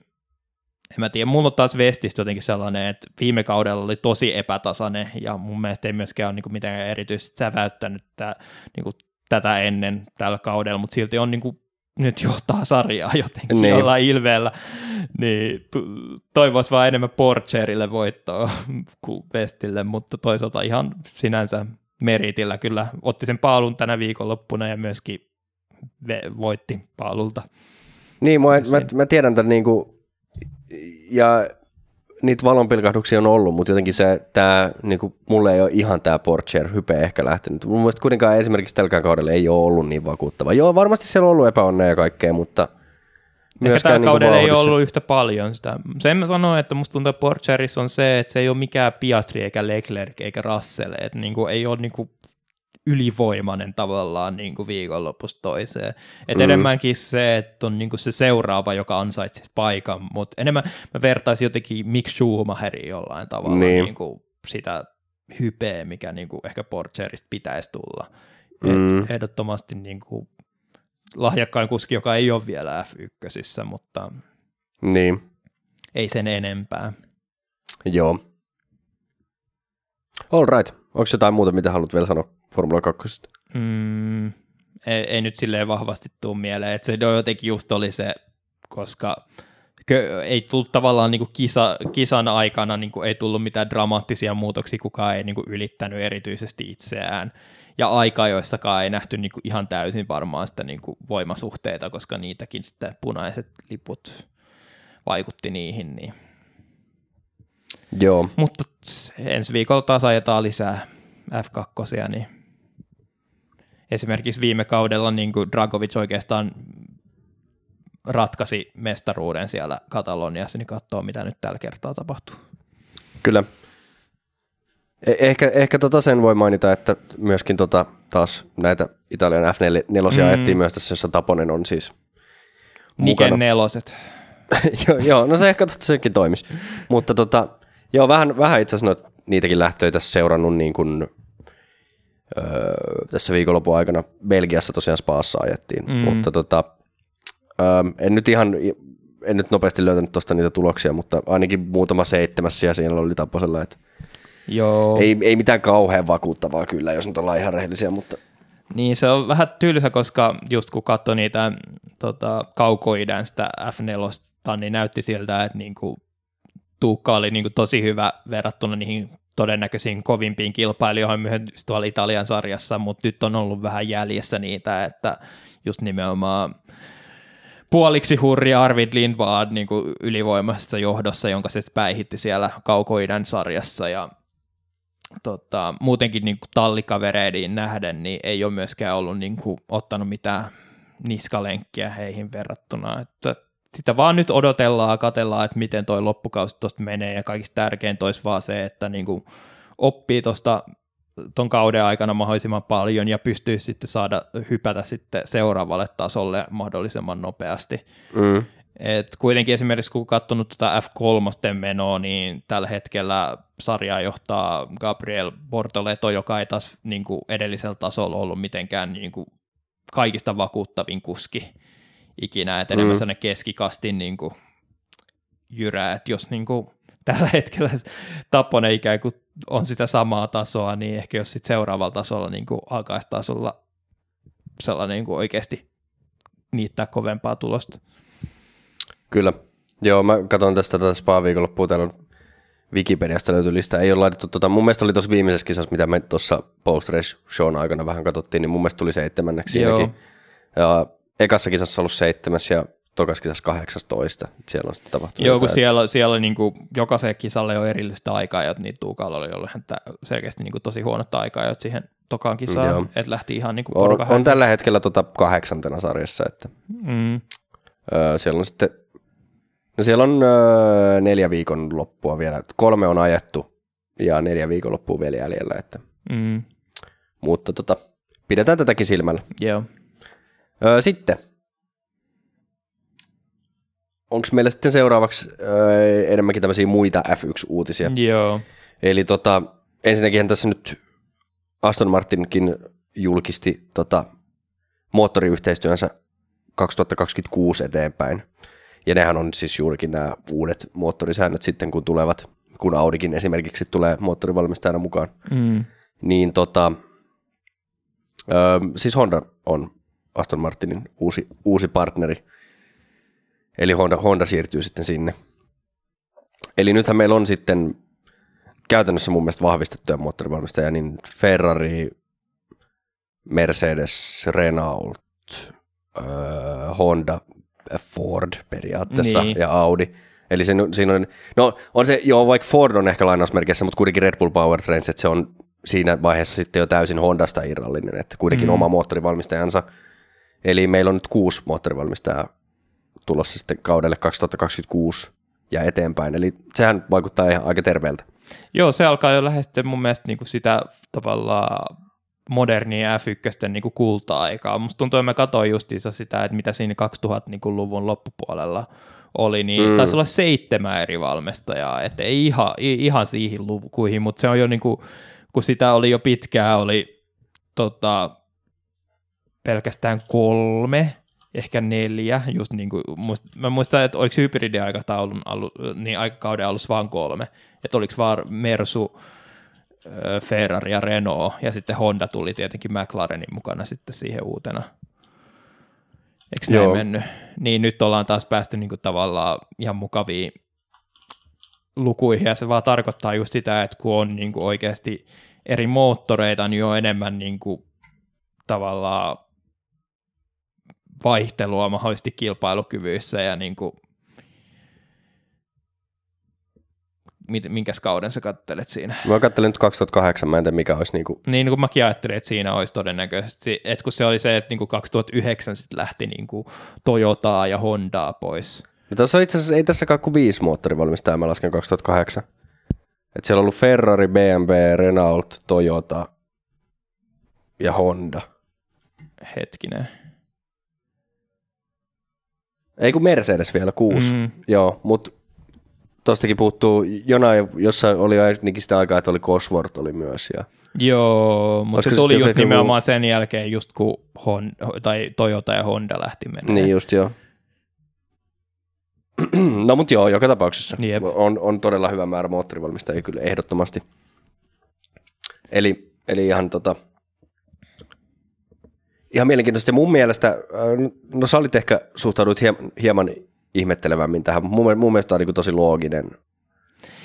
en mä tiedä, mulla on taas Vestistä jotenkin sellainen, että viime kaudella oli tosi epätasainen ja mun mielestä ei myöskään ole niin mitenkään erityisesti säväyttänyt tää, niin kuin tätä ennen tällä kaudella, mutta silti on niin kuin nyt johtaa sarjaa jotenkin niin. jollain ilveellä, niin toivoisi vaan enemmän Porcherille voittoa kuin Vestille, mutta toisaalta ihan sinänsä meritillä kyllä otti sen paalun tänä viikonloppuna ja myöskin voitti paalulta. Niin, mä, mä, mä tiedän tämän niinku, ja niitä valonpilkahduksia on ollut, mutta jotenkin se, tää, niinku, mulle ei ole ihan tämä Porcher hype ehkä lähtenyt. Mun mielestä kuitenkaan esimerkiksi tälläkään kaudella ei ole ollut niin vakuuttava. Joo, varmasti siellä on ollut epäonnea ja kaikkea, mutta Ehkä tällä niin kaudella ei ollut yhtä paljon sitä. Sen mä sanoin, että musta tuntuu, että Porcherissa on se, että se ei ole mikään Piastri eikä Leclerc eikä Russell, että niin kuin, ei ole niin kuin ylivoimainen tavallaan niin kuin viikonlopusta toiseen. Et mm. enemmänkin se, että on niin kuin se seuraava, joka ansaitsisi paikan, mutta enemmän mä vertaisin jotenkin Mick Schumacheriin jollain tavalla niin. Niin kuin sitä hypeä, mikä niin kuin ehkä Porcherista pitäisi tulla. Mm. Et ehdottomasti niin kuin lahjakkain kuski, joka ei ole vielä F1, mutta niin. ei sen enempää. Joo. All right. Onko jotain muuta, mitä haluat vielä sanoa Formula 2? Mm, ei, ei nyt silleen vahvasti tule mieleen, että se jotenkin just oli se, koska ei tullut tavallaan niin kuin kisa, kisan aikana niin kuin ei tullut mitään dramaattisia muutoksia, kukaan ei niin kuin ylittänyt erityisesti itseään. Ja aika, joissakaan ei nähty niin kuin ihan täysin varmaan sitä niin kuin voimasuhteita, koska niitäkin sitten punaiset liput vaikutti niihin. Niin. Joo. Mutta ensi viikolla taas ajetaan lisää F2, niin esimerkiksi viime kaudella niin kuin Dragovic oikeastaan ratkaisi mestaruuden siellä Kataloniassa, niin katsoo mitä nyt tällä kertaa tapahtuu. Kyllä. Eh- ehkä, ehkä tota sen voi mainita, että myöskin tota, taas näitä Italian F4 mm. ajettiin myös tässä, jossa Taponen on siis Niken mukana. neloset. joo, joo, no se ehkä totta senkin toimisi. Mutta tota, joo, vähän, vähän itse asiassa niitäkin lähtöjä tässä seurannut niin kuin, öö, tässä viikonlopun aikana. Belgiassa tosiaan Spaassa ajettiin, mm. mutta tota, öö, en nyt ihan en nyt nopeasti löytänyt tuosta niitä tuloksia, mutta ainakin muutama seitsemässä ja siellä oli taposella, että Joo. Ei, ei mitään kauhean vakuuttavaa kyllä, jos nyt ollaan ihan rehellisiä, mutta... Niin, se on vähän tylsä, koska just kun katsoi niitä tota, kaukoidän sitä F4, niin näytti siltä, että niinku, Tuukka oli niinku tosi hyvä verrattuna niihin todennäköisiin kovimpiin kilpailijoihin myös tuolla Italian sarjassa, mutta nyt on ollut vähän jäljessä niitä, että just nimenomaan puoliksi hurja Arvid Lindvard niin ylivoimaisessa johdossa, jonka se päihitti siellä Kaukoidän sarjassa. Ja tota, muutenkin niin kuin tallikavereihin nähden, niin ei ole myöskään ollut niin kuin, ottanut mitään niskalenkkiä heihin verrattuna, että sitä vaan nyt odotellaan, katellaan, että miten toi loppukausi tuosta menee, ja kaikista tärkeintä olisi vaan se, että niin kuin oppii tuosta ton kauden aikana mahdollisimman paljon ja pystyy sitten saada hypätä sitten seuraavalle tasolle mahdollisimman nopeasti. Mm. Et kuitenkin esimerkiksi kun katsonut tuota F3 menoa, niin tällä hetkellä sarjaa johtaa Gabriel Bortoleto, joka ei taas niin kuin edellisellä tasolla ollut mitenkään niin kuin kaikista vakuuttavin kuski ikinä, että enemmän mm. sellainen keskikastin niin kuin jyrä, että jos niin kuin tällä hetkellä Tapponen ikään kuin on sitä samaa tasoa, niin ehkä jos sitten seuraavalla tasolla niin kuin alkaisi tasolla sellainen niin kuin oikeasti niittää kovempaa tulosta. Kyllä. Joo, mä katson tästä tätä spa-viikonloppua, täällä on Wikipediasta löytyy lista. Ei ole laitettu, tota, mun mielestä oli tuossa viimeisessä kisassa, mitä me tuossa post shown aikana vähän katsottiin, niin mun mielestä tuli seitsemänneksi siinäkin. Ja ekassa kisassa ollut seitsemäs ja tokas kisassa 18. Siellä on sitten tapahtunut Joo, kun siellä, siellä niin kuin, jokaiselle kisalle on erillistä aikaa, ja niin Tuukalla oli ollut selkeästi niin kuin, tosi huonot aikaa, siihen tokaan kisaan, että lähti ihan niin kuin on, on tällä hetkellä tota kahdeksantena sarjassa, että mm. öö, siellä on sitten, no siellä on öö, neljä viikon loppua vielä, kolme on ajettu ja neljä viikon loppua vielä jäljellä, että, mm. mutta tota, pidetään tätäkin silmällä. Joo. Öö, sitten, onko meillä sitten seuraavaksi öö, enemmänkin tämmöisiä muita F1-uutisia? Joo. Eli tota, ensinnäkin tässä nyt Aston Martinkin julkisti tota, moottoriyhteistyönsä 2026 eteenpäin. Ja nehän on siis juurikin nämä uudet moottorisäännöt sitten, kun tulevat, kun Audikin esimerkiksi tulee moottorivalmistajana mukaan. Mm. Niin tota, öö, siis Honda on Aston Martinin uusi, uusi partneri. Eli Honda, Honda siirtyy sitten sinne. Eli nythän meillä on sitten käytännössä mun mielestä vahvistettuja moottorivalmistajia, niin Ferrari, Mercedes, Renault, äh, Honda, Ford periaatteessa niin. ja Audi. Eli se, siinä on, no on se, joo vaikka Ford on ehkä lainausmerkissä, mutta kuitenkin Red Bull Powertrains, että se on siinä vaiheessa sitten jo täysin Hondasta irrallinen, että kuitenkin mm. oma moottorivalmistajansa. Eli meillä on nyt kuusi moottorivalmistajaa tulossa sitten kaudelle 2026 ja eteenpäin, eli sehän vaikuttaa ihan aika terveeltä. Joo, se alkaa jo lähestyä mun mielestä niin kuin sitä tavallaan modernia F1 niin kuin kulta-aikaa. Musta tuntuu, että mä katsoin justiinsa sitä, että mitä siinä 2000-luvun niin loppupuolella oli, niin mm. taisi olla seitsemän eri valmistajaa, että ei ihan, ihan siihen lukuihin, mutta se on jo niin kuin, kun sitä oli jo pitkään, oli tota, pelkästään kolme ehkä neljä, just niin kuin, muist, mä muistan, että oliko hybridiaikataulun alu, niin aikakauden alussa vaan kolme, että oliko vaan Mersu, Ferrari ja Renault, ja sitten Honda tuli tietenkin McLarenin mukana sitten siihen uutena. Eikö näin Joo. mennyt? Niin nyt ollaan taas päästy niin kuin tavallaan ihan mukaviin lukuihin, ja se vaan tarkoittaa just sitä, että kun on niin kuin oikeasti eri moottoreita, niin on enemmän niin kuin tavallaan vaihtelua mahdollisesti kilpailukyvyissä ja niin kuin, minkäs kauden sä kattelet siinä? Mä kattelin nyt 2008, mä en tiedä mikä olisi niin kuin... Niin, kun mäkin ajattelin, että siinä olisi todennäköisesti, että kun se oli se, että niin kuin 2009 sitten lähti niin kuin Toyotaa ja Hondaa pois. Ja tässä on itse asiassa, ei tässäkaan kuin viisi moottorivalmistajaa, mä lasken 2008. Että siellä on ollut Ferrari, BMW, Renault, Toyota ja Honda. Hetkinen. Ei kun Mercedes vielä, kuusi. Mm. Joo, mutta tostakin puuttuu jonain, jossa oli ainakin sitä aikaa, että oli Cosworth oli myös. Ja... Joo, mutta se tuli just nimenomaan sen jälkeen, just kun Hon, tai Toyota ja Honda lähti menemään. Niin just joo. no mutta joo, joka tapauksessa Jep. on, on todella hyvä määrä moottorivalmistajia kyllä ehdottomasti. Eli, eli ihan tota, ihan mielenkiintoista. Mun mielestä, äh, no sä olit ehkä suhtaudut hieman ihmettelevämmin tähän, mun, mun mielestä tämä on niin tosi looginen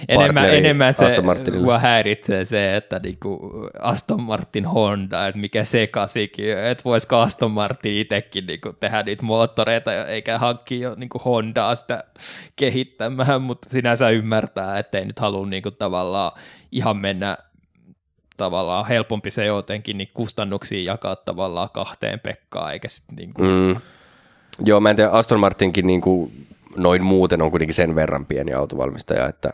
enemmän, enemmän se mua häiritsee se, että niinku Aston Martin Honda, että mikä sekasikin, että voisiko Aston Martin itsekin niinku tehdä niitä moottoreita, eikä hankkia niinku Hondaa sitä kehittämään, mutta sinänsä ymmärtää, että ei nyt halua niinku tavallaan ihan mennä tavallaan helpompi se jotenkin niin kustannuksia jakaa tavallaan kahteen Pekkaan, eikä sitten niinku, Mm. Joo, mä en tiedä, Aston Martinkin niin kuin noin muuten on kuitenkin sen verran pieni autovalmistaja, että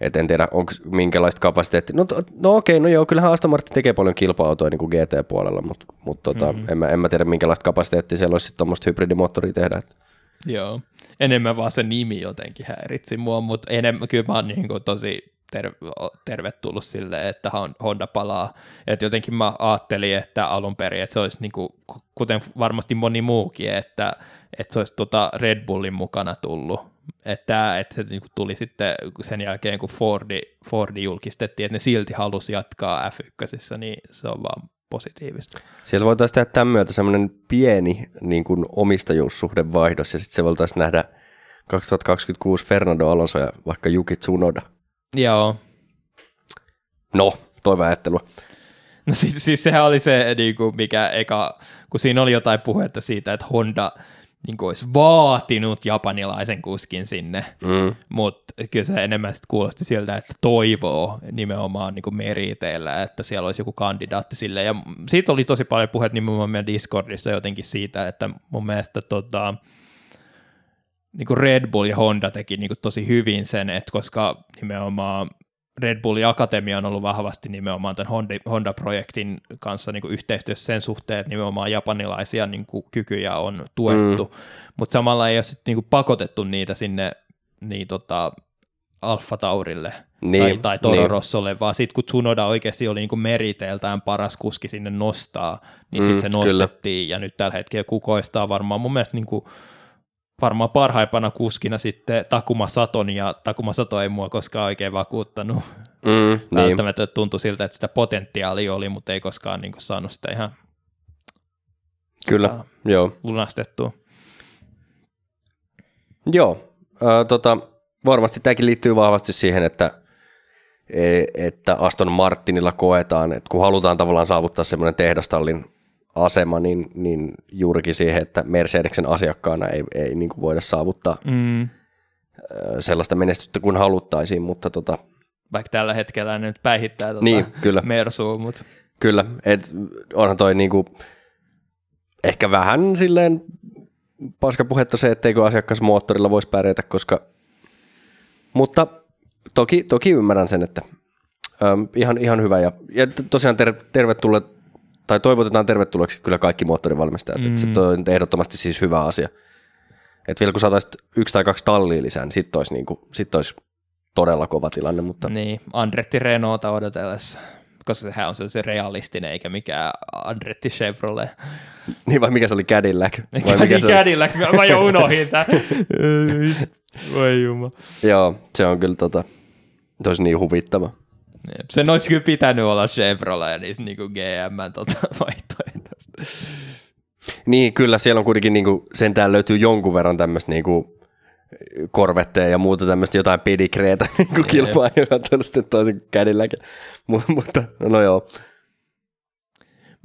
et en tiedä, onko minkälaista kapasiteettia. No, to, no okei, no joo, kyllähän Aston Martin tekee paljon kilpa-autoja niin kuin GT-puolella, mutta mut tota, mm-hmm. en, mä, en mä tiedä, minkälaista kapasiteettia siellä olisi tuommoista hybridimoottoria tehdä. Että. Joo, enemmän vaan se nimi jotenkin häiritsi mua, mutta enemmän, kyllä mä oon niin kuin tosi ter- tervetullut sille, että Honda palaa. Et jotenkin mä ajattelin, että alun perin, että se olisi niin kuin, kuten varmasti moni muukin, että, että se olisi tota Red Bullin mukana tullut. Että, että se niin kuin tuli sitten sen jälkeen, kun Fordi, Fordi julkistettiin, että ne silti halusi jatkaa F1, niin se on vaan positiivista. Siellä voitaisiin tehdä tämän myötä semmoinen pieni niin kuin omistajuussuhdevaihdos, ja sitten se voitaisiin nähdä 2026 Fernando Alonso ja vaikka Yuki Tsunoda. Joo. No, toive ajattelua. No siis, siis sehän oli se, niin kuin mikä eka, kun siinä oli jotain puhetta siitä, että Honda niin kuin olisi vaatinut japanilaisen kuskin sinne, Mm. mutta kyllä se enemmän sitten kuulosti siltä, että toivoo nimenomaan niin kuin meriteillä, että siellä olisi joku kandidaatti sille. Ja siitä oli tosi paljon puhetta nimenomaan meidän Discordissa jotenkin siitä, että mun mielestä tota, niin kuin Red Bull ja Honda teki niin kuin tosi hyvin sen, että koska nimenomaan Red Bullin Akatemia on ollut vahvasti nimenomaan tämän Honda- Honda-projektin kanssa niin kuin yhteistyössä sen suhteen, että nimenomaan japanilaisia niin kuin kykyjä on tuettu, mm. mutta samalla ei ole sit, niin kuin pakotettu niitä sinne niin, tota, Alfa Taurille Niin, tai, tai Toro niin. Rossolle, vaan sitten kun Tsunoda oikeasti oli niin kuin meriteeltään paras kuski sinne nostaa, niin sitten Mm, se kyllä. nostettiin, ja nyt tällä hetkellä kukoistaa varmaan mun mielestä niin kuin varmaan parhaimpana kuskina sitten Takuma Saton, ja Takuma Sato ei mua koskaan oikein vakuuttanut. Mm, niin. Välttämättä tuntui siltä, että sitä potentiaalia oli, mutta ei koskaan niin kuin saanut sitä ihan Kyllä, Ah. joo. lunastettua. Joo, äh, tota, varmasti tämäkin liittyy vahvasti siihen, että, e- että Aston Martinilla koetaan, että kun halutaan tavallaan saavuttaa semmoinen tehdastallin asema, niin, niin juurikin siihen, että Mercedeksen asiakkaana ei, ei niin kuin voida saavuttaa Mm. sellaista menestystä kuin haluttaisiin, mutta tota, Vaikka tällä hetkellä ne nyt päihittää tuota Niin, kyllä. Mersua, mutta kyllä, et onhan toi niinku, ehkä vähän silleen paskapuhetta se, etteikö asiakas moottorilla voisi pärjätä, koska, mutta toki, toki ymmärrän sen, että äm, ihan, ihan hyvä ja, ja tosiaan ter, tervetulleet, tai toivotetaan tervetulleeksi kyllä kaikki moottorivalmistajat, mm. että se on ehdottomasti siis hyvä asia. Et vielä kun saataisiin yksi tai kaksi tallia lisää, niin sitten olisi, niinku, sit olisi todella kova tilanne, mutta niin, Andretti Renaulta odotellessa, koska sehän on se, realistinen eikä mikään Andretti Chevrolet. niin vai mikä se oli Cadillac? Vai mikä niin se oli? Cadillac, mä jo unohdin tää. Voi jumma. Joo, se on kyllä tota, se olisi niin huvittava. Jep, Sen olisi kyllä pitänyt olla Chevrolet niistä niinku GM tota vaihtoehdosta. Niin, kyllä siellä on kuitenkin niinku, sentään löytyy jonkun verran tämmöistä niinku, korvetteja ja muuta tämmöistä jotain pedigreetä on tällaista toisen kädilläkin. mutta no joo,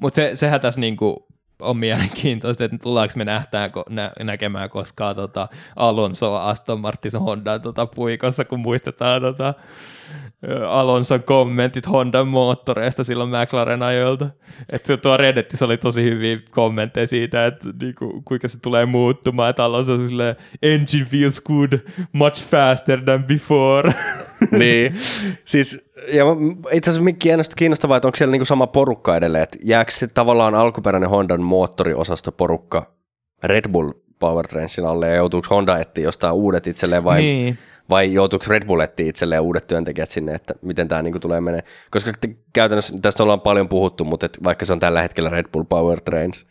Mutta se, sehän tässä niinku on mielenkiintoista, että tullaanko me nähtään, nä, näkemään koskaan tota Alonsoa Aston Martin Hondan tota puikossa, kun muistetaan tota, Alonson kommentit Hondan moottoreista silloin McLaren ajoilta. Että tuo Redditissä oli tosi hyviä kommentteja siitä, että niinku, kuinka se tulee muuttumaan, että Alonso on silleen, engine feels good, much faster than before. niin. Siis, ja itse asiassa kiinnostavaa, kiinnostavaa, että onko siellä niinku sama porukka edelleen, että jääkö se tavallaan alkuperäinen Hondan moottoriosasto porukka Red Bull Powertrainsin alle ja joutuuko Honda etsiä jostain uudet itselleen vai niin. vai joutuuko Red Bull etsiä itselleen uudet työntekijät sinne, että miten tämä niinku tulee menee. Koska te- käytännössä tästä ollaan paljon puhuttu, mutta et vaikka se on tällä hetkellä Red Bull Powertrains,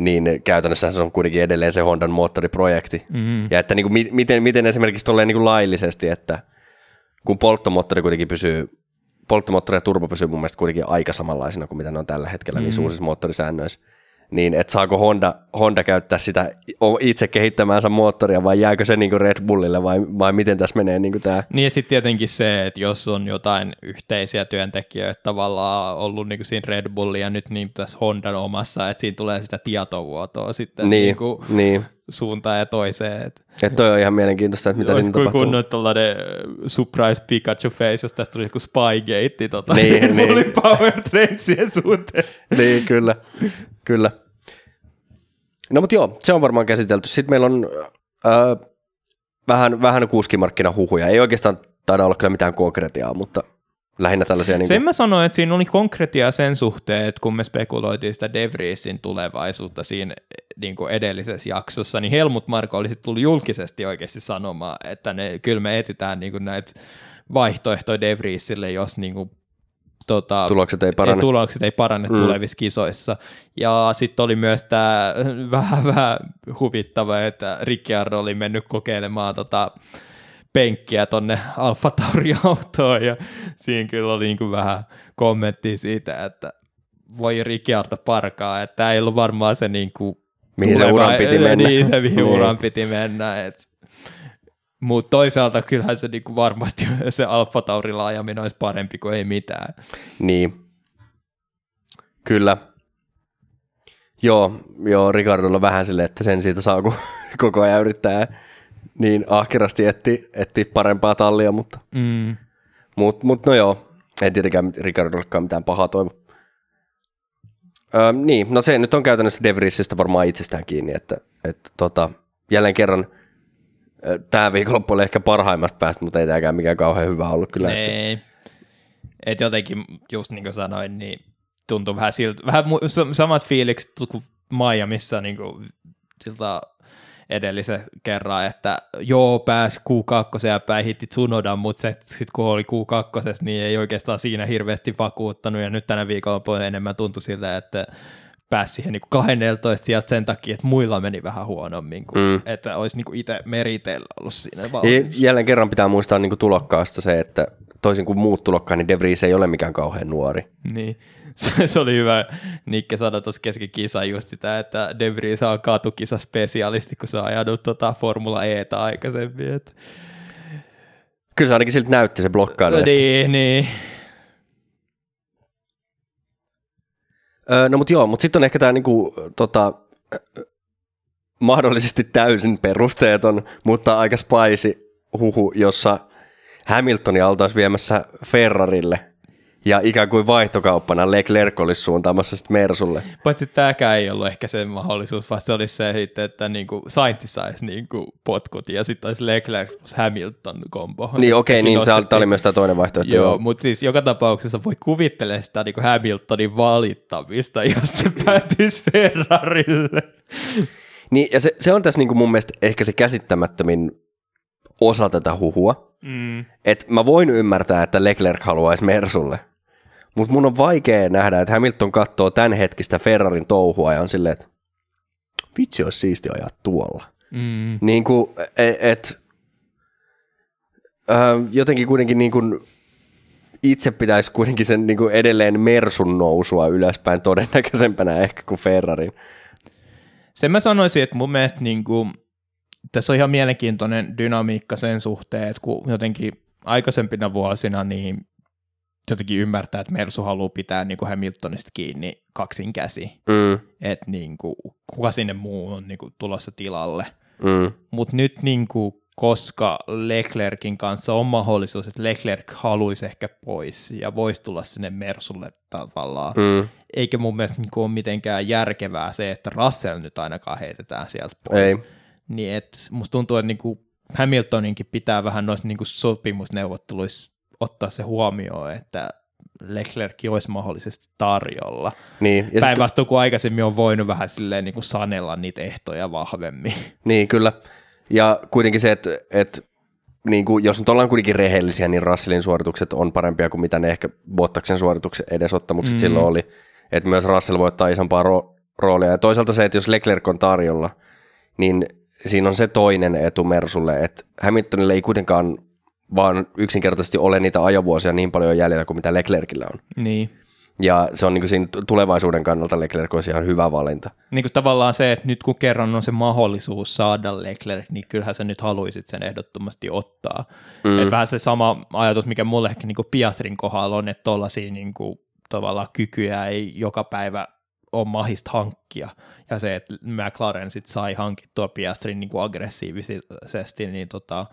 niin käytännössä se on kuitenkin edelleen se Hondan moottoriprojekti. Mm. Ja että niinku, mi- miten, miten esimerkiksi tolleen niinku laillisesti, että kun polttomoottori kuitenkin pysyy, polttomoottori ja turbo pysyy mun mielestä kuitenkin aika samanlaisina kuin mitä ne on tällä hetkellä mm. niissä uusissa moottorisäännöissä, niin että saako Honda, Honda käyttää sitä itse kehittämäänsä moottoria vai jääkö se niinku Red Bullille vai, vai miten tässä menee niinku tämä? Niin ja sitten tietenkin se, että jos on jotain yhteisiä työntekijöitä tavallaan ollut niinku siinä Red Bullin ja nyt niin tässä Hondan omassa, että siinä tulee sitä tietovuotoa sitten Niin, niinku niin. suuntaan ja toiseen. Et Että toi on ihan mielenkiintoista, että mitä siinä Olisiko tapahtuu. kunnon tällainen surprise Pikachu face, jos tästä tuli joku Spygate tota, Niin, niin. Bullin powertrainsien suhteen. niin, kyllä, kyllä. No mutta joo, se on varmaan käsitelty. Sitten meillä on äh, vähän, vähän kuskimarkkinahuhuja. Ei oikeastaan taida olla kyllä mitään konkretiaa, mutta lähinnä tällaisia... Niin Sen mä sanoin, että siinä oli konkretia sen suhteen, että kun me spekuloitiin sitä De Vriesin tulevaisuutta siinä niin kuin edellisessä jaksossa, niin Helmut Marko olisi tullut julkisesti oikeasti sanomaan, että ne, kyllä me etsitään niin kuin näitä vaihtoehtoja De Vriesille, jos niin kuin, tota, tulokset ei parane. tulokset ei parane mm. tulevissa kisoissa. Ja sitten oli myös tämä vähän, vähän huvittava, että Ricciardo oli mennyt kokeilemaan tota, penkkiä tonne Alfa Tauri-autoon, ja siinä kyllä oli niin kuin vähän kommenttia siitä, että voi Ricciardo parkaa, että tämä ei ollut varmaan se niin kuin Mihin se uran piti mennä. Niin, se mihin Niin. uran piti mennä. Et. Mutta toisaalta kyllähän se niinku varmasti se Alfa Taurilla ajaminen olisi parempi kuin ei mitään. Niin. Kyllä. Joo, joo, Ricardolla vähän silleen, että sen siitä saa, kun koko ajan yrittää niin ahkerasti etti, etti parempaa tallia, mutta Mm. mut, mut no joo, ei tietenkään Ricardollekaan mitään pahaa toivo. Öö, niin, no se nyt on käytännössä De Vriesistä varmaan itsestään kiinni, että, että tota, jälleen kerran tämä viikonloppu oli ehkä parhaimmasta päästä, mutta ei tämäkään mikään kauhean hyvä ollut kyllä. Että, Ei. Et jotenkin, just niin kuin sanoin, niin tuntui vähän siltä, vähän mu- sa- samat fiilikset kuin Miamiissa niin kuin siltä edellisen kerran, että joo, pääsi Q2 ja päihitti Tsunodan, mutta sitten kun oli Q2, niin ei oikeastaan siinä hirveästi vakuuttanut, ja nyt tänä viikolla enemmän tuntui siltä, että pääsi siihen niin 12 sieltä sen takia, että muilla meni vähän huonommin, kuin, Mm. että olisi niin itse meriteillä ollut siinä Ja valmius. jälleen kerran pitää muistaa niin kuin tulokkaasta se, että toisin kuin muut tulokkaat, niin De Vries ei ole mikään kauhean nuori. Niin, se, se oli hyvä. Nikke sanoi tuossa kesken kisan just sitä, että De Vries on katukisa spesialisti, kun se on ajanut tota Formula Etä aikaisemmin. Että... Kyllä se ainakin siltä näytti se blokkailu. että- Niin, Öö, no mutta joo, mutta sitten on ehkä tämä niinku, tota, mahdollisesti täysin perusteeton, mutta aika spicy huhu, jossa Hamiltonia oltaisiin viemässä Ferrarille ja ikään kuin vaihtokauppana Leclerc olisi suuntaamassa sitten Mersulle. Paitsi tämäkään ei ollut ehkä se mahdollisuus, vaan se olisi se sitten, että niinku Sainz saisi niinku potkut ja sitten olisi Leclerc plus Hamilton kombo. Niin okei, Sitäkin niin se, nostettiin. tämä oli myös tämä toinen vaihtoehto. Joo, mutta siis joka tapauksessa voi kuvitella sitä niin Hamiltonin valittamista, jos se päätyisi Ferrarille. Niin, ja se, se on tässä niinku mun mielestä ehkä se käsittämättömin osa tätä huhua. Mm. Et mä voin ymmärtää, että Leclerc haluaisi Mersulle, mutta mun on vaikea nähdä, että Hamilton katsoo tämän hetkistä Ferrarin touhua ja on silleen, että vitsi olisi siisti ajaa tuolla. Mm. Niin kuin, et, et äh, jotenkin kuitenkin niin kuin itse pitäisi kuitenkin sen niin kuin edelleen Mersun nousua ylöspäin todennäköisempänä ehkä kuin Ferrarin. Sen mä sanoisin, että mun mielestä niin kuin, tässä on ihan mielenkiintoinen dynamiikka sen suhteen, että kun jotenkin aikaisempina vuosina niin jotenkin ymmärtää, että Mersu haluaa pitää niin kuin Hamiltonista kiinni kaksin käsi, Mm, että niin kuin, kuka sinne muu on niin kuin, tulossa tilalle. mm, Mutta nyt niin kuin, koska Leclerkin kanssa on mahdollisuus, että Leclerc haluaisi ehkä pois ja voisi tulla sinne Mersulle tavallaan, mm. eikä mun mielestä niin ole mitenkään järkevää se, että Russell nyt ainakaan heitetään sieltä pois. Ei. Niin et musta tuntuu, että niin Hamiltoninkin pitää vähän noissa niin sopimusneuvotteluissa ottaa se huomioon, että Leclerc olisi mahdollisesti tarjolla. Niin, ja sit, Päinvastoin kuin aikaisemmin on voinut vähän silleen niin kuin sanella niitä ehtoja vahvemmin. niin, kyllä. Ja kuitenkin se, että, että niin kuin, jos nyt ollaan kuitenkin rehellisiä, niin Russellin suoritukset on parempia kuin mitä ne ehkä Bottaksen suorituksen edesottamukset mm. silloin oli. Että myös Russell voi ottaa isompaa ro- roolia. Ja toisaalta se, että jos Leclerc on tarjolla, niin siinä on se toinen etu Mersulle, että Hamiltonille ei kuitenkaan vaan yksinkertaisesti ole niitä ajovuosia niin paljon jäljellä kuin mitä Leclercillä on. Niin. Ja se on niin kuin siinä tulevaisuuden kannalta Leclerc olisi ihan hyvä valinta. Niin kuin tavallaan se, että nyt kun kerran on se mahdollisuus saada Leclerc, niin kyllähän sä nyt haluaisit sen ehdottomasti ottaa. Mm. Että vähän se sama ajatus, mikä mulle ehkä niin kuin Piastrin kohdalla on, että tuollaisia niin kuin, tavallaan kykyjä ei joka päivä ole mahista hankkia. Ja se, että McLaren sitten sai hankittua Piastrin niin kuin aggressiivisesti, niin tota,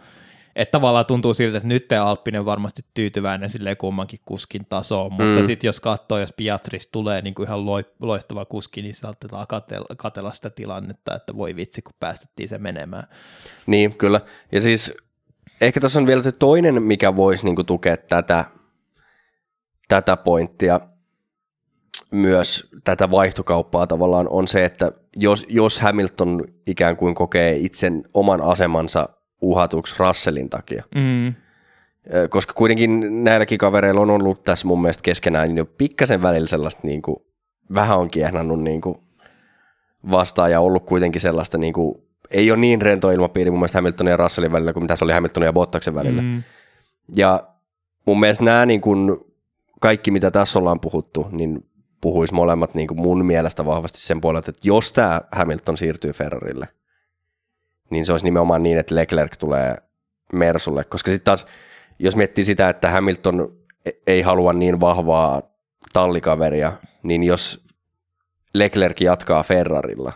että tavallaan tuntuu siltä, että nyt Alppinen varmasti tyytyväinen sille kummankin kuskin tasoon, mutta mm. sitten jos katsoo, jos Piatris tulee niin kuin ihan loistava kuski, niin saatetaan katella, katella sitä tilannetta, että voi vitsi, kun päästettiin se menemään. Niin, kyllä. Ja siis ehkä tässä on vielä se toinen, mikä voisi niin kuin tukea tätä, tätä pointtia, myös tätä vaihtokauppaa tavallaan, on se, että jos, jos Hamilton ikään kuin kokee itsen oman asemansa uhatuksi Russellin takia. Mm. Koska kuitenkin näilläkin kavereilla on ollut tässä mun mielestä keskenään jo pikkasen välillä sellaista, niin kuin, vähän on kiehnannut niin kuin, vastaan ja ollut kuitenkin sellaista, niin kuin, ei ole niin rento ilmapiiri mun mielestä Hamiltonin ja Russellin välillä kuin mitä se oli Hamiltonin ja Bottaksen välillä. Mm. Ja mun mielestä nämä niin kuin, kaikki, mitä tässä ollaan puhuttu, niin puhuisi molemmat niin kuin mun mielestä vahvasti sen puolelta, että jos tämä Hamilton siirtyy Ferrarille – niin se olisi nimenomaan niin, että Leclerc tulee Mersulle, koska sitten taas, jos miettii sitä, että Hamilton e- ei halua niin vahvaa tallikaveria, niin jos Leclerc jatkaa Ferrarilla,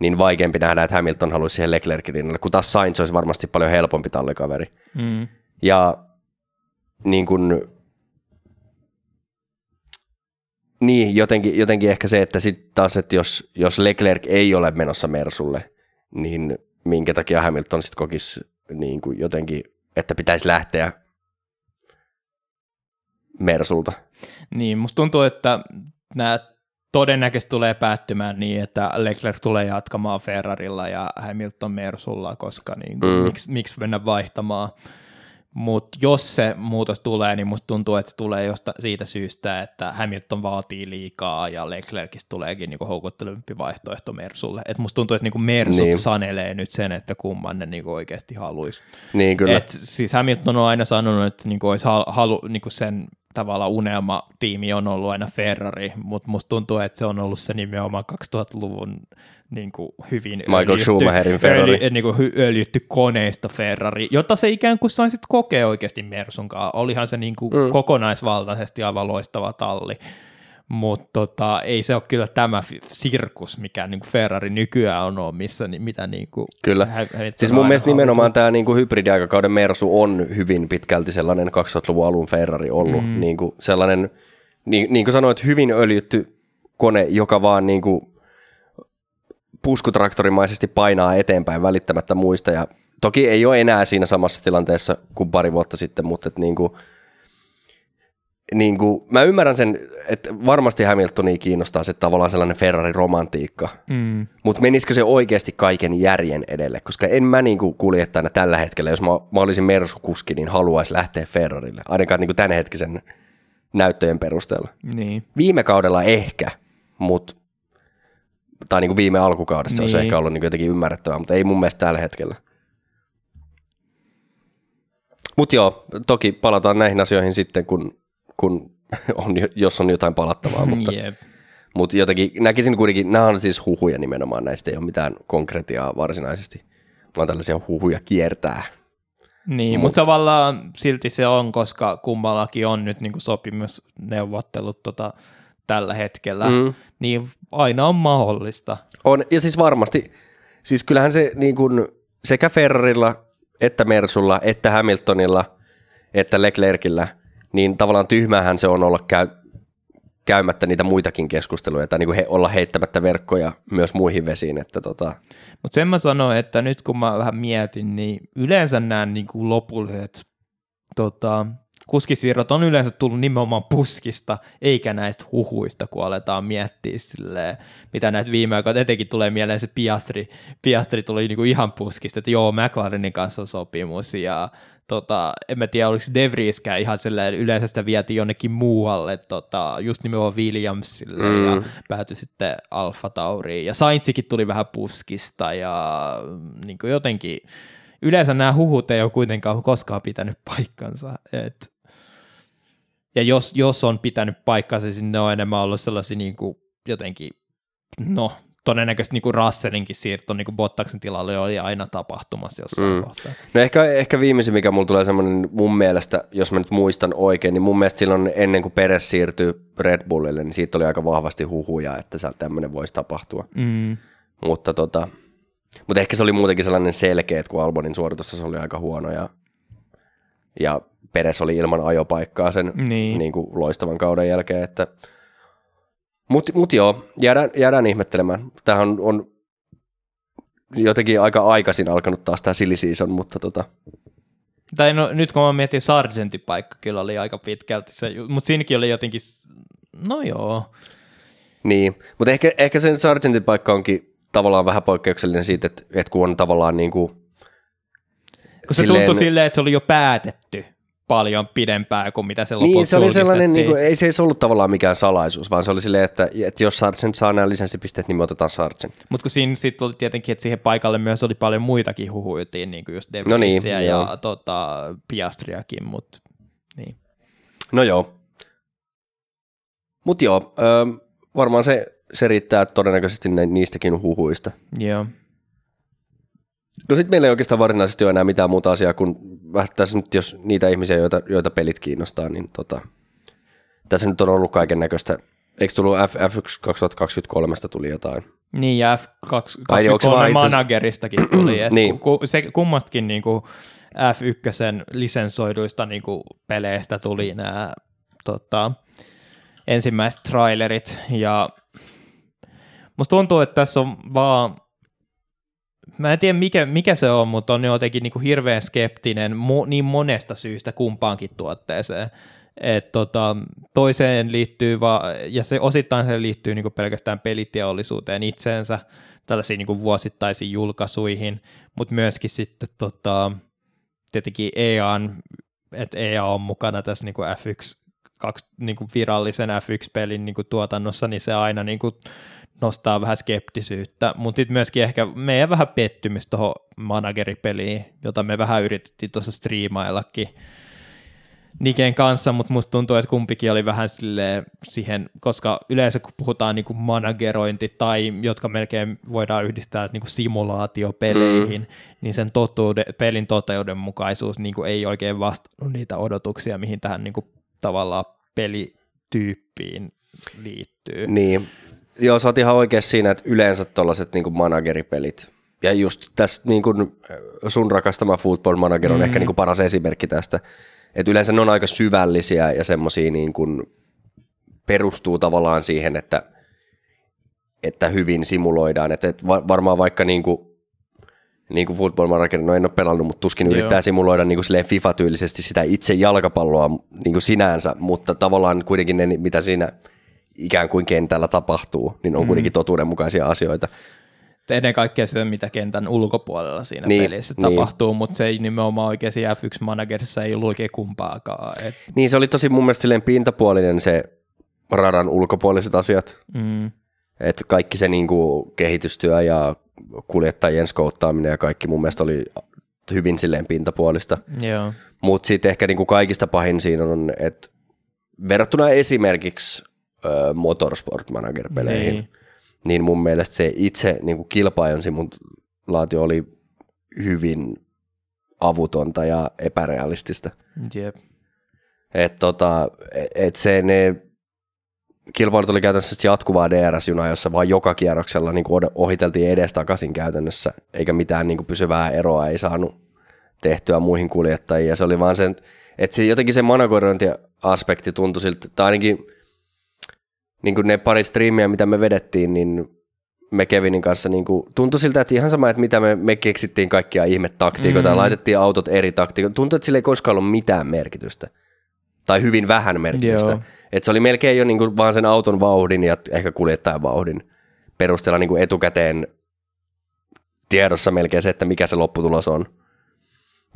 niin vaikeampi nähdä, että Hamilton haluaisi siihen Leclercin rinnalle, kun taas Sainz olisi varmasti paljon helpompi tallikaveri. Mm. Ja niin kun, niin, jotenkin, jotenkin ehkä se, että sitten taas, että jos, jos Leclerc ei ole menossa Mersulle, niin minkä takia Hamilton sitten kokisi niin kuin jotenkin, että pitäisi lähteä Mersulta. Niin, musta tuntuu, että nämä todennäköisesti tulee päättymään niin, että Leclerc tulee jatkamaan Ferrarilla ja Hamilton Mersulla, koska niin kuin, mm. miksi, miksi mennä vaihtamaan mutta jos se muutos tulee, niin musta tuntuu, että se tulee josta, siitä syystä, että Hamilton vaatii liikaa ja Leclercistä tuleekin niinku houkuttelevampi vaihtoehto Mersulle. Et musta tuntuu, että niinku Mersut niin. sanelee nyt sen, että kumman ne niinku oikeasti haluaisi. Niin, kyllä. Et siis Hamilton on aina sanonut, että niinku olisi halu, niinku sen tavalla unelma-tiimi on ollut aina Ferrari, mutta musta tuntuu, että se on ollut se nimenomaan 2000-luvun niin kuin hyvin Michael öljytty, Schumacherin Ferrari. Öljy, niin kuin öljytty koneista Ferrari, jota se ikään kuin saisit kokea oikeasti Mersunkaan. Olihan se niin kuin mm. kokonaisvaltaisesti aivan loistava talli, mutta tota, ei se ole kyllä tämä sirkus, mikä niin Ferrari nykyään on, ollut, missä mitä niin kuin Kyllä. Hä, siis mun mielestä nimenomaan tämä niin kuin hybridiaikakauden Mersu on hyvin pitkälti sellainen 2000-luvun alun Ferrari ollut. Mm. Niin kuin sellainen, niin, niin kuin sanoit, hyvin öljytty kone, joka vaan niin kuin puskutraktorimaisesti painaa eteenpäin välittämättä muista. Ja toki ei ole enää siinä samassa tilanteessa kuin pari vuotta sitten, mutta et niin kuin, niin kuin, mä ymmärrän sen, että varmasti Hamiltonia kiinnostaa se tavallaan sellainen Ferrari-romantiikka, mm. mutta menisikö se oikeasti kaiken järjen edelle, koska en mä niin kuin kuljettajana tällä hetkellä, jos mä, mä olisin Mersu-kuski, niin haluaisi lähteä Ferrarille, ainakaan niin kuin tämänhetkisen näyttöjen perusteella. Niin. Viime kaudella ehkä, mutta tai niin kuin viime alkukaudessa niin. olisi ehkä ollut niin kuin jotenkin ymmärrettävää, mutta ei mun mielestä tällä hetkellä. Mutta joo, toki palataan näihin asioihin sitten, kun, kun on, jos on jotain palattavaa, mutta, yep. mutta jotenkin näkisin kuitenkin, nämä on siis huhuja nimenomaan, näistä ei ole mitään konkretiaa varsinaisesti, vaan tällaisia huhuja kiertää. Niin, Mut. mutta tavallaan silti se on, koska kummallakin on nyt niin sopimusneuvottelut tota, tällä hetkellä, mm. niin aina on mahdollista. On, ja siis varmasti, siis kyllähän se niin kuin sekä Ferrarilla, että Mersulla, että Hamiltonilla, että Leclercillä, niin tavallaan tyhmähän se on olla käy, käymättä niitä muitakin keskusteluja, tai niin kuin he, olla heittämättä verkkoja myös muihin vesiin. Että tota. Mutta sen mä sanoin, että nyt kun mä vähän mietin, niin yleensä nämä niin kuin lopulliset tota, kuskisiirrot on yleensä tullut nimenomaan puskista, eikä näistä huhuista, kun aletaan miettiä silleen, mitä näitä viime aikoina, etenkin tulee mieleen se Piastri, Piastri tuli niinku ihan puskista, että joo, McLarenin kanssa on sopimus, ja tota, en mä tiedä, oliko De Vrieskään ihan silleen, yleensä sitä vietiin jonnekin muualle, tota, just nimenomaan Williamsille, mm. ja päätyi sitten Alfa Tauriin, ja Saintsikin tuli vähän puskista, ja niin jotenkin, yleensä nämä huhut ei ole kuitenkaan koskaan pitänyt paikkansa, että Ja jos, jos on pitänyt paikkansa, niin ne on enemmän ollut sellaisia niin kuin jotenkin, no todennäköisesti niin kuin Russellinkin siirto niin kuin Bottaksen tilalle oli aina tapahtumassa jossain mm. kohtaa. No ehkä, ehkä viimeisin, mikä mulla tulee semmoinen mun mielestä, jos mä nyt muistan oikein, niin mun mielestä silloin ennen kuin Peres siirtyi Red Bullille, niin siitä oli aika vahvasti huhuja, että tämmöinen voisi tapahtua. Mm. Mutta, tota, mutta ehkä se oli muutenkin sellainen selkeä, että kun Albonin suoritus se oli aika huono ja, ja Peres oli ilman ajopaikkaa sen niin. Niin kuin loistavan kauden jälkeen, että mutta mut joo, jäädään, jäädään ihmettelemään. Tämähän on, jotenkin aika aikaisin alkanut taas tämä silly season, mutta tota. Tai no, nyt kun mä mietin Sargentin paikka, kyllä oli aika pitkälti se, mutta siinäkin oli jotenkin, no joo. Niin, mutta ehkä, ehkä sen Sargentin paikka onkin tavallaan vähän poikkeuksellinen siitä, että, että kun on tavallaan niin kuin, kun se silleen... tuntui silleen, että se oli jo päätetty paljon pidempää kuin mitä se lopulta Niin, se oli sellainen, niin kuin, ei se ei ollut tavallaan mikään salaisuus, vaan se oli silleen, että, että jos Sargent saa nämä lisenssipisteet, niin me otetaan Sargent. Mutta kun siinä sitten oli tietenkin, että siihen paikalle myös oli paljon muitakin huhuiltiin, niin kuin just De no niin, ja tota, Piastriakin, mutta niin. No joo. Mutta joo, ö, varmaan se, se riittää todennäköisesti niistäkin huhuista. Joo. No sitten meillä ei oikeastaan varsinaisesti ole enää mitään muuta asiaa kuin tässä nyt, jos niitä ihmisiä, joita, joita pelit kiinnostaa, niin tota, tässä nyt on ollut kaiken näköistä. Eikö tullut F, F1 2023 tuli jotain? Niin, ja F23 manageristakin tuli. että niin. ku, se kummastakin niin kuin F1 lisensoiduista niin kuin peleistä tuli nämä tota, ensimmäiset trailerit, ja musta tuntuu, että tässä on vaan mä en tiedä mikä, mikä se on, mutta on jotenkin niin kuin hirveän skeptinen mo, niin monesta syystä kumpaankin tuotteeseen. Et tota, toiseen liittyy, va, ja se osittain se liittyy niin pelkästään peliteollisuuteen itseensä, tällaisiin niin vuosittaisiin julkaisuihin, mutta myöskin sitten tota, tietenkin EA, että EA on mukana tässä niin kuin F1 kaksi, niin virallisen F1-pelin niin tuotannossa, niin se aina niin kuin nostaa vähän skeptisyyttä, mutta sitten myöskin ehkä meidän vähän pettymys tuohon manageripeliin, jota me vähän yritettiin tuossa striimaillakin Niken kanssa, mutta musta tuntuu, että kumpikin oli vähän siihen, koska yleensä kun puhutaan niin kuin managerointi tai jotka melkein voidaan yhdistää niin kuin simulaatiopeleihin, mm. niin sen totuuden, pelin toteudenmukaisuus niin kuin ei oikein vastannut niitä odotuksia, mihin tähän niin kuin tavallaan pelityyppiin liittyy. Niin, Joo, sä oot ihan oikeassa siinä, että yleensä tuollaiset niin manageripelit, ja just tässä niin kuin sun rakastama Football Manager on mm. ehkä niin kuin paras esimerkki tästä, että yleensä ne on aika syvällisiä ja semmoisia niin kuin perustuu tavallaan siihen, että, että hyvin simuloidaan, että, että varmaan vaikka niin kuin, niin kuin Football Manager, no en ole pelannut, mutta tuskin Joo. yrittää simuloida niin kuin FIFA-tyylisesti sitä itse jalkapalloa niin kuin sinänsä, mutta tavallaan kuitenkin ne, mitä siinä – ikään kuin kentällä tapahtuu, niin on mm. kuitenkin totuudenmukaisia asioita. Ennen kaikkea se, mitä kentän ulkopuolella siinä niin, pelissä niin. tapahtuu, mutta se ei nimenomaan oikein F1-managerissa ei ollut oikein kumpaakaan. Et... Niin, se oli tosi mun mielestä silleen pintapuolinen se radan ulkopuoliset asiat. Mm. Et kaikki se niinku kehitystyö ja kuljettajien skouttaaminen ja kaikki mun mielestä oli hyvin silleen pintapuolista. Mutta sitten ehkä niinku kaikista pahin siinä on, että verrattuna esimerkiksi ö, Motorsport Manager-peleihin, niin. niin mun mielestä se itse niin kuin simulaatio oli hyvin avutonta ja epärealistista. Jep. Et tota, et se ne kilpailut oli käytännössä jatkuvaa DRS-junaa, jossa vaan joka kierroksella niin kuin ohiteltiin edestakaisin käytännössä, eikä mitään niin kuin pysyvää eroa ei saanut tehtyä muihin kuljettajiin. Ja se oli vaan sen, että se, jotenkin se managorointiaspekti tuntui siltä, tai ainakin niin kuin ne pari striimiä, mitä me vedettiin, niin me Kevinin kanssa niin kuin, tuntui siltä, että ihan sama, että mitä me, me keksittiin kaikkia ihmetaktiikoita mm. ja laitettiin autot eri taktiikoita. Tuntui, että sillä ei koskaan ollut mitään merkitystä. Tai hyvin vähän merkitystä. Että se oli melkein jo niin kuin vaan sen auton vauhdin ja ehkä kuljettajan vauhdin perusteella niin kuin etukäteen tiedossa melkein se, että mikä se lopputulos on.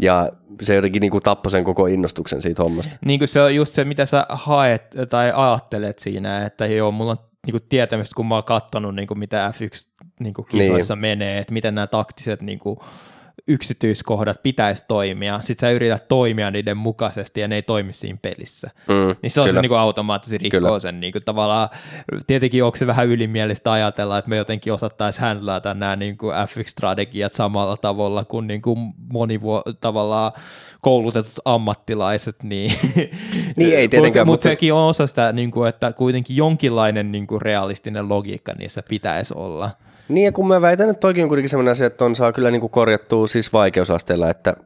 Ja se jotenkin niin kuin tappoi sen koko innostuksen siitä hommasta. Niin kuin se on just se, mitä sä haet tai ajattelet siinä, että joo, mulla on niin kuin tietämystä, kun mä oon katsonut, niin kuin mitä F1 niin kuin kisoissa niin. menee, että miten nämä taktiset niin kuin, yksityiskohdat pitäisi toimia, sit sä yrität toimia niiden mukaisesti ja ne ei toimi siinä pelissä. Mm, Niin se on kyllä. se niin automaattisesti rikkoo Kyllä. sen niin kuin tavallaan, tietenkin onko se vähän ylimielistä ajatella, että me jotenkin osattaisiin handlata nämä niin kuin FX-strategiat samalla tavalla kuin, niin kuin moni vuo, tavallaan koulutetut ammattilaiset, niin, Niin, ei tietenkään, Mutta mutta- sekin on osa sitä, niin kuin, että kuitenkin jonkinlainen niin kuin realistinen logiikka niissä pitäisi olla. Niin, ja kun mä väitän, että toikin on kuitenkin sellainen asia, että on saa kyllä niin kuin korjattua siis vaikeusasteella, että,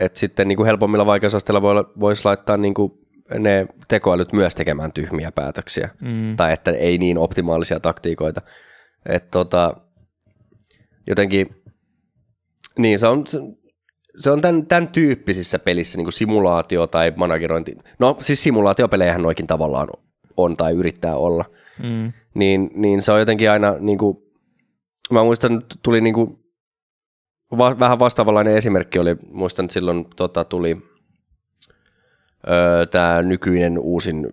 että sitten niin kuin helpommilla vaikeusasteilla voi, voisi laittaa niin kuin ne tekoälyt myös tekemään tyhmiä päätöksiä, mm. tai että ei niin optimaalisia taktiikoita. Että tota, jotenkin, niin se on, se- se on tämän, tämän tyyppisissä pelissä niin kuin simulaatio tai managerointi. No siis simulaatiopelejähän noikin tavallaan on tai yrittää olla Mm. niin, niin se on jotenkin aina, niin kuin, mä muistan, että tuli niin kuin, va, vähän vastaavanlainen esimerkki oli, muistan, että silloin tota, tuli öö, tämä nykyinen uusin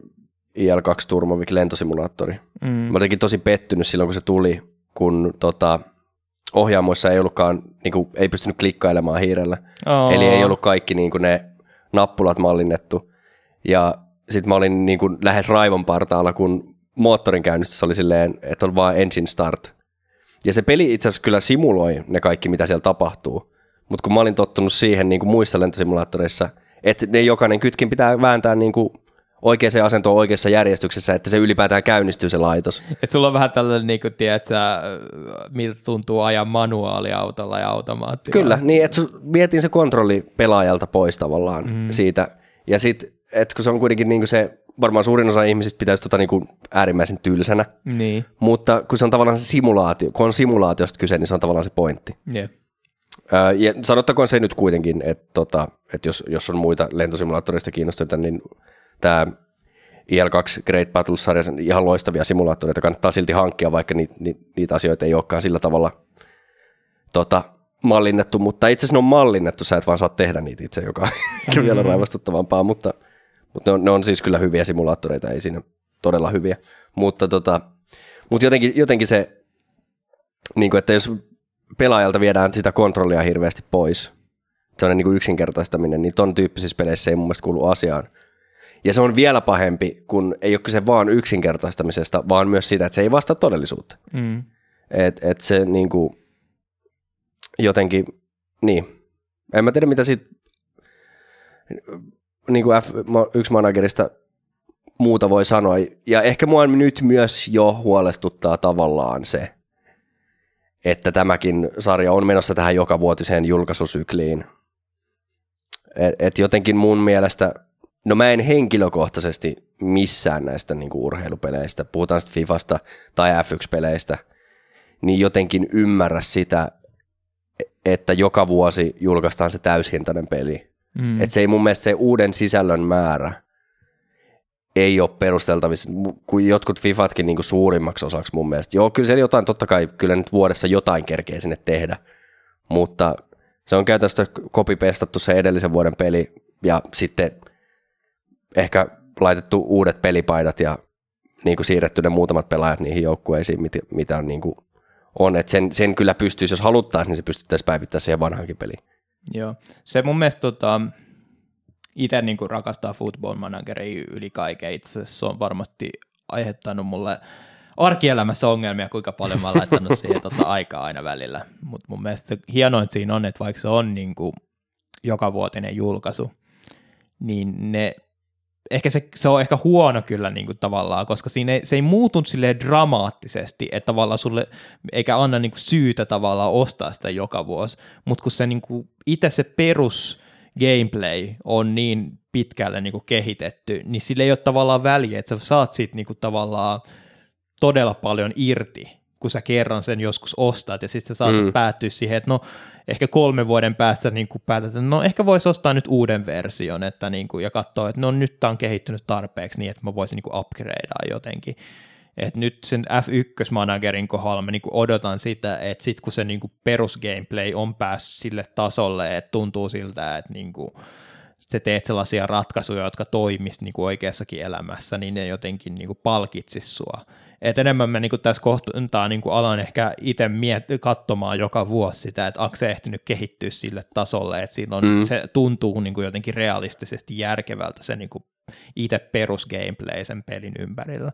IL-2 Turmovik lentosimulaattori. Mm. Mä olin tosi pettynyt silloin, kun se tuli, kun tota, ohjaamoissa ei ollutkaan, niin kuin, ei pystynyt klikkailemaan hiirellä. Oh. Eli ei ollut kaikki niin kuin ne nappulat mallinnettu. Ja sitten mä olin niin kuin lähes raivon partaalla, kun moottorin käynnistys oli silleen, että on vaan engine start. Ja se peli itse asiassa kyllä simuloi ne kaikki, mitä siellä tapahtuu. Mutta kun mä olin tottunut siihen niin kuin muissa lentosimulaattoreissa, että ne jokainen kytkin pitää vääntää niin kuin oikeaan asentoon oikeassa järjestyksessä, että se ylipäätään käynnistyy se laitos. Et sulla on vähän tällainen, niin kuin, tiedät, sä, miltä tuntuu ajaa manuaaliautolla ja automaatilla. Kyllä, niin että vietiin se kontrolli pelaajalta pois tavallaan mm. siitä. Ja sitten, että kun se on kuitenkin niin kuin se, varmaan suurin osa ihmisistä pitäisi tota niin kuin äärimmäisen tylsänä, Niin, mutta kun se on tavallaan se simulaatio, kun on simulaatiosta kyse, niin se on tavallaan se pointti. jep. Öö, ja sanottakoon se nyt kuitenkin, että, tota, että jos, jos on muita lentosimulaattoreista kiinnostuneita, niin tämä IL2 Great Battles-sarja, ihan loistavia simulaattoreita kannattaa silti hankkia, vaikka ni, ni, niitä asioita ei olekaan sillä tavalla tota, mallinnettu, mutta itse asiassa ne on mallinnettu, sä et vaan saa tehdä niitä itse, joka on vielä raivostuttavampaa, mutta, mutta ne, on, ne on siis kyllä hyviä simulaattoreita, ei siinä todella hyviä, mutta, tota, mutta jotenkin, jotenkin se, niin kuin, että jos pelaajalta viedään sitä kontrollia hirveästi pois, sellainen niin kuin yksinkertaistaminen, niin ton tyyppisissä peleissä ei mun mielestä kuulu asiaan. Ja se on vielä pahempi, kun ei ole kyse vaan yksinkertaistamisesta, vaan myös siitä, että se ei vastaa todellisuutta. Mm. Et, et se niin kuin, jotenkin, niin. En mä tiedä, mitä siitä niin kuin F1 managerista muuta voi sanoa. Ja ehkä mua nyt myös jo huolestuttaa tavallaan se, että tämäkin sarja on menossa tähän jokavuotiseen julkaisusykliin. Et, et jotenkin mun mielestä, no mä en henkilökohtaisesti missään näistä niin kuin urheilupeleistä, puhutaan sitten Fifasta tai F1-peleistä, niin jotenkin ymmärrä sitä, että joka vuosi julkaistaan se täyshintainen peli. Mm. Että se ei mun mielestä se uuden sisällön määrä ei ole perusteltavissa, kuin jotkut Fifatkin niin kuin suurimmaksi osaksi mun mielestä. Joo, kyllä siellä jotain, totta kai, kyllä nyt vuodessa jotain kerkee sinne tehdä, mutta se on käytännössä kopipestattu se edellisen vuoden peli ja sitten ehkä laitettu uudet pelipaidat ja niin kuin siirretty ne muutamat pelaajat niihin joukkueisiin, mitä, mitä on, niin kuin on. Et sen, sen kyllä pystyisi, jos haluttaisiin, niin se pystyttäisiin päivittämään siihen vanhankin peliin. Joo. Se mun mielestä tota, itse niin rakastaa football manageria yli kaiken. Itse asiassa se on varmasti aiheuttanut mulle arkielämässä ongelmia, kuinka paljon mä oon laittanut siihen tota, aikaa aina välillä. Mutta mun mielestä se hienoin siinä on, että vaikka se on niin kuin, joka vuotinen julkaisu, niin ne ehkä se, se on ehkä huono kyllä niin kuin tavallaan, koska siinä ei, se ei muutu silleen dramaattisesti, että tavallaan sulle, eikä anna niin kuin syytä tavallaan ostaa sitä joka vuosi, mutta kun se niin kuin, itse se perus gameplay on niin pitkälle niin kuin kehitetty, niin sillä ei ole tavallaan väliä, että sä saat siitä niin kuin tavallaan todella paljon irti, kun sä kerran sen joskus ostat, ja sitten sä saatat mm. päättyä siihen, että no ehkä kolmen vuoden päästä niin kuin päätät, että no ehkä voisi ostaa nyt uuden version, että niin kuin, ja katsoa, että no nyt tämä on kehittynyt tarpeeksi niin, että mä voisin niin kuin upgradea jotenkin. Et nyt sen F1-managerin kohdalla mä niinku odotan sitä, että sit kun se niinku perusgameplay on päässyt sille tasolle, että tuntuu siltä, että niinku sä teet sellaisia ratkaisuja, jotka toimis niinku oikeassakin elämässä, niin ne jotenkin niinku palkitsis sua. Et enemmän mä niinku tässä kohtaa niinku alan ehkä itse miet- katsomaan joka vuosi sitä, että onko se ehtinyt kehittyä sille tasolle, että silloin mm. se tuntuu niinku jotenkin realistisesti järkevältä se niinku itse perusgameplay sen pelin ympärillä.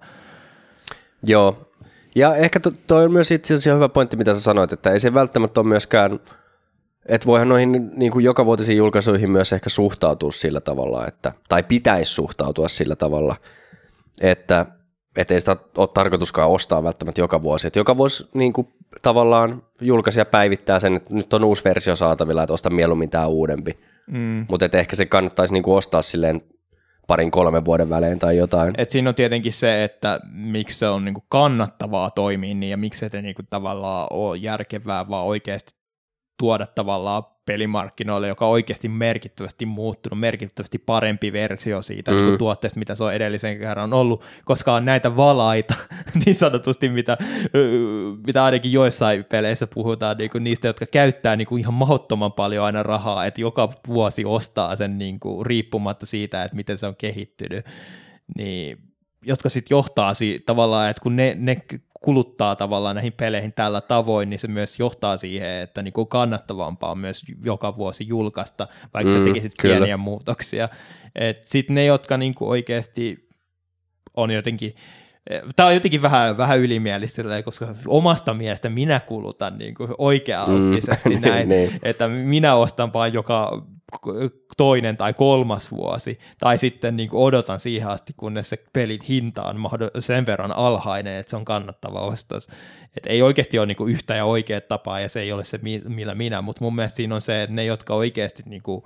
Joo, ja ehkä to, toi on myös itse asiassa hyvä pointti, mitä sä sanoit, että ei se välttämättä ole myöskään, että voihan noihin niin kuin vuotisiin julkaisuihin myös ehkä suhtautua sillä tavalla, että, tai pitäisi suhtautua sillä tavalla, että ei sitä ole tarkoituskaan ostaa välttämättä joka vuosi. Että joka vuosi niin kuin, tavallaan julkaisija päivittää sen, että nyt on uusi versio saatavilla, että osta mieluummin tämä uudempi. Mm. Mutta ehkä se kannattaisi niin kuin, ostaa silleen parin kolmen vuoden välein tai jotain. Et siinä on tietenkin se, että miksi se on niinku kannattavaa toimia niin ja miksi se niinku tavallaan ole järkevää, vaan oikeasti tuoda tavallaan pelimarkkinoille, joka on oikeasti merkittävästi muuttunut, merkittävästi parempi versio siitä mm. niin tuotteesta, mitä se on edellisen kerran ollut, koska on näitä valaita, niin sanotusti, mitä, mitä ainakin joissain peleissä puhutaan niin kuin niistä, jotka käyttää niin kuin ihan mahdottoman paljon aina rahaa, että joka vuosi ostaa sen niin kuin, riippumatta siitä, että miten se on kehittynyt, niin jotka sitten johtaa si- tavallaan, että kun ne, ne kuluttaa tavallaan näihin peleihin tällä tavoin, niin se myös johtaa siihen, että niin kuin kannattavampaa on myös joka vuosi julkaista, vaikka mm, sä tekisit kyllä. pieniä muutoksia. Sitten ne, jotka niin kuin oikeasti on jotenkin Tämä on jotenkin vähän, vähän ylimielistä, koska omasta mielestä minä kulutan niin kuin oikea-alttisesti mm, näin, niin, niin. että minä ostan vain joka toinen tai kolmas vuosi, tai sitten niin kuin odotan siihen asti, kunnes se pelin hinta on sen verran alhainen, että se on kannattava ostos. Et ei oikeasti ole niin kuin yhtä ja oikea tapaa, ja se ei ole se, millä minä, mutta mun mielestä siinä on se, että ne, jotka oikeasti niin kuin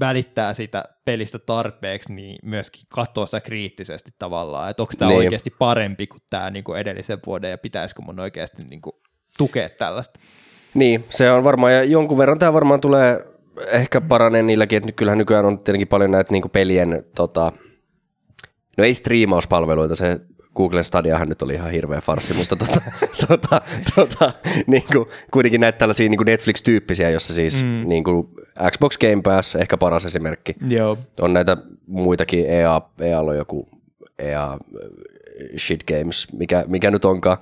välittää sitä pelistä tarpeeksi, niin myöskin katsoo sitä kriittisesti tavallaan, että onko tämä niin. oikeasti parempi kuin tämä niin kuin edellisen vuoden, ja pitäisikö mun oikeasti niin kuin tukea tällaista. Niin, se on varmaan, ja jonkun verran tämä varmaan tulee ehkä paranee niilläkin, että kyllähän nykyään on tietenkin paljon näitä niin pelien, tota, no ei striimauspalveluita, se Google Stadiahan nyt oli ihan hirveä farsi, mutta tota, tota, tota, niin kuin, kuitenkin näitä tällaisia niin kuin Netflix-tyyppisiä, jossa siis mm. niin kuin Xbox Game Pass, ehkä paras esimerkki. Joo. On näitä muitakin, EA, EA on joku EA Shit Games, mikä, mikä nyt onkaan.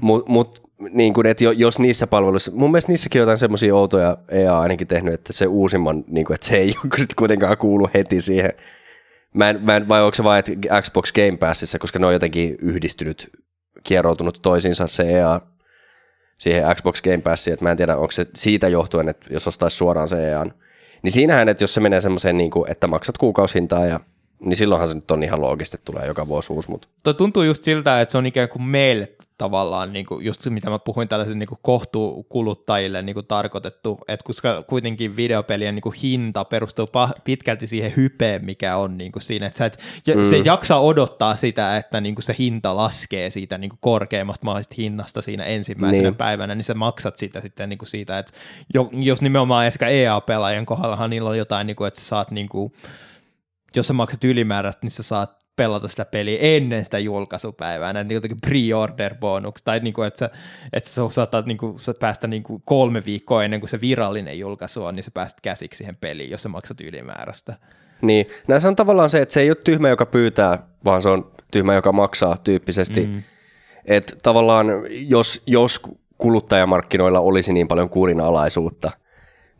Mutta mut, niin kuin, että jos niissä palveluissa, mun mielestä niissäkin on jotain semmoisia outoja EA ainakin tehnyt, että se uusimman, niin kuin, että se ei kuitenkaan kuulu heti siihen. Mä en, mä en, vai onko se vain, että Xbox Game Passissa, koska ne on jotenkin yhdistynyt, kieroutunut toisiinsa se EA siihen Xbox Game Passiin, että mä en tiedä, onko se siitä johtuen, että jos ostaisi suoraan se EA, niin siinähän, että jos se menee semmoiseen, niin kuin, että maksat kuukausintaa ja niin silloinhan se nyt on ihan loogisesti, että tulee joka vuosi uusi. Mutta. Tuo tuntuu just siltä, että se on ikään kuin meille tavallaan, niin kuin just mitä mä puhuin tällaisen niin kuin kohtukuluttajille niin kuin tarkoitettu, että koska kuitenkin videopelien niin kuin hinta perustuu pitkälti siihen hypeen, mikä on niin kuin siinä, että sä et, mm. se jaksaa odottaa sitä, että niin kuin se hinta laskee siitä niin kuin korkeimmasta mahdollisesta hinnasta siinä ensimmäisenä niin. päivänä, niin sä maksat sitä sitten niin kuin siitä, että jos nimenomaan ehkä EA-pelaajien kohdallahan niillä on jotain, niin kuin, että sä saat niin kuin, jos sä maksat ylimääräistä, niin sä saat pelata sitä peliä ennen sitä julkaisupäivää, näin niin pre-order bonus, tai niin kuin, että, sä, että sä saatat niin kuin, sä päästä niin kuin kolme viikkoa ennen kuin se virallinen julkaisu on, niin sä pääset käsiksi siihen peliin, jos sä maksat ylimääräistä. Niin, näissä on tavallaan se, että se ei ole tyhmä, joka pyytää, vaan se on tyhmä, joka maksaa tyyppisesti. Mm. Että tavallaan, jos, jos kuluttajamarkkinoilla olisi niin paljon kurinalaisuutta,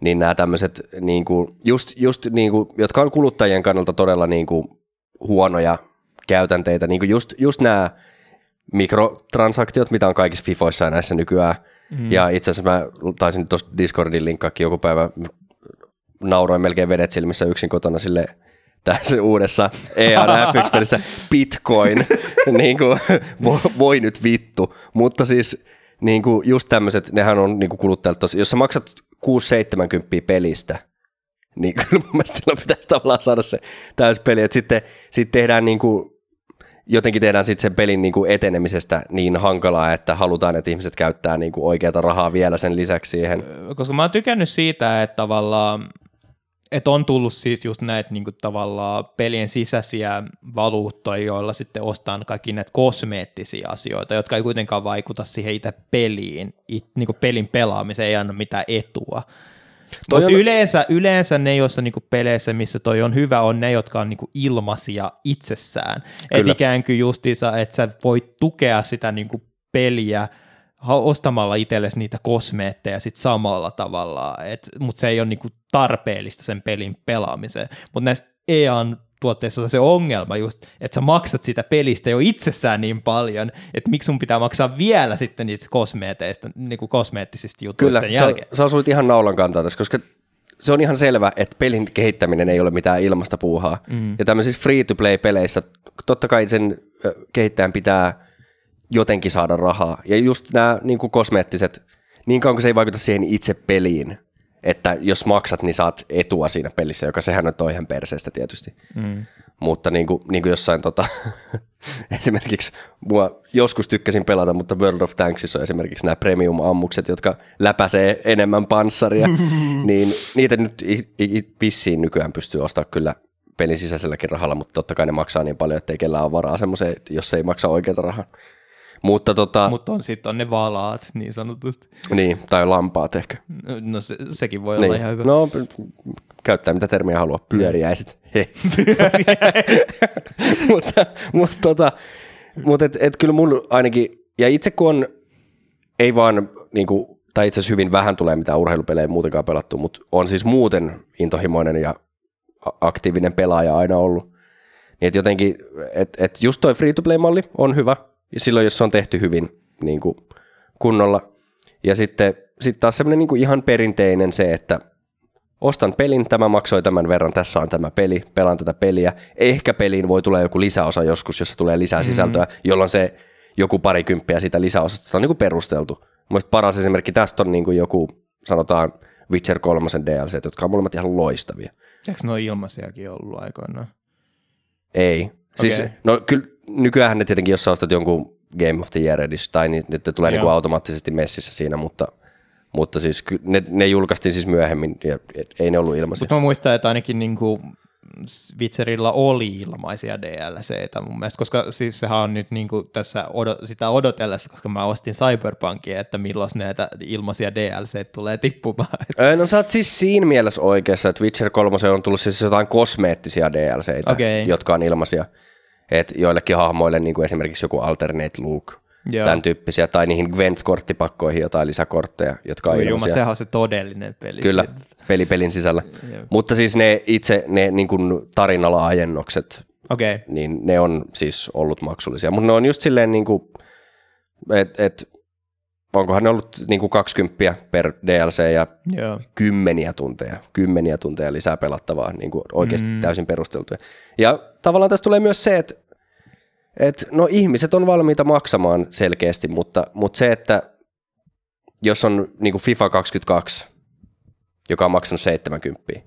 niin nämä tämmöiset, niin kuin, just, just niin kuin, jotka on kuluttajien kannalta todella niin kuin, huonoja käytänteitä, niin kuin just, just nämä mikrotransaktiot, mitä on kaikissa FIFOissa ja näissä nykyään. Mm. Ja itse asiassa mä taisin tuossa Discordin linkkaakin joku päivä, nauroin melkein vedet silmissä yksin kotona sille tässä uudessa EA F1-pelissä Bitcoin, niin kuin, voi, voi nyt vittu, mutta siis niin kuin just tämmöiset, nehän on niin kuluttajalle tosi, jos sä maksat 6-70 pelistä, niin kyllä mun mielestä silloin pitäisi tavallaan saada se täyspeli, että sitten, sitten tehdään niin kuin, jotenkin tehdään sitten sen pelin niin kuin etenemisestä niin hankalaa, että halutaan, että ihmiset käyttää niin kuin oikeata rahaa vielä sen lisäksi siihen. Koska mä oon tykännyt siitä, että tavallaan että on tullut siis just näitä niin tavallaan pelien sisäisiä valuuttoja, joilla sitten ostaa kaikki näitä kosmeettisia asioita, jotka ei kuitenkaan vaikuta siihen itse peliin, it, niin pelin pelaamiseen ei anna mitään etua. Mutta on... yleensä, yleensä ne, joissa niinku peleissä, missä toi on hyvä, on ne, jotka on niinku ilmaisia itsessään. Että ikään kuin justiinsa, että sä voit tukea sitä niinku peliä ostamalla itsellesi niitä kosmeetteja sit samalla tavalla, mutta se ei ole niinku tarpeellista sen pelin pelaamiseen. Mutta näissä EAN tuotteessa on se ongelma just, että sä maksat sitä pelistä jo itsessään niin paljon, että miksi sun pitää maksaa vielä sitten niitä kosmeeteista, niin kuin kosmeettisista jutuista Kyllä, sen jälkeen. Kyllä, sä osuit ihan naulan kantaa tässä, koska se on ihan selvä, että pelin kehittäminen ei ole mitään ilmasta puuhaa. Mm. Ja tämmöisissä free-to-play-peleissä totta kai sen kehittäjän pitää jotenkin saada rahaa. Ja just nämä niin kuin kosmeettiset, niin kauan kuin se ei vaikuta siihen itse peliin, että jos maksat, niin saat etua siinä pelissä, joka sehän on ihan perseestä tietysti. Mm. Mutta niin kuin, niin kuin jossain tota, esimerkiksi mua joskus tykkäsin pelata, mutta World of Tanksissa on esimerkiksi nämä premium-ammukset, jotka läpäisee enemmän panssaria, niin niitä nyt vissiin nykyään pystyy ostamaan kyllä pelin sisäiselläkin rahalla, mutta totta kai ne maksaa niin paljon, että ei kellään ole varaa semmoiseen, jos ei maksa oikeita rahaa. Mutta tota, Mut on sitten on ne valaat niin sanotusti. Niin, tai lampaat ehkä. No, no se, sekin voi niin. olla ihan hyvä. No, käyttää mitä termiä haluaa, pyöriäiset. mutta mutta tota, mutta et, et kyllä mun ainakin, ja itse kun on, ei vaan, niin kuin, tai itse asiassa hyvin vähän tulee mitään urheilupelejä muutenkaan pelattu, mutta on siis muuten intohimoinen ja aktiivinen pelaaja aina ollut. Niin että jotenkin, että et just toi free-to-play-malli on hyvä, silloin, jos se on tehty hyvin niin kuin kunnolla. Ja sitten sit taas semmoinen niin ihan perinteinen se, että ostan pelin, tämä maksoi tämän verran, tässä on tämä peli, pelaan tätä peliä. Ehkä peliin voi tulla joku lisäosa joskus, jossa tulee lisää mm-hmm. sisältöä, mm-hmm. jolloin se joku parikymppiä siitä lisäosasta on niin kuin perusteltu. Mielestäni paras esimerkki tästä on niin kuin joku, sanotaan Witcher 3 DLC, jotka on molemmat ihan loistavia. Eikö nuo ilmaisiakin ollut aikoinaan? Ei. Okay. Siis, no kyllä nykyään ne tietenkin, jos sä ostat jonkun Game of the Year edition, tai niin, ne tulee niin kuin automaattisesti messissä siinä, mutta, mutta siis ne, ne julkaistiin siis myöhemmin, ja ei ne ollut ilmaisia. Mutta mä muistan, että ainakin niin kuin Witcherilla oli ilmaisia DLCitä mun mielestä, koska siis sehän on nyt niin kuin tässä odot, sitä odotellessa, koska mä ostin Cyberpunkia, että milloin näitä ilmaisia DLC tulee tippumaan. No sä oot siis siinä mielessä oikeassa, että Witcher 3 on tullut siis jotain kosmeettisia DLCitä, okay. jotka on ilmaisia että joillekin hahmoille niin kuin esimerkiksi joku alternate look, Joo. tämän tyyppisiä, tai niihin Gwent-korttipakkoihin jotain lisäkortteja, jotka on Juma, sehän on se todellinen peli. Kyllä, peli pelin sisällä. Joo. Mutta siis ne itse ne niin kuin tarinala-ajennokset, okay. niin ne on siis ollut maksullisia. Mutta ne on just silleen, niin kuin, että et, onkohan ne ollut niin kuin 20 per DLC ja Joo. kymmeniä tunteja, kymmeniä tunteja lisää pelattavaa, niin kuin oikeasti mm. täysin perusteltuja. Ja tavallaan tässä tulee myös se, että, että no ihmiset on valmiita maksamaan selkeästi, mutta, mutta se, että jos on niin kuin FIFA 22, joka on maksanut 70, sitten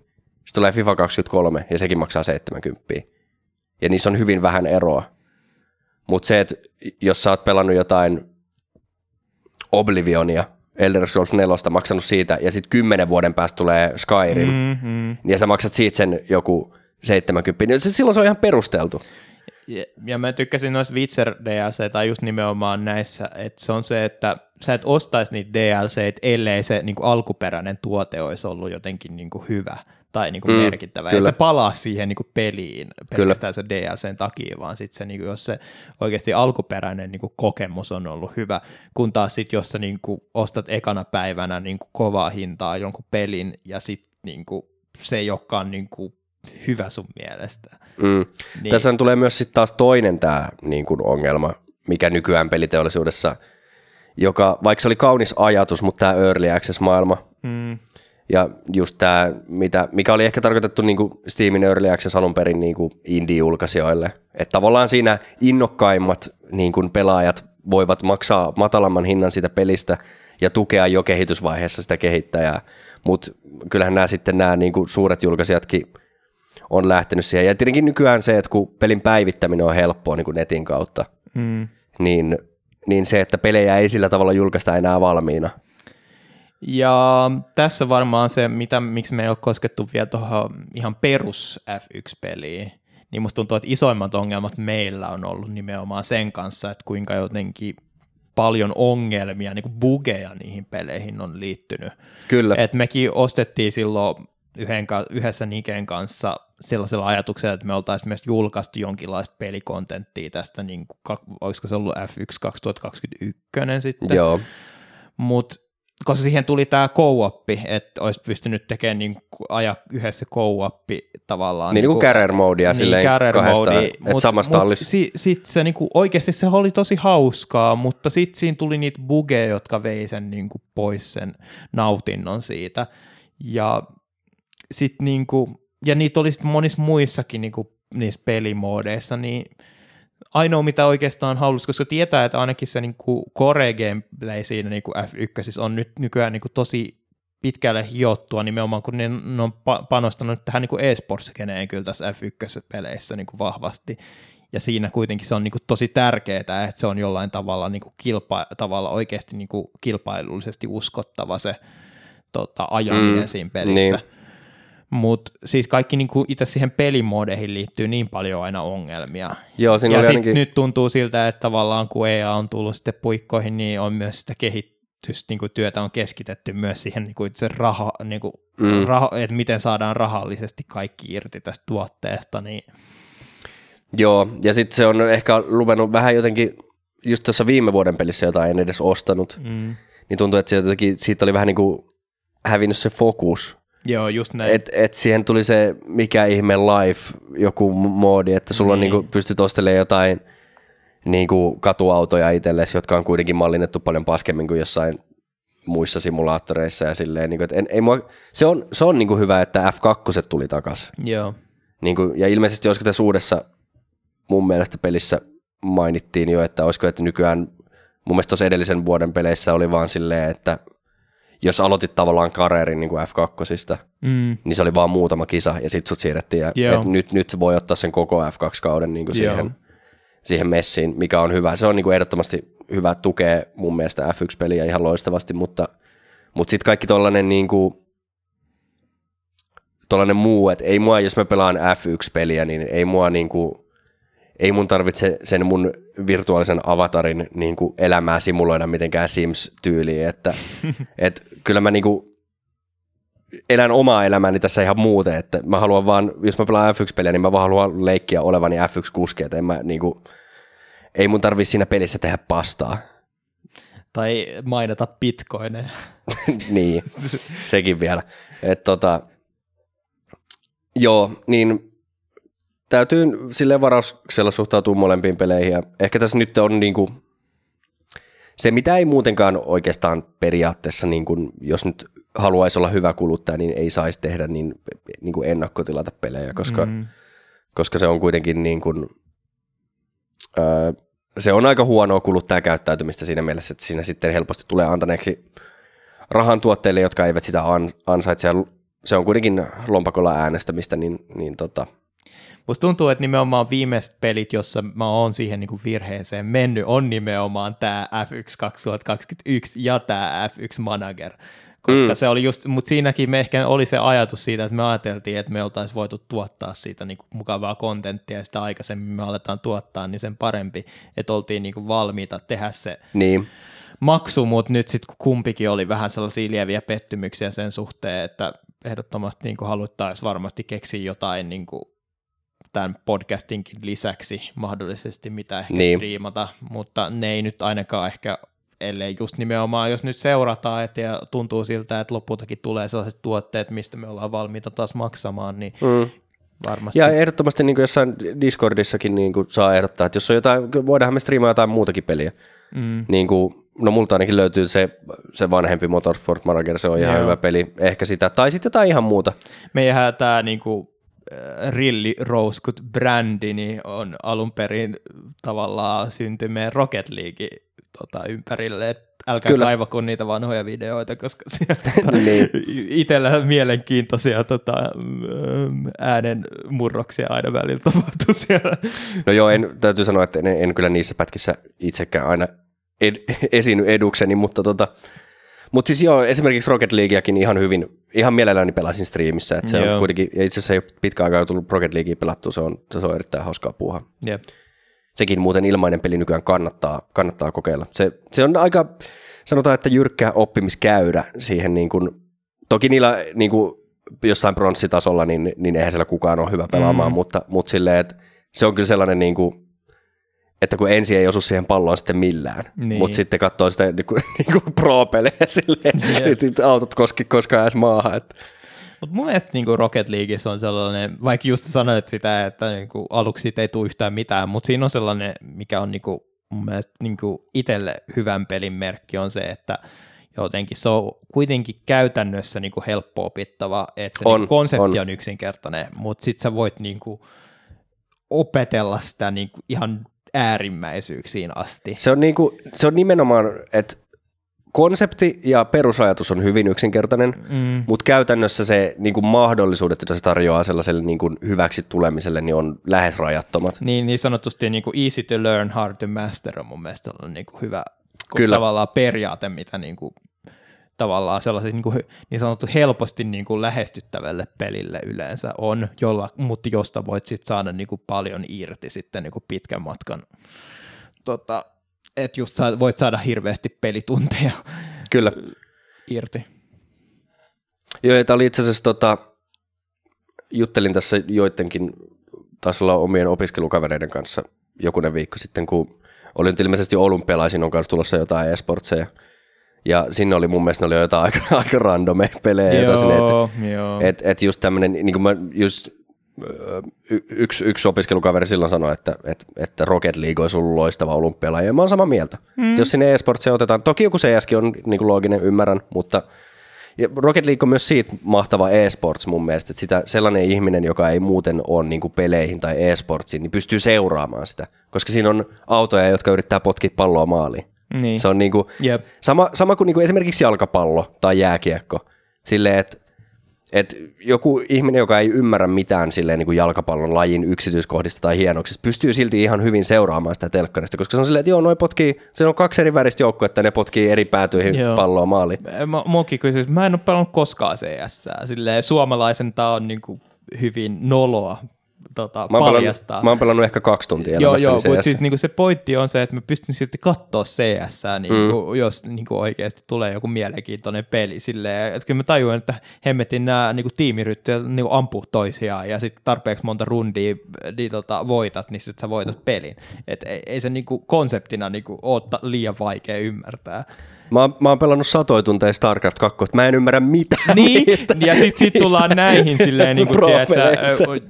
tulee FIFA 23 ja sekin maksaa 70, ja niissä on hyvin vähän eroa. Mutta se, että jos sä oot pelannut jotain Oblivionia, Elder Scrolls 4 maksanut siitä, ja sitten kymmenen vuoden päästä tulee Skyrim, mm-hmm. ja sä maksat siitä sen joku 70, niin silloin se on ihan perusteltu. Ja, ja mä tykkäsin noissa Witcher DLC tai just nimenomaan näissä, että se on se, että sä et ostaisi niitä DLC, ellei se niin kuin alkuperäinen tuote olisi ollut jotenkin niin kuin hyvä tai niin kuin mm, merkittävä. Kyllä. Et se palaa siihen niin kuin peliin pelkästään se DLCn takia, vaan sitten se, niin kuin, jos se oikeasti alkuperäinen niin kuin kokemus on ollut hyvä, kun taas sitten jos sä niin kuin, ostat ekana päivänä niin kuin, kovaa hintaa jonkun pelin ja sitten niin kuin, se ei olekaan niin kuin, hyvä sun mielestä. Mm. Niin. Tässä tulee myös sitten taas toinen tämä niin kuin ongelma, mikä nykyään peliteollisuudessa, joka vaikka se oli kaunis ajatus, mutta tämä early access-maailma, mm. Ja just tämä, mitä, mikä oli ehkä tarkoitettu niin kuin Steamin Early Access alun perin niin kuin indie-julkaisijoille. Että tavallaan siinä innokkaimmat niin kuin pelaajat voivat maksaa matalamman hinnan sitä pelistä ja tukea jo kehitysvaiheessa sitä kehittäjää. Mutta kyllähän nämä sitten nämä niin kuin suuret julkaisijatkin on lähtenyt siihen. Ja tietenkin nykyään se, että kun pelin päivittäminen on helppoa niin kuin netin kautta, mm. niin, niin se, että pelejä ei sillä tavalla julkaista enää valmiina – ja tässä varmaan se, mitä, miksi me ei ole koskettu vielä tuohon ihan perus F1-peliin, niin musta tuntuu, että isoimmat ongelmat meillä on ollut nimenomaan sen kanssa, että kuinka jotenkin paljon ongelmia, niin kuin bugeja niihin peleihin on liittynyt. Kyllä. Et mekin ostettiin silloin yhden, yhdessä Niken kanssa sellaisella ajatuksella, että me oltaisiin myös julkaistu jonkinlaista pelikontenttia tästä, niin kuin, olisiko se ollut F1 2021 sitten. Joo. Mutta koska siihen tuli tämä co että olisi pystynyt tekemään niin aja yhdessä co tavallaan. Niin, niin kuin carrier modea niin, silleen kahdestaan, että mut, samassa mut si, sit se niin kuin, oikeasti se oli tosi hauskaa, mutta sitten siinä tuli niitä bugeja, jotka vei sen niin kuin, pois sen nautinnon siitä. Ja sit niin kuin, ja niitä oli sitten monissa muissakin niin kuin, niissä pelimoodeissa, niin ainoa mitä oikeastaan halusi, koska tietää, että ainakin se niin kuin core gameplay siinä niin kuin F1 on nyt nykyään niin kuin tosi pitkälle hiottua nimenomaan, kun ne, on panostanut tähän niin e-sports-skeneen kyllä tässä F1-peleissä niin kuin vahvasti. Ja siinä kuitenkin se on niin kuin tosi tärkeää, että se on jollain tavalla, niin kuin kilpa, tavalla oikeasti niin kuin kilpailullisesti uskottava se tota, ajaminen mm, siinä pelissä. Niin. Mutta siis kaikki niinku itse siihen pelimodeihin liittyy niin paljon aina ongelmia. Joo, siinä ja sit ainakin... nyt tuntuu siltä, että tavallaan kun EA on tullut sitten puikkoihin, niin on myös sitä kehitystä, niin kuin työtä on keskitetty myös siihen niin kuin se raha, niin kuin mm. raha, että miten saadaan rahallisesti kaikki irti tästä tuotteesta. Niin... Joo, ja sitten se on ehkä luvennut vähän jotenkin, just tuossa viime vuoden pelissä, jota en edes ostanut, mm. niin tuntuu, että jotenkin, siitä oli vähän niin kuin hävinnyt se fokus Joo, just näin. Et, et siihen tuli se mikä ihme life, joku moodi, että sulla niin. on niinku, pystyt ostelemaan jotain niinku katuautoja itsellesi, jotka on kuitenkin mallinnettu paljon paskemmin kuin jossain muissa simulaattoreissa ja silleen, niin kuin, että en, ei mua, se on, se on niin kuin hyvä, että F2 tuli takaisin. Joo. Niin kuin, ja ilmeisesti olisiko tässä uudessa mun mielestä pelissä mainittiin jo, että olisiko, että nykyään mun mielestä tuossa edellisen vuoden peleissä oli vaan silleen, että jos aloitit tavallaan kareerin niin kuin F2, mm. niin se oli vaan muutama kisa ja sitten sut siirrettiin. Ja, et nyt, nyt voi ottaa sen koko F2-kauden niin kuin siihen, siihen messiin, mikä on hyvä. Se on niin kuin ehdottomasti hyvä tukea mun mielestä F1-peliä ihan loistavasti, mutta, mutta sitten kaikki tollainen niin kuin, tollainen muu, että ei mua, jos mä pelaan F1-peliä, niin ei mua niin kuin, ei mun tarvitse sen mun virtuaalisen avatarin niin kuin elämää simuloida mitenkään Sims-tyyliin, että et, kyllä mä niin kuin elän omaa elämääni tässä ihan muuten, että mä haluan vaan, jos mä pelaan F1-peliä, niin mä vaan haluan leikkiä olevani F1-kuski, että en mä niin kuin, ei mun tarvi siinä pelissä tehdä pastaa. Tai mainita bitcoineja. niin, sekin vielä. Et tota, joo, niin täytyy sille varauksella suhtautua molempiin peleihin. Ja ehkä tässä nyt on niin kuin, se, mitä ei muutenkaan oikeastaan periaatteessa, niin kuin, jos nyt haluaisi olla hyvä kuluttaja, niin ei saisi tehdä niin, niin kuin ennakkotilata pelejä, koska, mm. koska se on kuitenkin niin kuin, öö, se on aika huonoa kuluttajakäyttäytymistä siinä mielessä, että siinä sitten helposti tulee antaneeksi rahan tuotteille, jotka eivät sitä ansaitse. Se on kuitenkin lompakolla äänestämistä, niin, niin tota, Musta tuntuu, että nimenomaan viimeiset pelit, jossa mä oon siihen niin kuin virheeseen mennyt, on nimenomaan tämä F1 2021 ja tämä F1 Manager. Koska mm. se oli just, mutta siinäkin me ehkä oli se ajatus siitä, että me ajateltiin, että me oltaisiin voitu tuottaa siitä niin kuin mukavaa kontenttia ja sitä aikaisemmin me aletaan tuottaa, niin sen parempi, että oltiin niin kuin valmiita tehdä se niin. maksu, mutta nyt sitten kumpikin oli vähän sellaisia lieviä pettymyksiä sen suhteen, että ehdottomasti niin haluttaisiin varmasti keksiä jotain niin kuin tämän podcastinkin lisäksi mahdollisesti, mitä ehkä niin. striimata, mutta ne ei nyt ainakaan ehkä, ellei just nimenomaan, jos nyt seurataan et ja tuntuu siltä, että lopultakin tulee sellaiset tuotteet, mistä me ollaan valmiita taas maksamaan, niin mm. Varmasti. Ja ehdottomasti niin kuin jossain Discordissakin niin kuin saa ehdottaa, että jos on jotain, voidaanhan me striimaa jotain muutakin peliä. Mm. Niin kuin, no multa ainakin löytyy se, se vanhempi Motorsport Manager, se on ihan Joo. hyvä peli, ehkä sitä, tai sitten jotain ihan muuta. Meidän tämä niin kuin, Rilli Rouskut brändi niin on alun perin tavallaan syntymeen Rocket League tota, ympärille, että älkää Kyllä. kaivako niitä vanhoja videoita, koska sieltä niin. itsellä mielenkiintoisia tota, äänen murroksia aina välillä tapahtuu siellä. No joo, en, täytyy sanoa, että en, en kyllä niissä pätkissä itsekään aina ed, esiinny edukseni, mutta tota, mutta siis joo, esimerkiksi Rocket Leagueakin ihan hyvin, ihan mielelläni pelasin striimissä, että se joo. on kuitenkin, ja itse asiassa ei ole pitkä aikaa tullut Rocket Leaguea pelattua, se on, se on erittäin hauskaa puuhaa. Jep. sekin muuten ilmainen peli nykyään kannattaa, kannattaa kokeilla. Se, se on aika, sanotaan, että jyrkkä oppimiskäyrä siihen niin kuin, toki niillä niin kuin, jossain pronssitasolla, niin, niin eihän siellä kukaan ole hyvä pelaamaan, mm. mutta, mutta silleen, että se on kyllä sellainen niin kuin, että kun ensin ei osu siihen palloon sitten millään, niin. mutta sitten katsoo sitä niin kuin, niin kuin pro-pelejä silleen, yeah. että autot koski koskaan edes maahan. Että. Mutta mun mielestä niin Rocket Leagueissa on sellainen, vaikka just sanoit sitä, että niin kuin aluksi siitä ei tule yhtään mitään, mutta siinä on sellainen, mikä on niin kuin, mun mielestä niin kuin itselle hyvän pelin merkki on se, että jotenkin se on kuitenkin käytännössä niin kuin helppo opittava, että se on, niin konsepti on. on yksinkertainen, mutta sitten sä voit niin kuin opetella sitä niin kuin ihan äärimmäisyyksiin asti. Se on, niin kuin, se on nimenomaan, että konsepti ja perusajatus on hyvin yksinkertainen, mm. mutta käytännössä se niin kuin mahdollisuudet, joita se tarjoaa sellaiselle niin kuin hyväksi tulemiselle, niin on lähes rajattomat. Niin, niin sanotusti niin kuin easy to learn, hard to master on mun mielestä niin kuin hyvä Kyllä. tavallaan periaate, mitä niin kuin, tavallaan sellaisen niin, kuin, niin sanottu helposti niin kuin lähestyttävälle pelille yleensä on, jolla, mutta josta voit sit saada niin kuin paljon irti sitten niin kuin pitkän matkan tota, että just saat, voit saada hirveästi pelitunteja Kyllä. irti. Joo, tämä oli itse asiassa, tota, juttelin tässä joidenkin, taisi olla omien opiskelukavereiden kanssa jokunen viikko sitten, kun olin ilmeisesti olympialaisin on kanssa tulossa jotain e-sportseja. Ja sinne oli mun mielestä oli jotain aika, aika randomeja pelejä. Joo, että et, et just tämmöinen, niin kuin mä just yksi, yksi opiskelukaveri silloin sanoi, että, että, että Rocket League olisi ollut loistava olympialaji, ja mä oon samaa mieltä. Mm. Jos sinne e-sportsia otetaan, toki joku CSkin on niin kuin looginen, ymmärrän, mutta ja Rocket League on myös siitä mahtava e-sports mun mielestä, että sitä, sellainen ihminen, joka ei muuten ole niin kuin peleihin tai e-sportsiin, niin pystyy seuraamaan sitä, koska siinä on autoja, jotka yrittää potkia palloa maaliin. Niin. Se on niin kuin, yep. sama, sama kuin, niin kuin esimerkiksi jalkapallo tai jääkiekko, silleen, että et joku ihminen, joka ei ymmärrä mitään silleen niin kuin jalkapallon lajin yksityiskohdista tai hienoksista, pystyy silti ihan hyvin seuraamaan sitä telkkarista, koska se on silleen, että joo, noi potkii, se on kaksi eri väristä että ne potkii eri päätyihin joo. palloa maaliin. Mä, muokin kysymys, mä en ole pelannut koskaan CS, silleen suomalaisen tää on niin kuin hyvin noloa tota, mä paljastaa. Pelannut, mä oon pelannut ehkä kaksi tuntia Joo, joo, mutta siis niinku se pointti on se, että mä pystyn silti katsoa CS, niinku, mm. jos niinku oikeasti tulee joku mielenkiintoinen peli. Silleen, että kyllä mä tajuan, että hemmetin nämä niinku, tiimiryttyjä niinku, ampuu toisiaan ja sitten tarpeeksi monta rundia niin, tota, voitat, niin sitten sä voitat pelin. Et ei, ei se niinku, konseptina niinku, ole liian vaikea ymmärtää. Mä oon, mä oon pelannut satoja tunteja StarCraft 2, mä en ymmärrä mitään Niin, niistä, ja sitten sit tullaan näihin silleen, niin kuin, tiedätkö,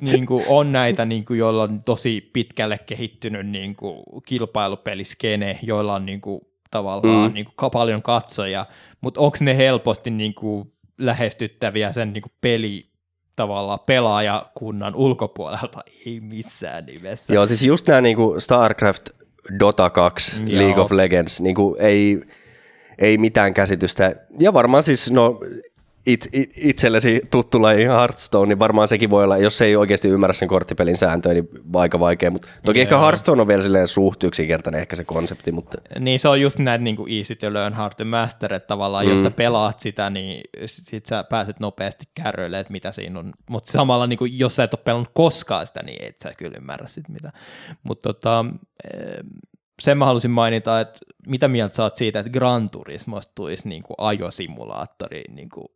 niin kuin on näitä, niin kuin, joilla on tosi pitkälle kehittynyt niin kuin, kilpailupeliskene, joilla on niin kuin, tavallaan mm. niin kuin, paljon katsoja, mutta onko ne helposti niin kuin, lähestyttäviä sen niin kuin, peli tavallaan pelaajakunnan ulkopuolelta? Ei missään nimessä. Joo, siis just nämä niin kuin StarCraft, Dota 2, Joo. League of Legends, niin kuin ei ei mitään käsitystä. Ja varmaan siis, no it, it, itsellesi tuttu laji Hearthstone, niin varmaan sekin voi olla, jos ei oikeasti ymmärrä sen korttipelin sääntöjä, niin aika vaikea. Mutta toki Joo. ehkä Hearthstone on vielä silleen suht yksinkertainen ehkä se konsepti. Mutta... Niin se on just näin niin kuin easy to learn, hard to master, että tavallaan mm. jos sä pelaat sitä, niin sit sä pääset nopeasti kärryille, että mitä siinä on. Mutta samalla niin kuin, jos sä et ole pelannut koskaan sitä, niin et sä kyllä ymmärrä sit mitä. Mutta tota, sen mä halusin mainita, että mitä mieltä sä oot siitä, että Gran Turismosta tulisi niin kuin ajosimulaattori niin kuin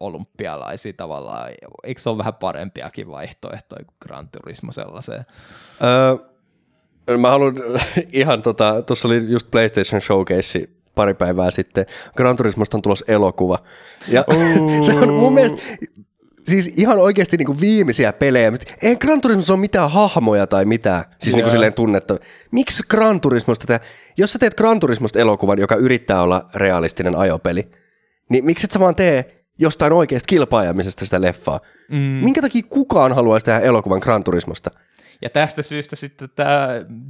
olympialaisia tavallaan. Eikö se ole vähän parempiakin vaihtoehtoja kuin Gran Turismo sellaiseen? Öö, mä haluan ihan tota, tuossa oli just PlayStation Showcase pari päivää sitten. Gran Turismosta on tulossa elokuva. Ja se on mun mielestä, siis ihan oikeasti niin kuin viimeisiä pelejä. Ei Gran Turismossa ole mitään hahmoja tai mitään, siis niin kuin silleen tunnetta. Miksi Gran Turismosta tehdä? Jos sä teet Gran Turismosta elokuvan, joka yrittää olla realistinen ajopeli, niin miksi et sä vaan tee jostain oikeasta kilpaajamisesta sitä leffaa? Mm. Minkä takia kukaan haluaisi tehdä elokuvan Gran Turismosta? Ja tästä syystä sitten tämä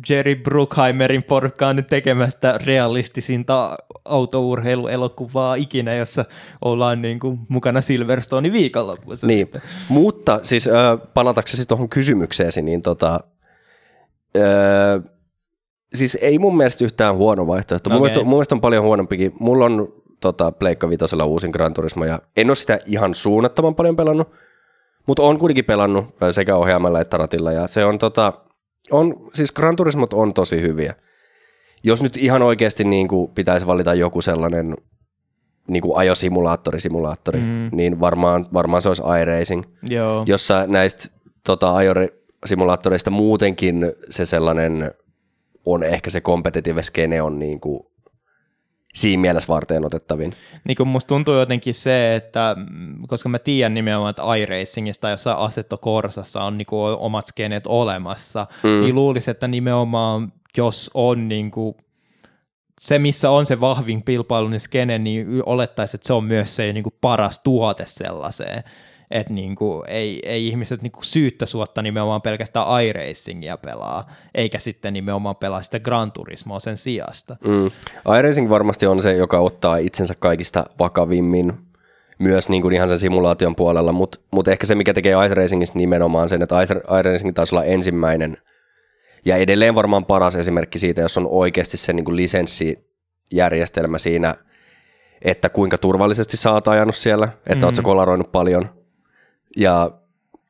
Jerry Bruckheimerin porukka on nyt tekemästä realistisinta autourheiluelokuvaa ikinä, jossa ollaan niin kuin mukana Silverstone viikonlopussa. Niin, mutta siis äh, palataksesi tuohon kysymykseesi, niin tota, äh, siis ei mun mielestä yhtään huono vaihtoehto. Okay. Mun, mielestä, mun mielestä on paljon huonompikin. Mulla on tota, Pleikka Vitosella uusin Gran Turismo ja en ole sitä ihan suunnattoman paljon pelannut, mutta on kuitenkin pelannut sekä ohjaamalla että ratilla ja se on tota, On, siis Gran Turismot on tosi hyviä. Jos nyt ihan oikeasti niin kuin pitäisi valita joku sellainen niin kuin ajosimulaattori, simulaattori, mm. niin varmaan, varmaan se olisi iRacing, Joo. jossa näistä tota, ajosimulaattoreista muutenkin se sellainen on ehkä se competitive skene on niin kuin siinä mielessä varten otettavin. Niin kuin musta tuntuu jotenkin se, että mm, koska mä tiedän nimenomaan, että iRacingista jossain Assetto Corsassa on niin kuin omat skeneet olemassa, mm. niin luulisin, että nimenomaan jos on niin kuin se, missä on se vahvin pilpailullinen skene, niin olettaisiin, että se on myös se niin kuin paras tuote sellaiseen että niinku, ei, ei ihmiset niinku syyttä suotta nimenomaan pelkästään iRacingia pelaa, eikä sitten nimenomaan pelaa sitä Gran Turismoa sen sijasta. Mm. iRacing varmasti on se, joka ottaa itsensä kaikista vakavimmin myös niin kuin ihan sen simulaation puolella, mutta mut ehkä se, mikä tekee iRacingista nimenomaan sen, että iRacing taisi olla ensimmäinen ja edelleen varmaan paras esimerkki siitä, jos on oikeasti se niin kuin lisenssijärjestelmä siinä, että kuinka turvallisesti sä oot ajanut siellä, että mm-hmm. oot sä kolaroinut paljon, ja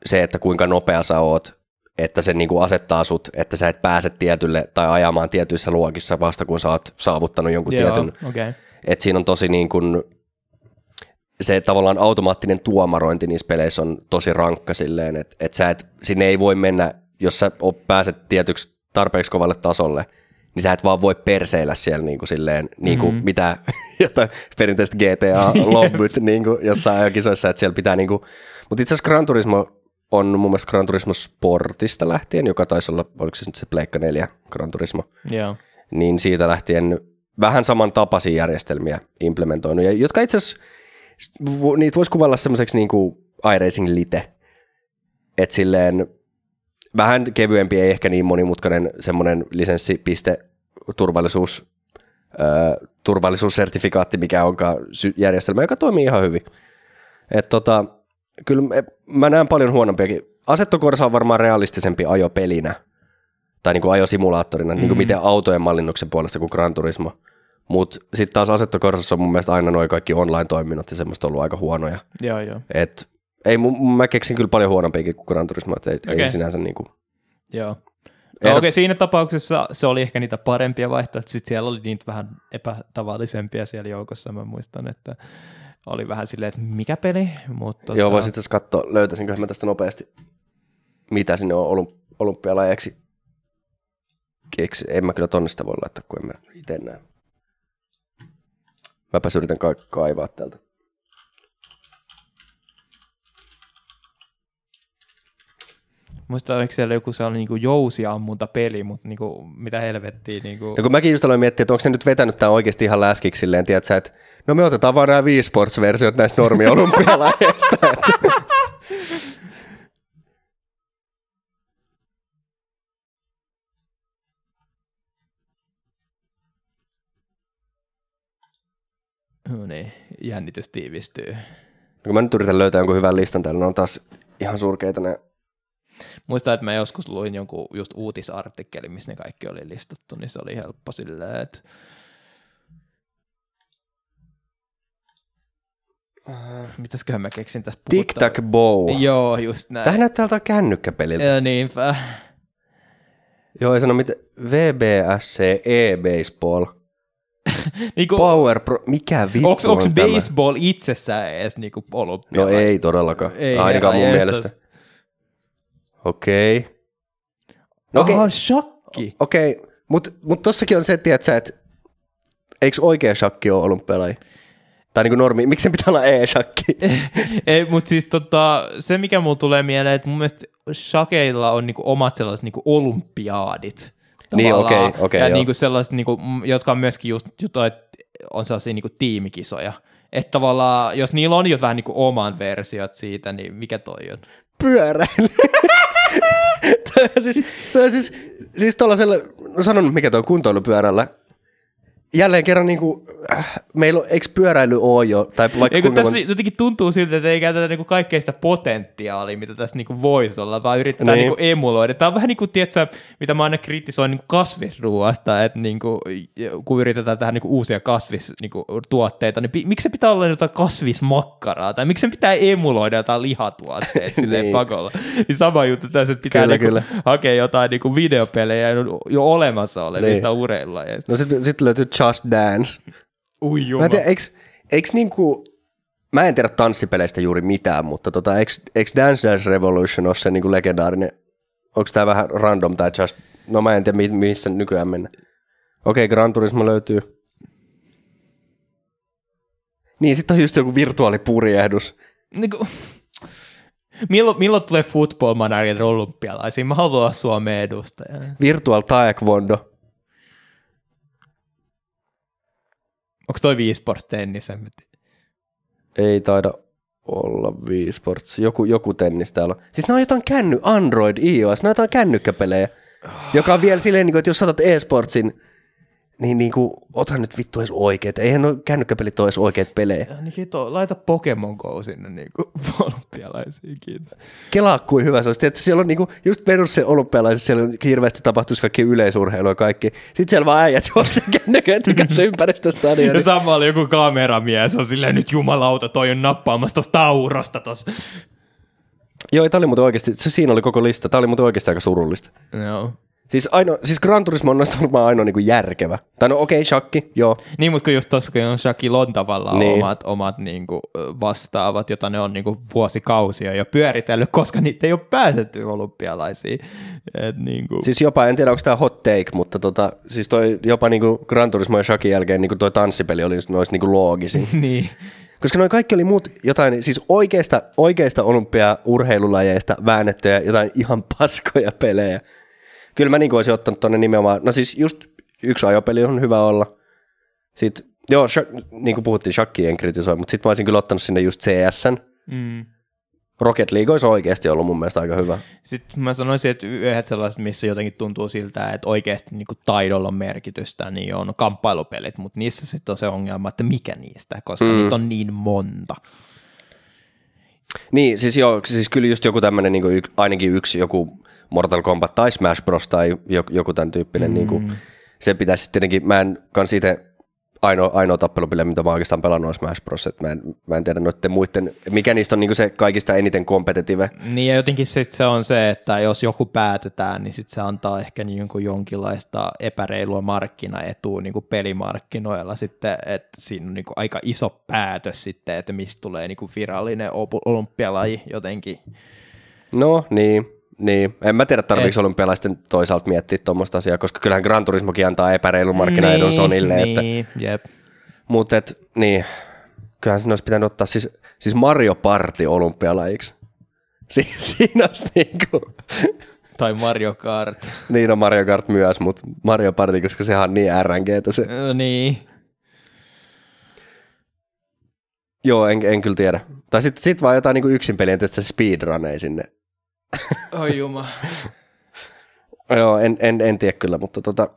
se, että kuinka nopea sä oot, että se niin kuin asettaa sut, että sä et pääse tietylle tai ajamaan tietyissä luokissa vasta kun sä oot saavuttanut jonkun Joo, tietyn. Okay. Että siinä on tosi niin kuin, se tavallaan automaattinen tuomarointi niissä peleissä on tosi rankka silleen, että, että sä et, sinne ei voi mennä, jos sä pääset tietyksi tarpeeksi kovalle tasolle, niin sä et vaan voi perseillä siellä niin kuin silleen, niin kuin mm-hmm. mitä jotain perinteistä GTA-lobbyt niin kuin jossain ajokisoissa, että siellä pitää niin kuin, mutta itse asiassa Gran Turismo on mun mielestä Gran Turismo Sportista lähtien, joka taisi olla, oliko se nyt se Pleikka 4 Gran Turismo, yeah. niin siitä lähtien vähän samantapaisia järjestelmiä implementoinut, ja jotka itse asiassa, niitä voisi kuvalla semmoiseksi niin kuin iRacing Lite, että silleen vähän kevyempi, ei ehkä niin monimutkainen semmoinen lisenssipiste turvallisuus, turvallisuussertifikaatti, mikä onkaan järjestelmä, joka toimii ihan hyvin. Et tota, kyllä mä näen paljon huonompiakin. Asettokorsa on varmaan realistisempi ajopelinä, tai niin kuin ajosimulaattorina, mm-hmm. niin kuin miten autojen mallinnuksen puolesta kuin Gran Turismo. Mutta sitten taas Assetto Corsassa on mun mielestä aina noin kaikki online-toiminnot ja semmoista ollut aika huonoja. Joo, joo. Et, ei, mä keksin kyllä paljon huonompiakin kuin Gran Turismo, että ei, okay. ei sinänsä niin kuin... Joo. No okei, okay, siinä tapauksessa se oli ehkä niitä parempia vaihtoehtoja, sitten siellä oli niitä vähän epätavallisempia siellä joukossa, mä muistan, että oli vähän silleen, että mikä peli, mutta... Joo, tota... voisin itse katsoa, löytäisinkö mä tästä nopeasti, mitä sinne on olympialajeksi keksi. En mä kyllä tonnista voi laittaa, kun en mä itse näe. Mäpäs yritän ka- kaivaa täältä. Muista oliko siellä joku sellainen niin jousiammunta peli, mutta niin kuin, mitä helvettiä. Niin kuin... Ja kun mäkin just aloin miettiä, että onko se nyt vetänyt tämä oikeasti ihan läskiksi silleen, tiedätkö, että no me otetaan vaan nämä Wii Sports-versiot näistä normi-olympialajeista. No niin, jännitys tiivistyy. No, kun mä nyt yritän löytää jonkun hyvän listan täällä, ne on taas ihan surkeita ne Muistan, että mä joskus luin jonkun just uutisartikkeli, missä ne kaikki oli listattu, niin se oli helppo silleen, että Uh, mitäsköhän mä keksin tässä Tic Tac Bow. Joo, just näin. Tähän näyttää jotain kännykkäpeliltä. Ja niinpä. Joo, ei sano mitä. VBSC E-Baseball. niinku, Power Pro, mikä vittu onks, on Onko baseball tämä? itsessään edes niinku olympia? No ei todellakaan, ei, ainakaan mun mielestä. Okei. Okay. No. Okay. shakki. Okei, okay. mutta mut tossakin on se, että että eikö oikea shakki ole olympialaji? Tai niin kuin normi, miksi se pitää olla e-shakki? Ei, mutta siis tota, se mikä mulla tulee mieleen, että mun mielestä shakeilla on niinku omat sellaiset niinku olympiaadit. Niin, okei, okay, okei, okay, Ja niinku sellaiset, niinku, jotka on myöskin just, että on sellaisia niinku tiimikisoja. Että tavallaan, jos niillä on jo vähän niinku oman versiot siitä, niin mikä toi on? Pyöräily. siis, se on siis, siis tuollaisella, no sanon mikä tuo kuntoilupyörällä, jälleen kerran niin kuin, äh, meillä on, eikö pyöräily ole jo, tai vaikka kuinka tässä mon- jotenkin tuntuu siltä, että ei käytetä niinku kaikkea sitä potentiaalia, mitä tässä niinku voisi olla, vaan yritetään Niin. niinku emuloida. Tämä on vähän niin kuin, tiedätkö, mitä mä aina kritisoin niinku kasvisruuasta, että niinku, kun yritetään tehdä niinku uusia kasvistuotteita, niin pi- miksi se pitää olla jotain kasvismakkaraa, tai miksi se pitää emuloida jotain lihatuotteet silleen Niin. pakolla. Niin sama juttu tässä, että pitää Kyllä, niinku kyllä. hakea jotain niinku videopelejä jo- jo olemassa olevista Niin. urheilulajeista. No sitten sit löytyy Just Dance. Ui Mä jumala. en tiedä, niinku, mä en tiedä tanssipeleistä juuri mitään, mutta tota, eikö, eikö Dance Dance Revolution ole se niinku legendaarinen, onko tämä vähän random tai just, no mä en tiedä mi- missä nykyään mennä. Okei, Gran Turismo löytyy. Niin, sitten on just joku virtuaalipurjehdus. Niinku, milloin, milloin tulee football manager olympialaisiin? Mä haluan olla Suomen edustaja. Virtual Taekwondo. Onko toi Wii Sports tennis? Ei taida olla Wii Sports. Joku, joku tennis täällä on. Siis ne on jotain känny, Android, iOS, ne on jotain kännykkäpelejä. Joka on vielä silleen, niin että jos saatat e-sportsin, niin, niin kuin, ota nyt vittu edes oikeet. Eihän nuo kännykkäpelit ole edes oikeat pelejä. Ja Niin hito, laita Pokemon Go sinne niinku olympialaisiin, kiitos. Kelaa kuin hyvä se olisi. Tiedätkö, siellä on niinku, just perus se olympialaisessa, siellä on hirveästi tapahtuisi kaikki yleisurheilua ja kaikki. Sitten siellä vaan äijät juoksee kännyköitä kanssa ympäri sitä Ja samalla joku kameramies on silleen, nyt jumalauta, toi on nappaamassa tosta aurosta tossa. Joo, tämä oli muuten oikeasti, se siinä oli koko lista. Tämä oli muuten oikeasti aika surullista. Joo. Siis, aino, siis Gran Turismo on noista varmaan ainoa niin järkevä. Tai no okei, okay, shakki, joo. Niin, mutta kun just tossa kun on Shaquille on tavallaan Niin. omat, omat niinku, vastaavat, jota ne on niinku vuosikausia jo pyöritellyt, koska niitä ei ole pääsetty olympialaisiin. Et niinku, Siis jopa, en tiedä onko tämä hot take, mutta tota, siis toi jopa niinku Gran Turismo ja shakin jälkeen niinku toi tanssipeli oli noista niinku loogisin. niin. Koska noin kaikki oli muut jotain, siis oikeista, oikeista olympia-urheilulajeista väännettyjä jotain ihan paskoja pelejä. Kyllä mä niinku olisin ottanut tonne nimenomaan, no siis just yksi ajopeli on hyvä olla. Sitten, joo, sh- niin kuin puhuttiin, shakki en kritisoi, mutta sitten mä olisin kyllä ottanut sinne just CSn. Mm. Rocket League olisi oikeasti ollut mun mielestä aika hyvä. Sitten mä sanoisin, että yhdet sellaiset, missä jotenkin tuntuu siltä, että oikeasti niin kuin taidolla on merkitystä, niin on kamppailupelit, mutta niissä sitten on se ongelma, että mikä niistä, koska mm. niitä on niin monta. Niin, siis joo, siis kyllä just joku tämmöinen niin ainakin yksi joku Mortal Kombat tai Smash Bros. tai joku, joku tämän tyyppinen, mm. niin kuin, se pitäisi tietenkin, mä en kans itse ainoa, ainoa tappelupeli, mitä mä oikeastaan pelannut on Smash Bros. mä en, mä en tiedä noiden muiden, mikä niistä on niin kuin se kaikista eniten kompetitive. Niin ja jotenkin sit se on se, että jos joku päätetään, niin sit se antaa ehkä niin kuin jonkinlaista epäreilua markkinaetua niin kuin pelimarkkinoilla sitten, että siinä on niin kuin aika iso päätös sitten, että mistä tulee niin kuin virallinen olympialaji jotenkin. No niin, niin. En mä tiedä, tarviiko olympialaisten toisaalta miettiä tuommoista asiaa, koska kyllähän Gran Turismokin antaa epäreilun markkinaedun Sonille. Että, niin, jep. mutta et, niin, kyllähän sen olisi pitänyt ottaa siis, siis Mario Party olympialajiksi. Si- siinä olisi niinku, Tai Mario Kart. niin on Mario Kart myös, mutta Mario Party, koska sehän on niin RNGtä se. Ö, niin. Joo, en, en kyllä tiedä. Tai sitten sit vaan jotain niinku yksin pelien tästä speedruneja sinne. Oi juma. Joo, en, en, en tiedä kyllä, mutta tota,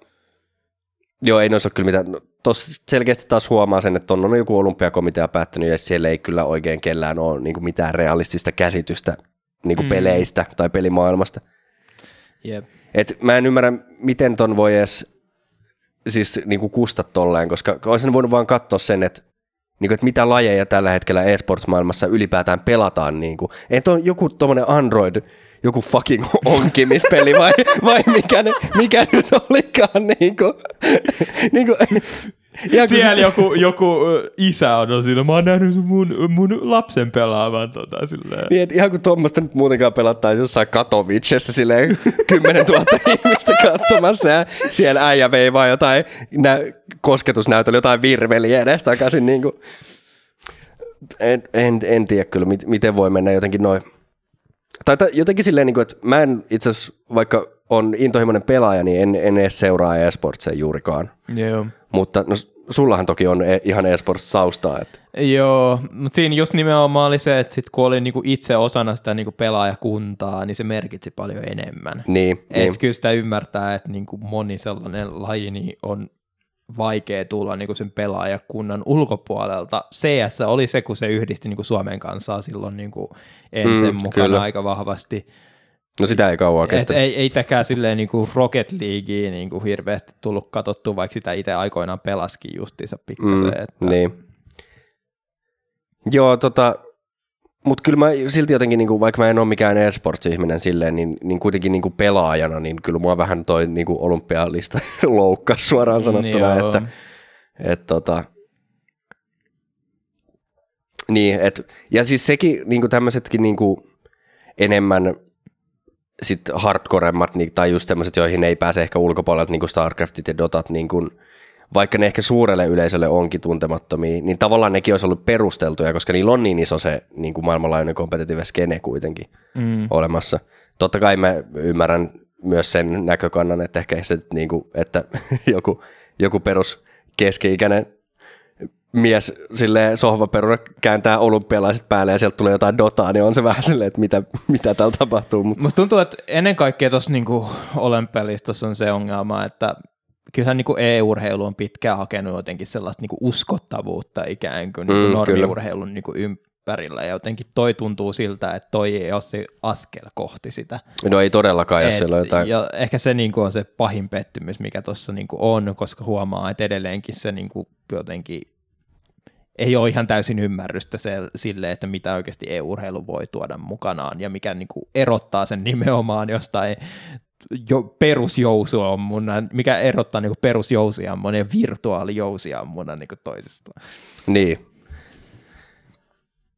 joo, ei noissa ole kyllä mitään. No, Tuossa selkeästi taas huomaa sen, että on, joku olympiakomitea päättänyt ja siellä ei kyllä oikein kellään ole niin mitään realistista käsitystä niin mm. peleistä tai pelimaailmasta. Jep. Et mä en ymmärrä, miten ton voi edes siis niin kuin kusta tolleen, koska olisin voinut vaan katsoa sen, että niin kuin, että mitä lajeja tällä hetkellä esports-maailmassa ylipäätään pelataan. Niin kuin. Ei tuo joku tuommoinen Android, joku fucking onkimispeli vai, vai mikä, ne, mikä nyt olikaan. Niin kuin, niin kuin, kuin Siellä sit- joku, joku isä on siinä, mä oon nähnyt mun, mun lapsen pelaavan tota silleen. Niin, että ihan kuin tuommoista nyt muutenkaan pelattaisiin jossain Katowicessa silleen 10 000 ihmistä katsomassa ja siellä äijä veivaa jotain nä- kosketusnäytöllä jotain virveliä edes takaisin. Niin kuin. En, en, en, tiedä kyllä, mit, miten voi mennä jotenkin noin. Tai ta- jotenkin silleen, niin kuin, että mä en itse asiassa, vaikka on intohimoinen pelaaja, niin en, en edes seuraa esportseja juurikaan. Joo. Mutta no, sullahan toki on e- ihan esports-saustaa. Että. Joo, mutta siinä just nimenomaan oli se, että sit kun oli niinku itse osana sitä niinku pelaajakuntaa, niin se merkitsi paljon enemmän. Niin, Et niin. kyllä sitä ymmärtää, että niinku moni sellainen laji niin on vaikea tulla niin kuin sen pelaajakunnan ulkopuolelta. CS oli se, kun se yhdisti niin kuin Suomen kansaa silloin niin kuin ensin mm, mukana kyllä. aika vahvasti. No sitä ei kauan kestä. ei, ei täkään silleen niin kuin Rocket Leaguea niin kuin hirveästi tullut katsottua, vaikka sitä itse aikoinaan pelaskin justiinsa pikkasen. Mm, että... Niin. Joo, tota, mutta kyllä mä silti jotenkin, niin kuin, vaikka mä en ole mikään esports-ihminen silleen, niin, niin kuitenkin niin kuin pelaajana, niin kyllä mua vähän toi niin kuin olympialista loukkas suoraan sanottuna, niin että et, tota, niin, et, ja siis sekin, niin kuin tämmöisetkin niin kuin enemmän sit hardcoremmat, niin, tai just semmoiset, joihin ei pääse ehkä ulkopuolelta, niin kuin Starcraftit ja Dotat, niin kuin, vaikka ne ehkä suurelle yleisölle onkin tuntemattomia, niin tavallaan nekin olisi ollut perusteltuja, koska niillä on niin iso se niin kuin maailmanlaajuinen kompetitiivinen skene kuitenkin mm. olemassa. Totta kai mä ymmärrän myös sen näkökannan, että ehkä se, niin kuin, että joku, joku perus keski-ikäinen mies sille sohvaperuna kääntää olympialaiset päälle ja sieltä tulee jotain dotaa, niin on se vähän silleen, että mitä, mitä täällä tapahtuu. Mutta. Musta tuntuu, että ennen kaikkea tuossa niinku olympialistossa on se ongelma, että kyllähän niin kuin e-urheilu on pitkään hakenut jotenkin sellaista niin kuin uskottavuutta ikään kuin, niin kuin mm, normiurheilun niin kuin ympärillä, ja jotenkin toi tuntuu siltä, että toi ei ole se askel kohti sitä. No ei todellakaan, jos siellä on jotain... Ja ehkä se niin kuin on se pahin pettymys, mikä tuossa niin on, koska huomaa, että edelleenkin se niin kuin jotenkin ei ole ihan täysin ymmärrystä se, sille, että mitä oikeasti e-urheilu voi tuoda mukanaan ja mikä niin kuin erottaa sen nimenomaan jostain jo, perusjousuammunnan, mikä erottaa niin perusjousiammunnan ja virtuaalijousiammunnan niin toisistaan. Niin.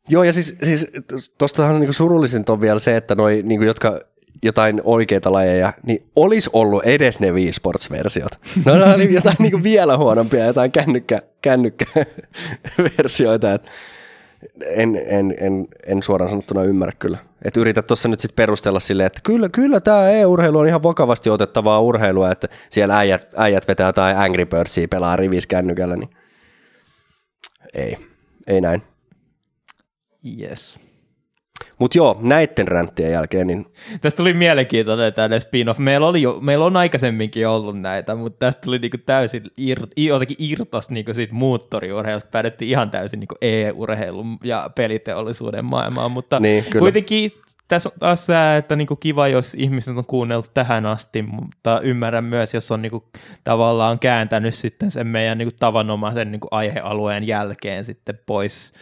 Joo, ja siis, siis tuostahan niin surullisin on vielä se, että noi, niin jotka jotain oikeita lajeja, niin olisi ollut edes ne Wii Sports-versiot. No ne oli jotain niin vielä huonompia, jotain kännykkä, kännykkäversioita. Että en, en, en, en suoraan sanottuna ymmärrä kyllä. Että yritä tuossa nyt sitten perustella silleen, että kyllä, kyllä tämä e-urheilu on ihan vakavasti otettavaa urheilua, että siellä äijät, äijät vetää jotain Angry Birdsia, pelaa rivis kännykällä, niin ei, ei näin. Yes. Mutta joo, näiden ränttien jälkeen. Niin... Tästä tuli mielenkiintoinen tämä spin-off. Meillä, oli jo, meillä on aikaisemminkin ollut näitä, mutta tästä tuli niinku täysin ir, jotenkin irtos niinku siitä moottoriurheilusta. Päädyttiin ihan täysin niinku e-urheilun ja peliteollisuuden maailmaan, mutta niin, kuitenkin tässä on taas se, että niinku kiva, jos ihmiset on kuunnellut tähän asti, mutta ymmärrän myös, jos on niinku tavallaan kääntänyt sitten sen meidän niinku tavanomaisen niinku aihealueen jälkeen sitten pois.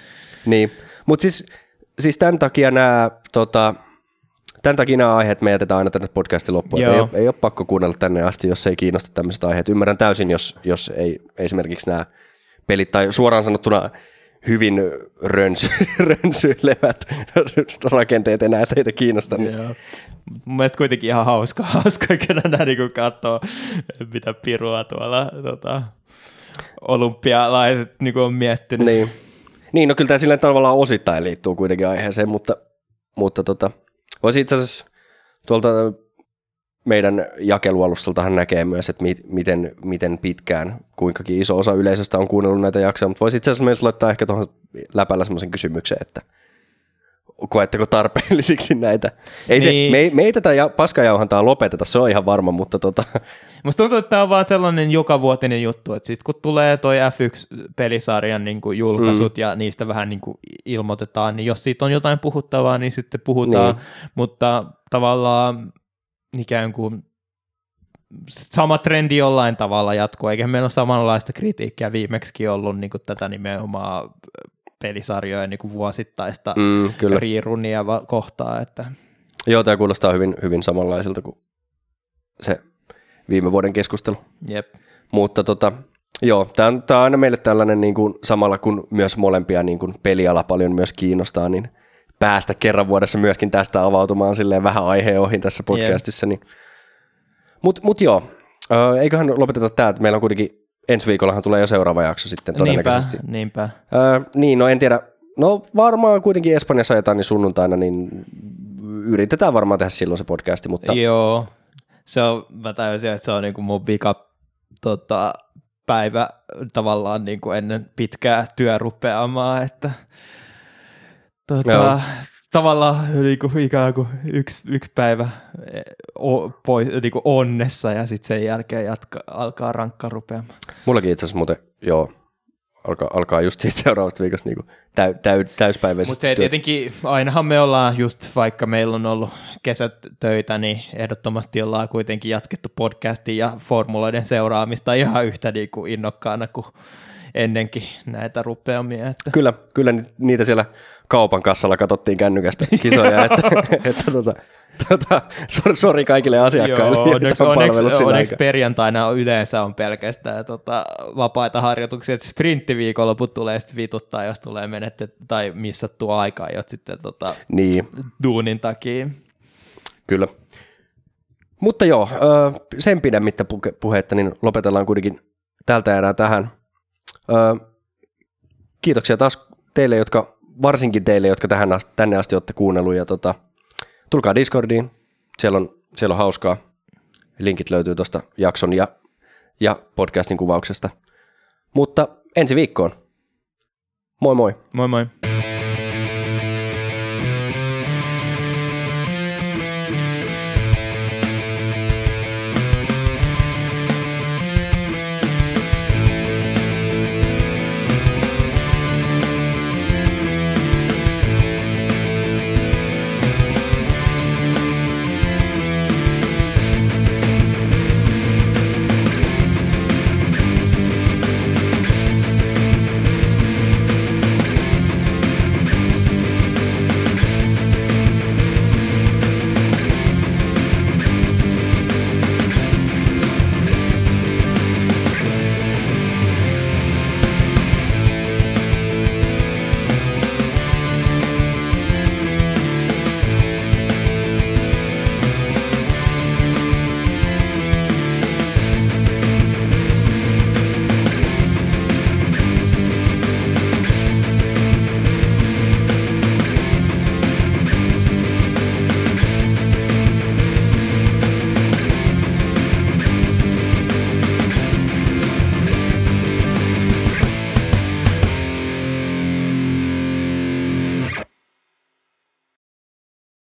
Niin, mutta siis siis tämän takia nämä, tota, tämän takia nämä aiheet me jätetään aina tänne podcastin loppuun. Ei, ei ole pakko kuunnella tänne asti, jos ei kiinnosta tämmöiset aiheet. Ymmärrän täysin, jos, jos ei esimerkiksi nämä pelit tai suoraan sanottuna hyvin rönsy, rönsyilevät rakenteet enää teitä kiinnosta. Niin. Joo. Mun mielestä kuitenkin ihan hauska, hauska kenellä niin katsoo, mitä pirua tuolla tota, olympialaiset niin on miettinyt. Niin. Niin, no kyllä tämä sillä tavallaan osittain liittyy kuitenkin aiheeseen, mutta, mutta tota, voisi itse asiassa tuolta meidän jakelualustaltahan näkee myös, että mi- miten, miten pitkään, kuinkakin iso osa yleisöstä on kuunnellut näitä jaksoja, mutta voisi itse asiassa myös laittaa ehkä tuohon läpällä semmoisen kysymyksen, että koetteko tarpeellisiksi näitä. Ei niin. se, me, me ei tätä ja, paskajauhantaa lopeteta, se on ihan varma, mutta tota... Musta tuntuu, että tämä on vaan sellainen jokavuotinen juttu, että sitten kun tulee toi F1-pelisarjan niin kuin julkaisut mm. ja niistä vähän niin kuin ilmoitetaan, niin jos siitä on jotain puhuttavaa, niin sitten puhutaan, niin. mutta tavallaan ikään kuin sama trendi jollain tavalla jatkuu, eikä meillä ole samanlaista kritiikkiä viimeksi ollut niin kuin tätä nimenomaan pelisarjojen niin kuin vuosittaista mm, riirunia kohtaa. Että... Joo, tämä kuulostaa hyvin, hyvin samanlaiselta kuin se viime vuoden keskustelu. Jep. Mutta tota, joo, tämä on, on aina meille tällainen niin kuin, samalla kun myös molempia niin kuin peliala paljon myös kiinnostaa, niin päästä kerran vuodessa myöskin tästä avautumaan silleen vähän aiheen ohi tässä podcastissa. Niin. Mutta mut joo, eiköhän lopeteta tämä, että meillä on kuitenkin ensi viikollahan tulee jo seuraava jakso sitten todennäköisesti. Niinpä, niinpä. Öö, niin, no en tiedä. No varmaan kuitenkin Espanjassa ajetaan niin sunnuntaina, niin yritetään varmaan tehdä silloin se podcasti, mutta... Joo, se on, mä täysin, että se on niinku mun vika tota, päivä tavallaan niinku ennen pitkää työrupeamaa, että tota, tavallaan niin kuin, ikään kuin yksi, yksi päivä eh, o, pois, niin kuin onnessa ja sitten sen jälkeen jatka, alkaa rankka rupeamaan. Mullakin itse asiassa muuten, joo, alkaa, alkaa just siitä seuraavasta viikosta niin täy, täy, täyspäiväisesti. Mutta se tietenkin, ainahan me ollaan just, vaikka meillä on ollut kesät töitä, niin ehdottomasti ollaan kuitenkin jatkettu podcastin ja formuloiden seuraamista ihan yhtä niin kuin innokkaana kuin ennenkin näitä rupeamia. Että. Kyllä, kyllä niitä siellä kaupan kassalla katsottiin kännykästä kisoja, että, että tota, tota, sori, sori kaikille asiakkaille. Joo, onneksi, onneksi, onneksi perjantaina yleensä on pelkästään tota, vapaita harjoituksia, että sprinttiviikonloput tulee sitten vituttaa, jos tulee menette tai missattua aikaa jo sitten tota, niin. duunin takia. Kyllä. Mutta joo, sen pidemmittä puhetta, niin lopetellaan kuitenkin tältä erää tähän. Kiitoksia taas teille, jotka, varsinkin teille, jotka tähän asti, tänne asti olette kuunnellut. Ja tota, tulkaa Discordiin, siellä on, siellä on hauskaa. Linkit löytyy tuosta jakson ja, ja podcastin kuvauksesta. Mutta ensi viikkoon. Moi moi. Moi moi.